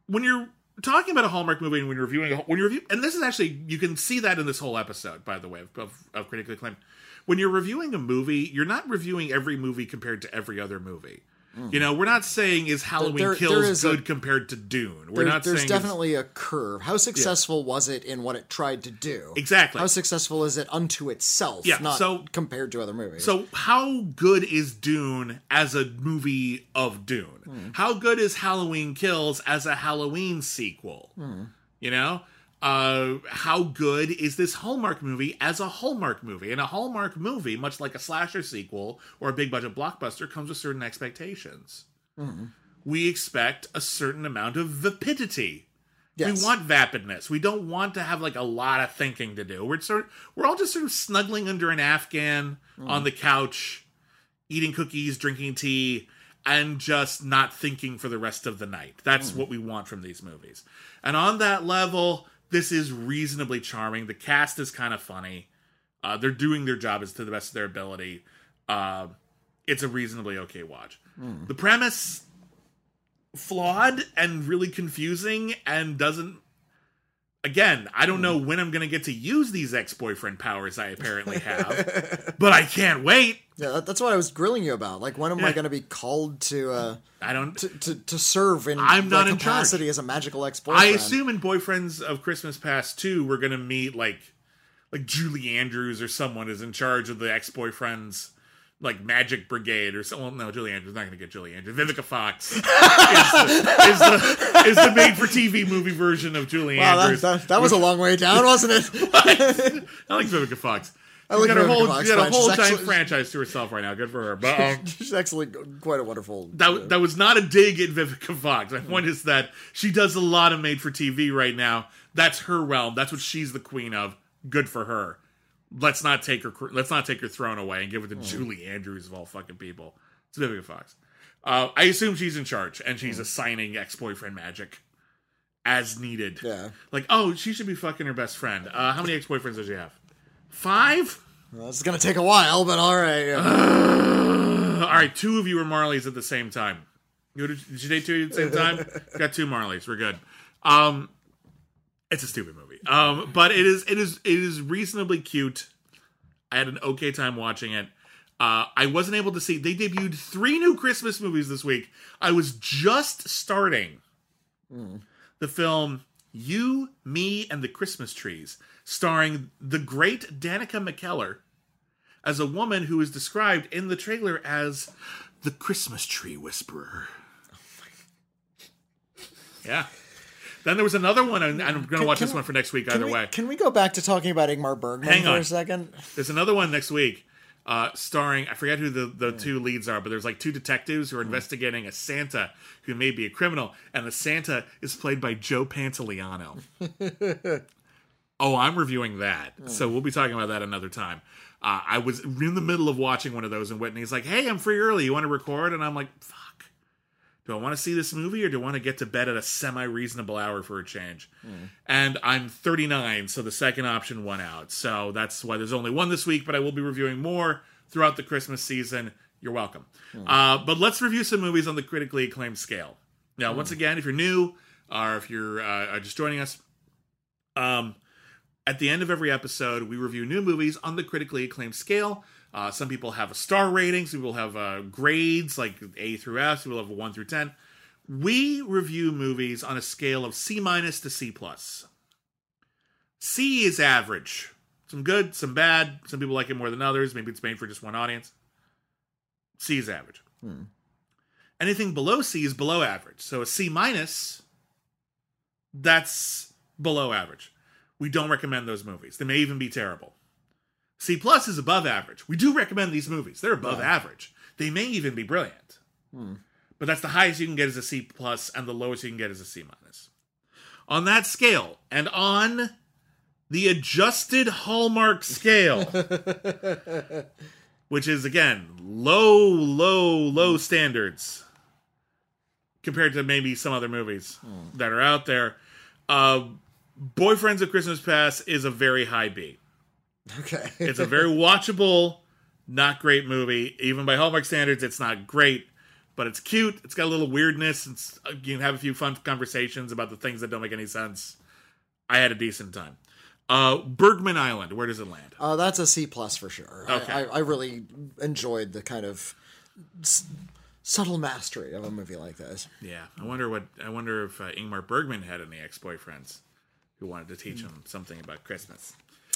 when you're talking about a Hallmark movie and when you're reviewing a, when you're review, and this is actually you can see that in this whole episode, by the way, of, of, of critically acclaimed. When you're reviewing a movie, you're not reviewing every movie compared to every other movie. Mm-hmm. You know, we're not saying is Halloween there Kills is a- good compared to Dune. We're There- not there's definitely a curve. How successful was it in what it tried to do? Exactly. How successful is it unto itself? Yeah, Not so- compared to other movies. So, how good is Dune as a movie of Dune? Hmm. How good is Halloween Kills as a Halloween sequel? Hmm. You know, uh, how good is this Hallmark movie as a Hallmark movie? And a Hallmark movie, much like a slasher sequel or a big budget blockbuster, comes with certain expectations. Mm-hmm. We expect a certain amount of vapidity. yes. We want vapidness. We don't want to have like a lot of thinking to do. We're sort of, we're all just sort of snuggling under an Afghan mm-hmm. on the couch, eating cookies, drinking tea, and just not thinking for the rest of the night. That's mm. what we want from these movies. And on that level, this is reasonably charming. The cast is kind of funny. Uh, they're doing their job as to the best of their ability. Uh, it's a reasonably okay watch. The premise flawed and really confusing and doesn't again i don't know when i'm going to get to use these ex-boyfriend powers i apparently *laughs* have but i can't wait yeah, that's what I was grilling you about. Like, when am I going to be called to uh, i don't to, to to serve in I'm not in charge. capacity as a magical ex-boyfriend? i assume in boyfriends of christmas past 2 we're going to meet like like julie andrews or someone is in charge of the ex-boyfriends like Magic Brigade or something. Well, no, Julie Andrews not going to get Julie Andrews. Vivica Fox *laughs* is, the, is the is the made for TV movie version of Julie Wow, Andrews. that, that was a long way down, wasn't it? *laughs* I like Vivica Fox. I like got whole, Fox got a whole giant actually- franchise to herself right now. Good for her. But *laughs* um, She's actually quite a wonderful. that that was not a dig at Vivica Fox. My point is that she does a lot of made for TV right now. That's her realm. That's what she's the queen of. Good for her. Let's not take her. Let's not take her throne away and give it to Julie Andrews of all fucking people. It's Vivica Fox. Uh, I assume she's in charge and she's assigning ex-boyfriend magic as needed. Yeah. Like, oh, she should be fucking her best friend. Uh, how many ex-boyfriends does she have? Five. Well, it's going to take a while, but all right. yeah. All right, two of you are Marleys at the same time. You did did you date two at the same time? *laughs* Got two Marleys. We're good. Um, it's a stupid movie. Um, but it is it is it is reasonably cute. I had an okay time watching it. Uh, I wasn't able to see. They debuted three new Christmas movies this week. I was just starting the film "You, Me, and the Christmas Trees," starring the great Danica McKellar as a woman who is described in the trailer as the Christmas tree whisperer. Yeah. Then there was another one, and I'm going to watch this one for next week either we, way. can we go back to talking about Ingmar Bergman Hang for on. a second? There's another one next week, uh, starring I forget who the, the two leads are, but there's like two detectives who are investigating a Santa who may be a criminal, and the Santa is played by Joe Pantoliano. *laughs* oh, I'm reviewing that, so we'll be talking about that another time. Uh, I was in the middle of watching one of those, and Witney's like, "Hey, I'm free early. You want to record?" And I'm like, "Fuck." Do I want to see this movie or do I want to get to bed at a semi reasonable hour for a change? And I'm 39, so the second option won out. So that's why there's only one this week, but I will be reviewing more throughout the Christmas season. You're welcome. Uh, but let's review some movies on the critically acclaimed scale. Now, once again, if you're new or if you're uh, just joining us, um, at the end of every episode, we review new movies on the critically acclaimed scale. Uh, some people have a star rating, some people have uh, grades like A through F, some people have a 1 through 10. We review movies on a scale of C minus to C plus. C is average. Some good, some bad. Some people like it more than others. Maybe it's made for just one audience. C is average. Hmm. Anything below C is below average. So a C minus, that's below average. We don't recommend those movies. They may even be terrible. C plus is above average. We do recommend these movies. They're above Yeah. average. They may even be brilliant. Hmm. But that's the highest you can get is a C plus, and the lowest you can get is a C minus. On that scale, and on the adjusted Hallmark scale, *laughs* which is again low, low, low standards compared to maybe some other movies that are out there. Uh, Boyfriends of Christmas Past is a very high B. Okay. It's a very watchable, not great movie. Even by Hallmark standards, it's not great, but it's cute. It's got a little weirdness. It's uh, you can have a few fun conversations about the things that don't make any sense. I had a decent time. Uh, Bergman Island, where does it land? Uh, that's a C plus for sure. I- Okay. I, I really enjoyed the kind of s- subtle mastery of a movie like this. Yeah, I wonder what I wonder if uh, Ingmar Bergman had any ex-boyfriends who wanted to teach him something about Christmas.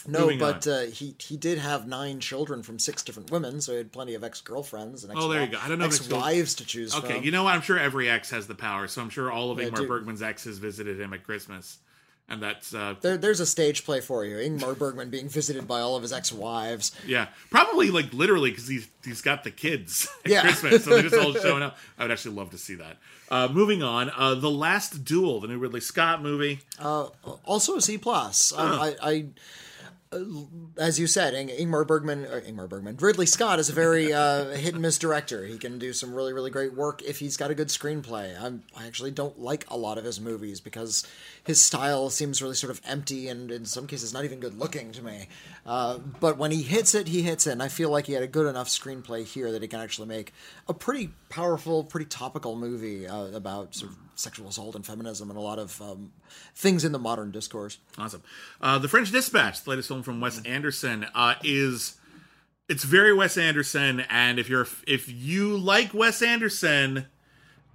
No, Moving but uh, he he did have nine children from six different women, so he had plenty of ex girlfriends and ex Oh, there you go. I don't know ex wives to choose Okay, from. you know what? I'm sure every ex has the power, so I'm sure all of Yeah, Ingmar dude. Bergman's exes visited him at Christmas, and that's uh, There, there's a stage play for you. Ingmar Bergman being visited by all of his ex-wives. Yeah, probably like literally because he's he's got the kids *laughs* at Yeah. Christmas, so they're just all *laughs* showing up. I would actually love to see that. Uh, moving on, uh, the Last Duel, the new Ridley Scott movie. Uh, also a C plus. Um, I, I as you said, Ing- Ingmar Bergman, or Ingmar Bergman, Ridley Scott is a very uh, hit and miss director. He can do some really, really great work if he's got a good screenplay. I'm, I actually don't like a lot of his movies because his style seems really sort of empty and in some cases not even good looking to me. Uh, but when he hits it, he hits it. And I feel like he had a good enough screenplay here that he can actually make a pretty powerful, pretty topical movie uh, about sort of sexual assault and feminism and a lot of um, things in the modern discourse. Awesome. Uh, the French Dispatch, the latest film from Wes Anderson, uh, is it's very Wes Anderson, and if you're if you like Wes Anderson,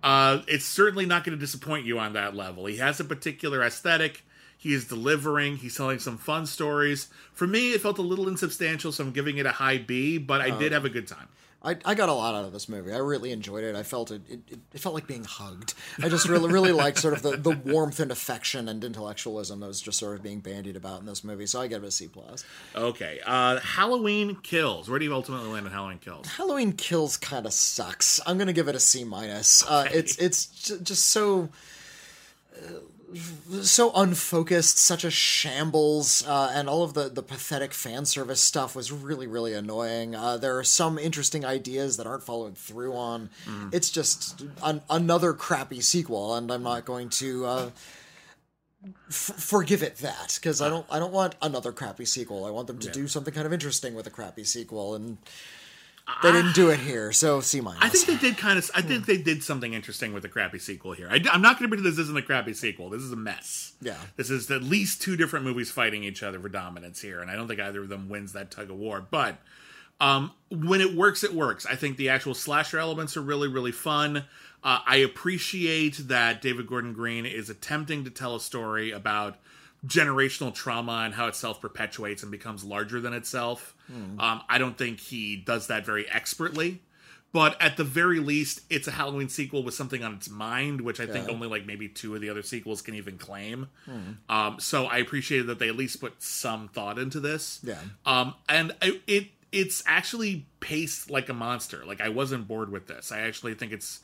uh, it's certainly not going to disappoint you on that level. He has a particular aesthetic. He is delivering. He's telling some fun stories. For me, it felt a little insubstantial, so I'm giving it a high B. But I did have a good time. I, I got a lot out of this movie. I really enjoyed it. I felt it, it, it felt like being hugged. I just really, really liked sort of the, the warmth and affection and intellectualism that was just sort of being bandied about in this movie. So I give it a C plus. Okay, uh, Halloween Kills. Where do you ultimately land on Halloween Kills? Halloween Kills kind of sucks. I'm gonna give it a C minus. Uh, it's it's j- just so uh, so unfocused, such a shambles, uh, and all of the the pathetic fan service stuff was really really annoying. Uh, there are some interesting ideas that aren't followed through on. It's just an, another crappy sequel, and I'm not going to. Uh, f- forgive it that because I don't I don't want another crappy sequel. I want them to do something kind of interesting with a crappy sequel, and they didn't do it here. So C minus. I think they did kind of. I think they did something interesting with the crappy sequel here. I, am not going to pretend this isn't a crappy sequel. This is a mess. Yeah. This is at least two different movies fighting each other for dominance here, and I don't think either of them wins that tug of war. But um, when it works, it works. I think the actual slasher elements are really, really fun. Uh, I appreciate that David Gordon Green is attempting to tell a story about generational trauma and how it self perpetuates and becomes larger than itself. Um, I don't think he does that very expertly. But at the very least, it's a Halloween sequel with something on its mind, which I think only like maybe two of the other sequels can even claim. Um, so I appreciated that they at least put some thought into this. Yeah. Um, and I, it it's actually paced like a monster. Like I wasn't bored with this. I actually think it's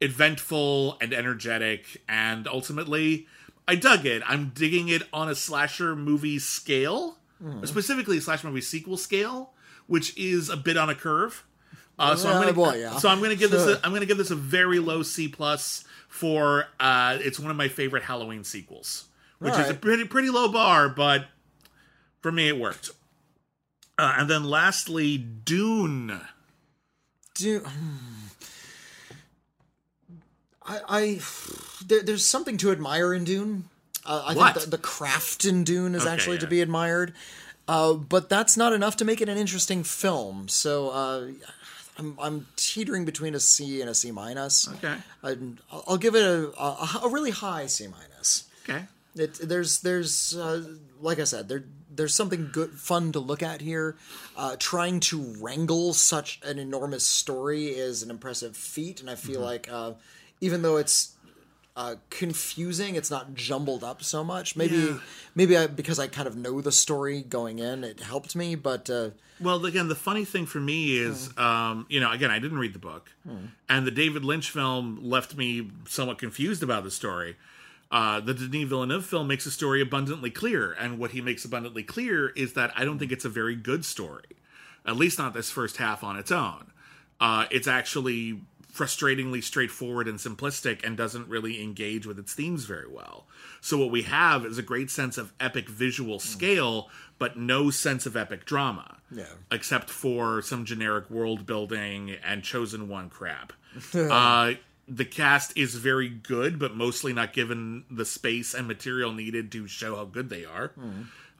eventful and energetic, and ultimately, I dug it. I'm digging it on a slasher movie scale, specifically a slasher movie sequel scale, which is a bit on a curve. Uh, so I'm gonna, boy, yeah. so I'm gonna give this. A, I'm gonna give this a very low C plus for. Uh, it's one of my favorite Halloween sequels, which is a pretty pretty low bar, but for me it worked. Uh, and then lastly, Dune. Do, I, I there, there's something to admire in Dune. Uh, I What? think the, the craft in Dune is Okay, actually to be admired, uh, but that's not enough to make it an interesting film. So uh, I'm I'm teetering between a C and a C minus. Okay. I'd- I'll I'll give it a, a, a really high C minus. Okay. It, there's there's uh, like I said there there's something good fun to look at here. Uh, trying to wrangle such an enormous story is an impressive feat, and I feel like uh, even though it's uh, confusing, it's not jumbled up so much. Maybe Yeah. maybe I, because I kind of know the story going in, it helped me. But uh, Well, again, the funny thing for me is, um, you know, again, I didn't read the book, and the David Lynch film left me somewhat confused about the story. Uh, the Denis Villeneuve film makes the story abundantly clear, and what he makes abundantly clear is that I don't think it's a very good story, at least not this first half on its own. Uh, it's actually frustratingly straightforward and simplistic and doesn't really engage with its themes very well. So what we have is a great sense of epic visual scale, but no sense of epic drama. Yeah. Except for some generic world building and chosen one crap. *laughs* uh, the cast is very good, but mostly not given the space and material needed to show how good they are.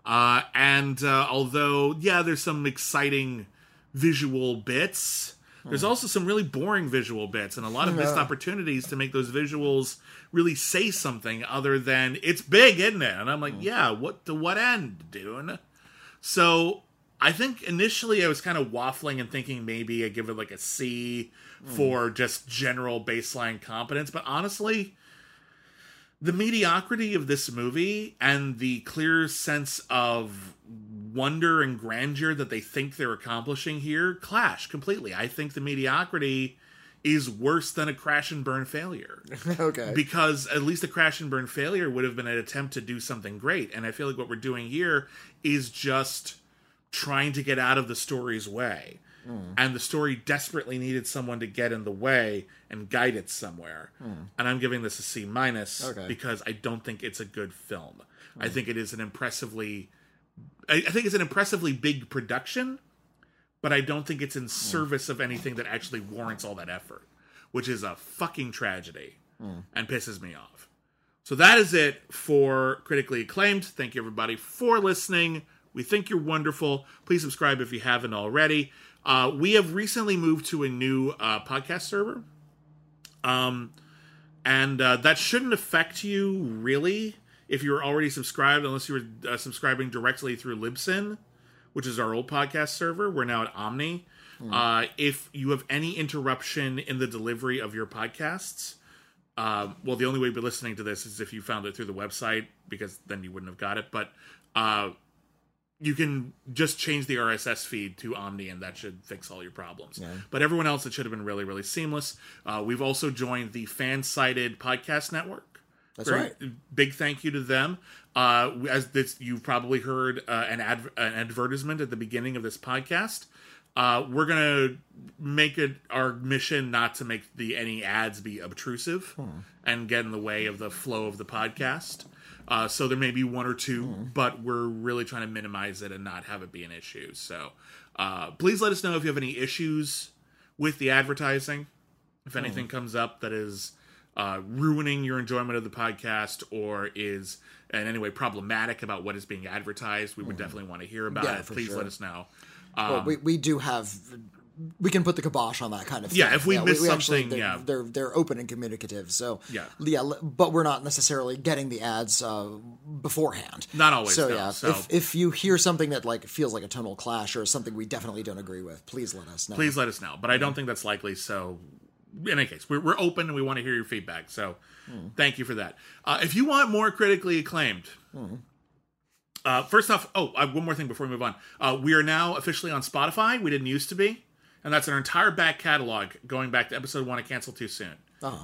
Uh, and uh, although, yeah, there's some exciting visual bits, there's mm. also some really boring visual bits and a lot of missed Yeah. opportunities to make those visuals really say something other than it's big, isn't it? And I'm like, mm. yeah, what to what end, dude? So I think initially I was kind of waffling and thinking maybe I give it like a C mm. for just general baseline competence, but honestly, the mediocrity of this movie and the clear sense of wonder and grandeur that they think they're accomplishing here clash completely. I think the mediocrity is worse than a crash and burn failure. *laughs* Okay, because at least a crash and burn failure would have been an attempt to do something great. And i feel like what we're doing here is just trying to get out of the story's way. Hmm. And the story desperately needed someone to get in the way and guide it somewhere. Hmm. And i'm giving this a c minus Okay. because i don't think it's a good film. I hmm. think it is an impressively I, I think it's an impressively big production but I don't think it's in service of anything that actually warrants all that effort, which is a fucking tragedy and pisses me off. So that is it for critically acclaimed. Thank you everybody for listening. We think you're wonderful. Please subscribe if you haven't already. Uh, we have recently moved to a new uh, podcast server, um, and uh, that shouldn't affect you really if you're already subscribed, unless you were uh, subscribing directly through Libsyn which is our old podcast server. We're now at Omny. Uh, if you have any interruption in the delivery of your podcasts, uh, well, the only way you'd be listening to this is if you found it through the website, because then you wouldn't have got it. But uh, you can just change the RSS feed to Omny, and that should fix all your problems. But everyone else, it should have been really, really seamless. Uh, we've also joined the FanSided podcast network. That's Very right. Big thank you to them. Uh, as this, you've probably heard uh, an, adv- an advertisement at the beginning of this podcast. Uh, we're gonna make it our mission not to make the any ads be obtrusive and get in the way of the flow of the podcast. Uh, so there may be one or two, but we're really trying to minimize it and not have it be an issue. So uh, please let us know if you have any issues with the advertising if anything comes up that is uh, ruining your enjoyment of the podcast or is in any way problematic about what is being advertised, we would definitely want to hear about Yeah, it. Please sure. let us know. Well, we we do have. We can put the kibosh on that kind of thing. Yeah, if we miss actually- something, they're, yeah. they're they're open and communicative. So Yeah. yeah, but we're not necessarily getting the ads uh, beforehand. Not always, So no, yeah, so- if if you hear something that like feels like a tonal clash or something we definitely don't agree with, please let us know. Please let us know. But I don't think that's likely. So, in any case, we're, we're open and we want to hear your feedback. So, thank you for that. Uh, if you want more critically acclaimed, uh, first off, oh, uh, one more thing before we move on. Uh, we are now officially on Spotify. We didn't used to be. And that's our entire back catalog going back to episode one of Cancel Too Soon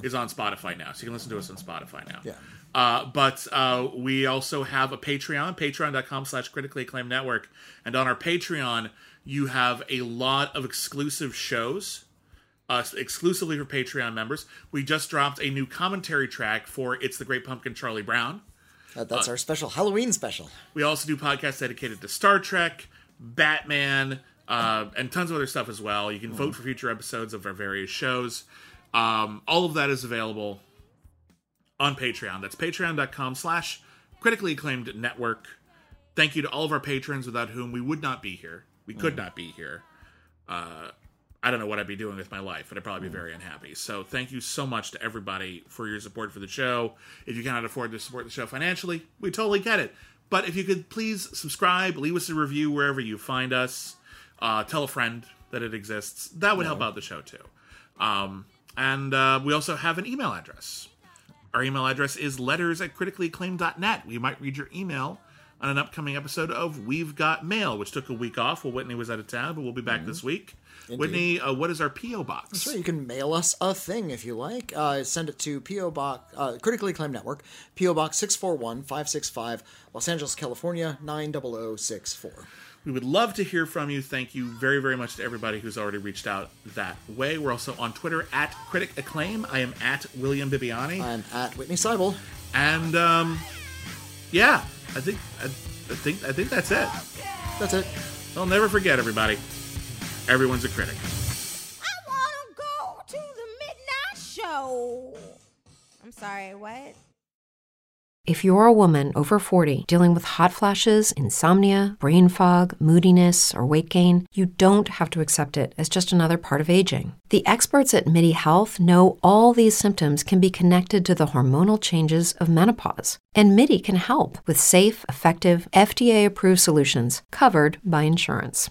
is on Spotify now. So you can listen to us on Spotify now. Yeah. Uh, but uh, we also have a Patreon, patreon.com slash critically acclaimed network. And on our Patreon, you have a lot of exclusive shows uh, exclusively for Patreon members. We just dropped a new commentary track for It's the Great Pumpkin Charlie Brown. That- that's uh, our special Halloween special. We also do podcasts dedicated to Star Trek, Batman, uh, and tons of other stuff as well. You can vote for future episodes of our various shows. Um, all of that is available on Patreon. That's patreon.com slash critically acclaimed network. Thank you to all of our patrons without whom we would not be here. We could not be here. Uh, I don't know what I'd be doing with my life, but I'd probably be very unhappy. So thank you so much to everybody for your support for the show. If you cannot afford to support the show financially, we totally get it. But if you could please subscribe, leave us a review wherever you find us, uh, tell a friend that it exists. That would help out the show too. Um, and uh, we also have an email address. Our email address is letters at criticallyacclaimed.net. We might read your email on an upcoming episode of We've Got Mail, which took a week off while Witney was out of town, but we'll be back this week. Witney, uh, what is our P.O. box? So you can mail us a thing if you like. Uh, send it to PO Box uh, Critically Acclaimed Network, PO Box six four one five six five, Los Angeles, California nine double o six four. We would love to hear from you. Thank you very, very much to everybody who's already reached out that way. We're also on Twitter at Critic Acclaim. I am at William Bibbiani. I'm at Witney Seibold. and um, yeah, I think I, I think I think that's it. That's it. I'll never forget everybody. Everyone's a critic. I wanna go to the midnight show. I'm sorry, what? If you're a woman over 40 dealing with hot flashes, insomnia, brain fog, moodiness, or weight gain, you don't have to accept it as just another part of aging. The experts at MIDI Health know all these symptoms can be connected to the hormonal changes of menopause. And MIDI can help with safe, effective, FDA approved solutions covered by insurance.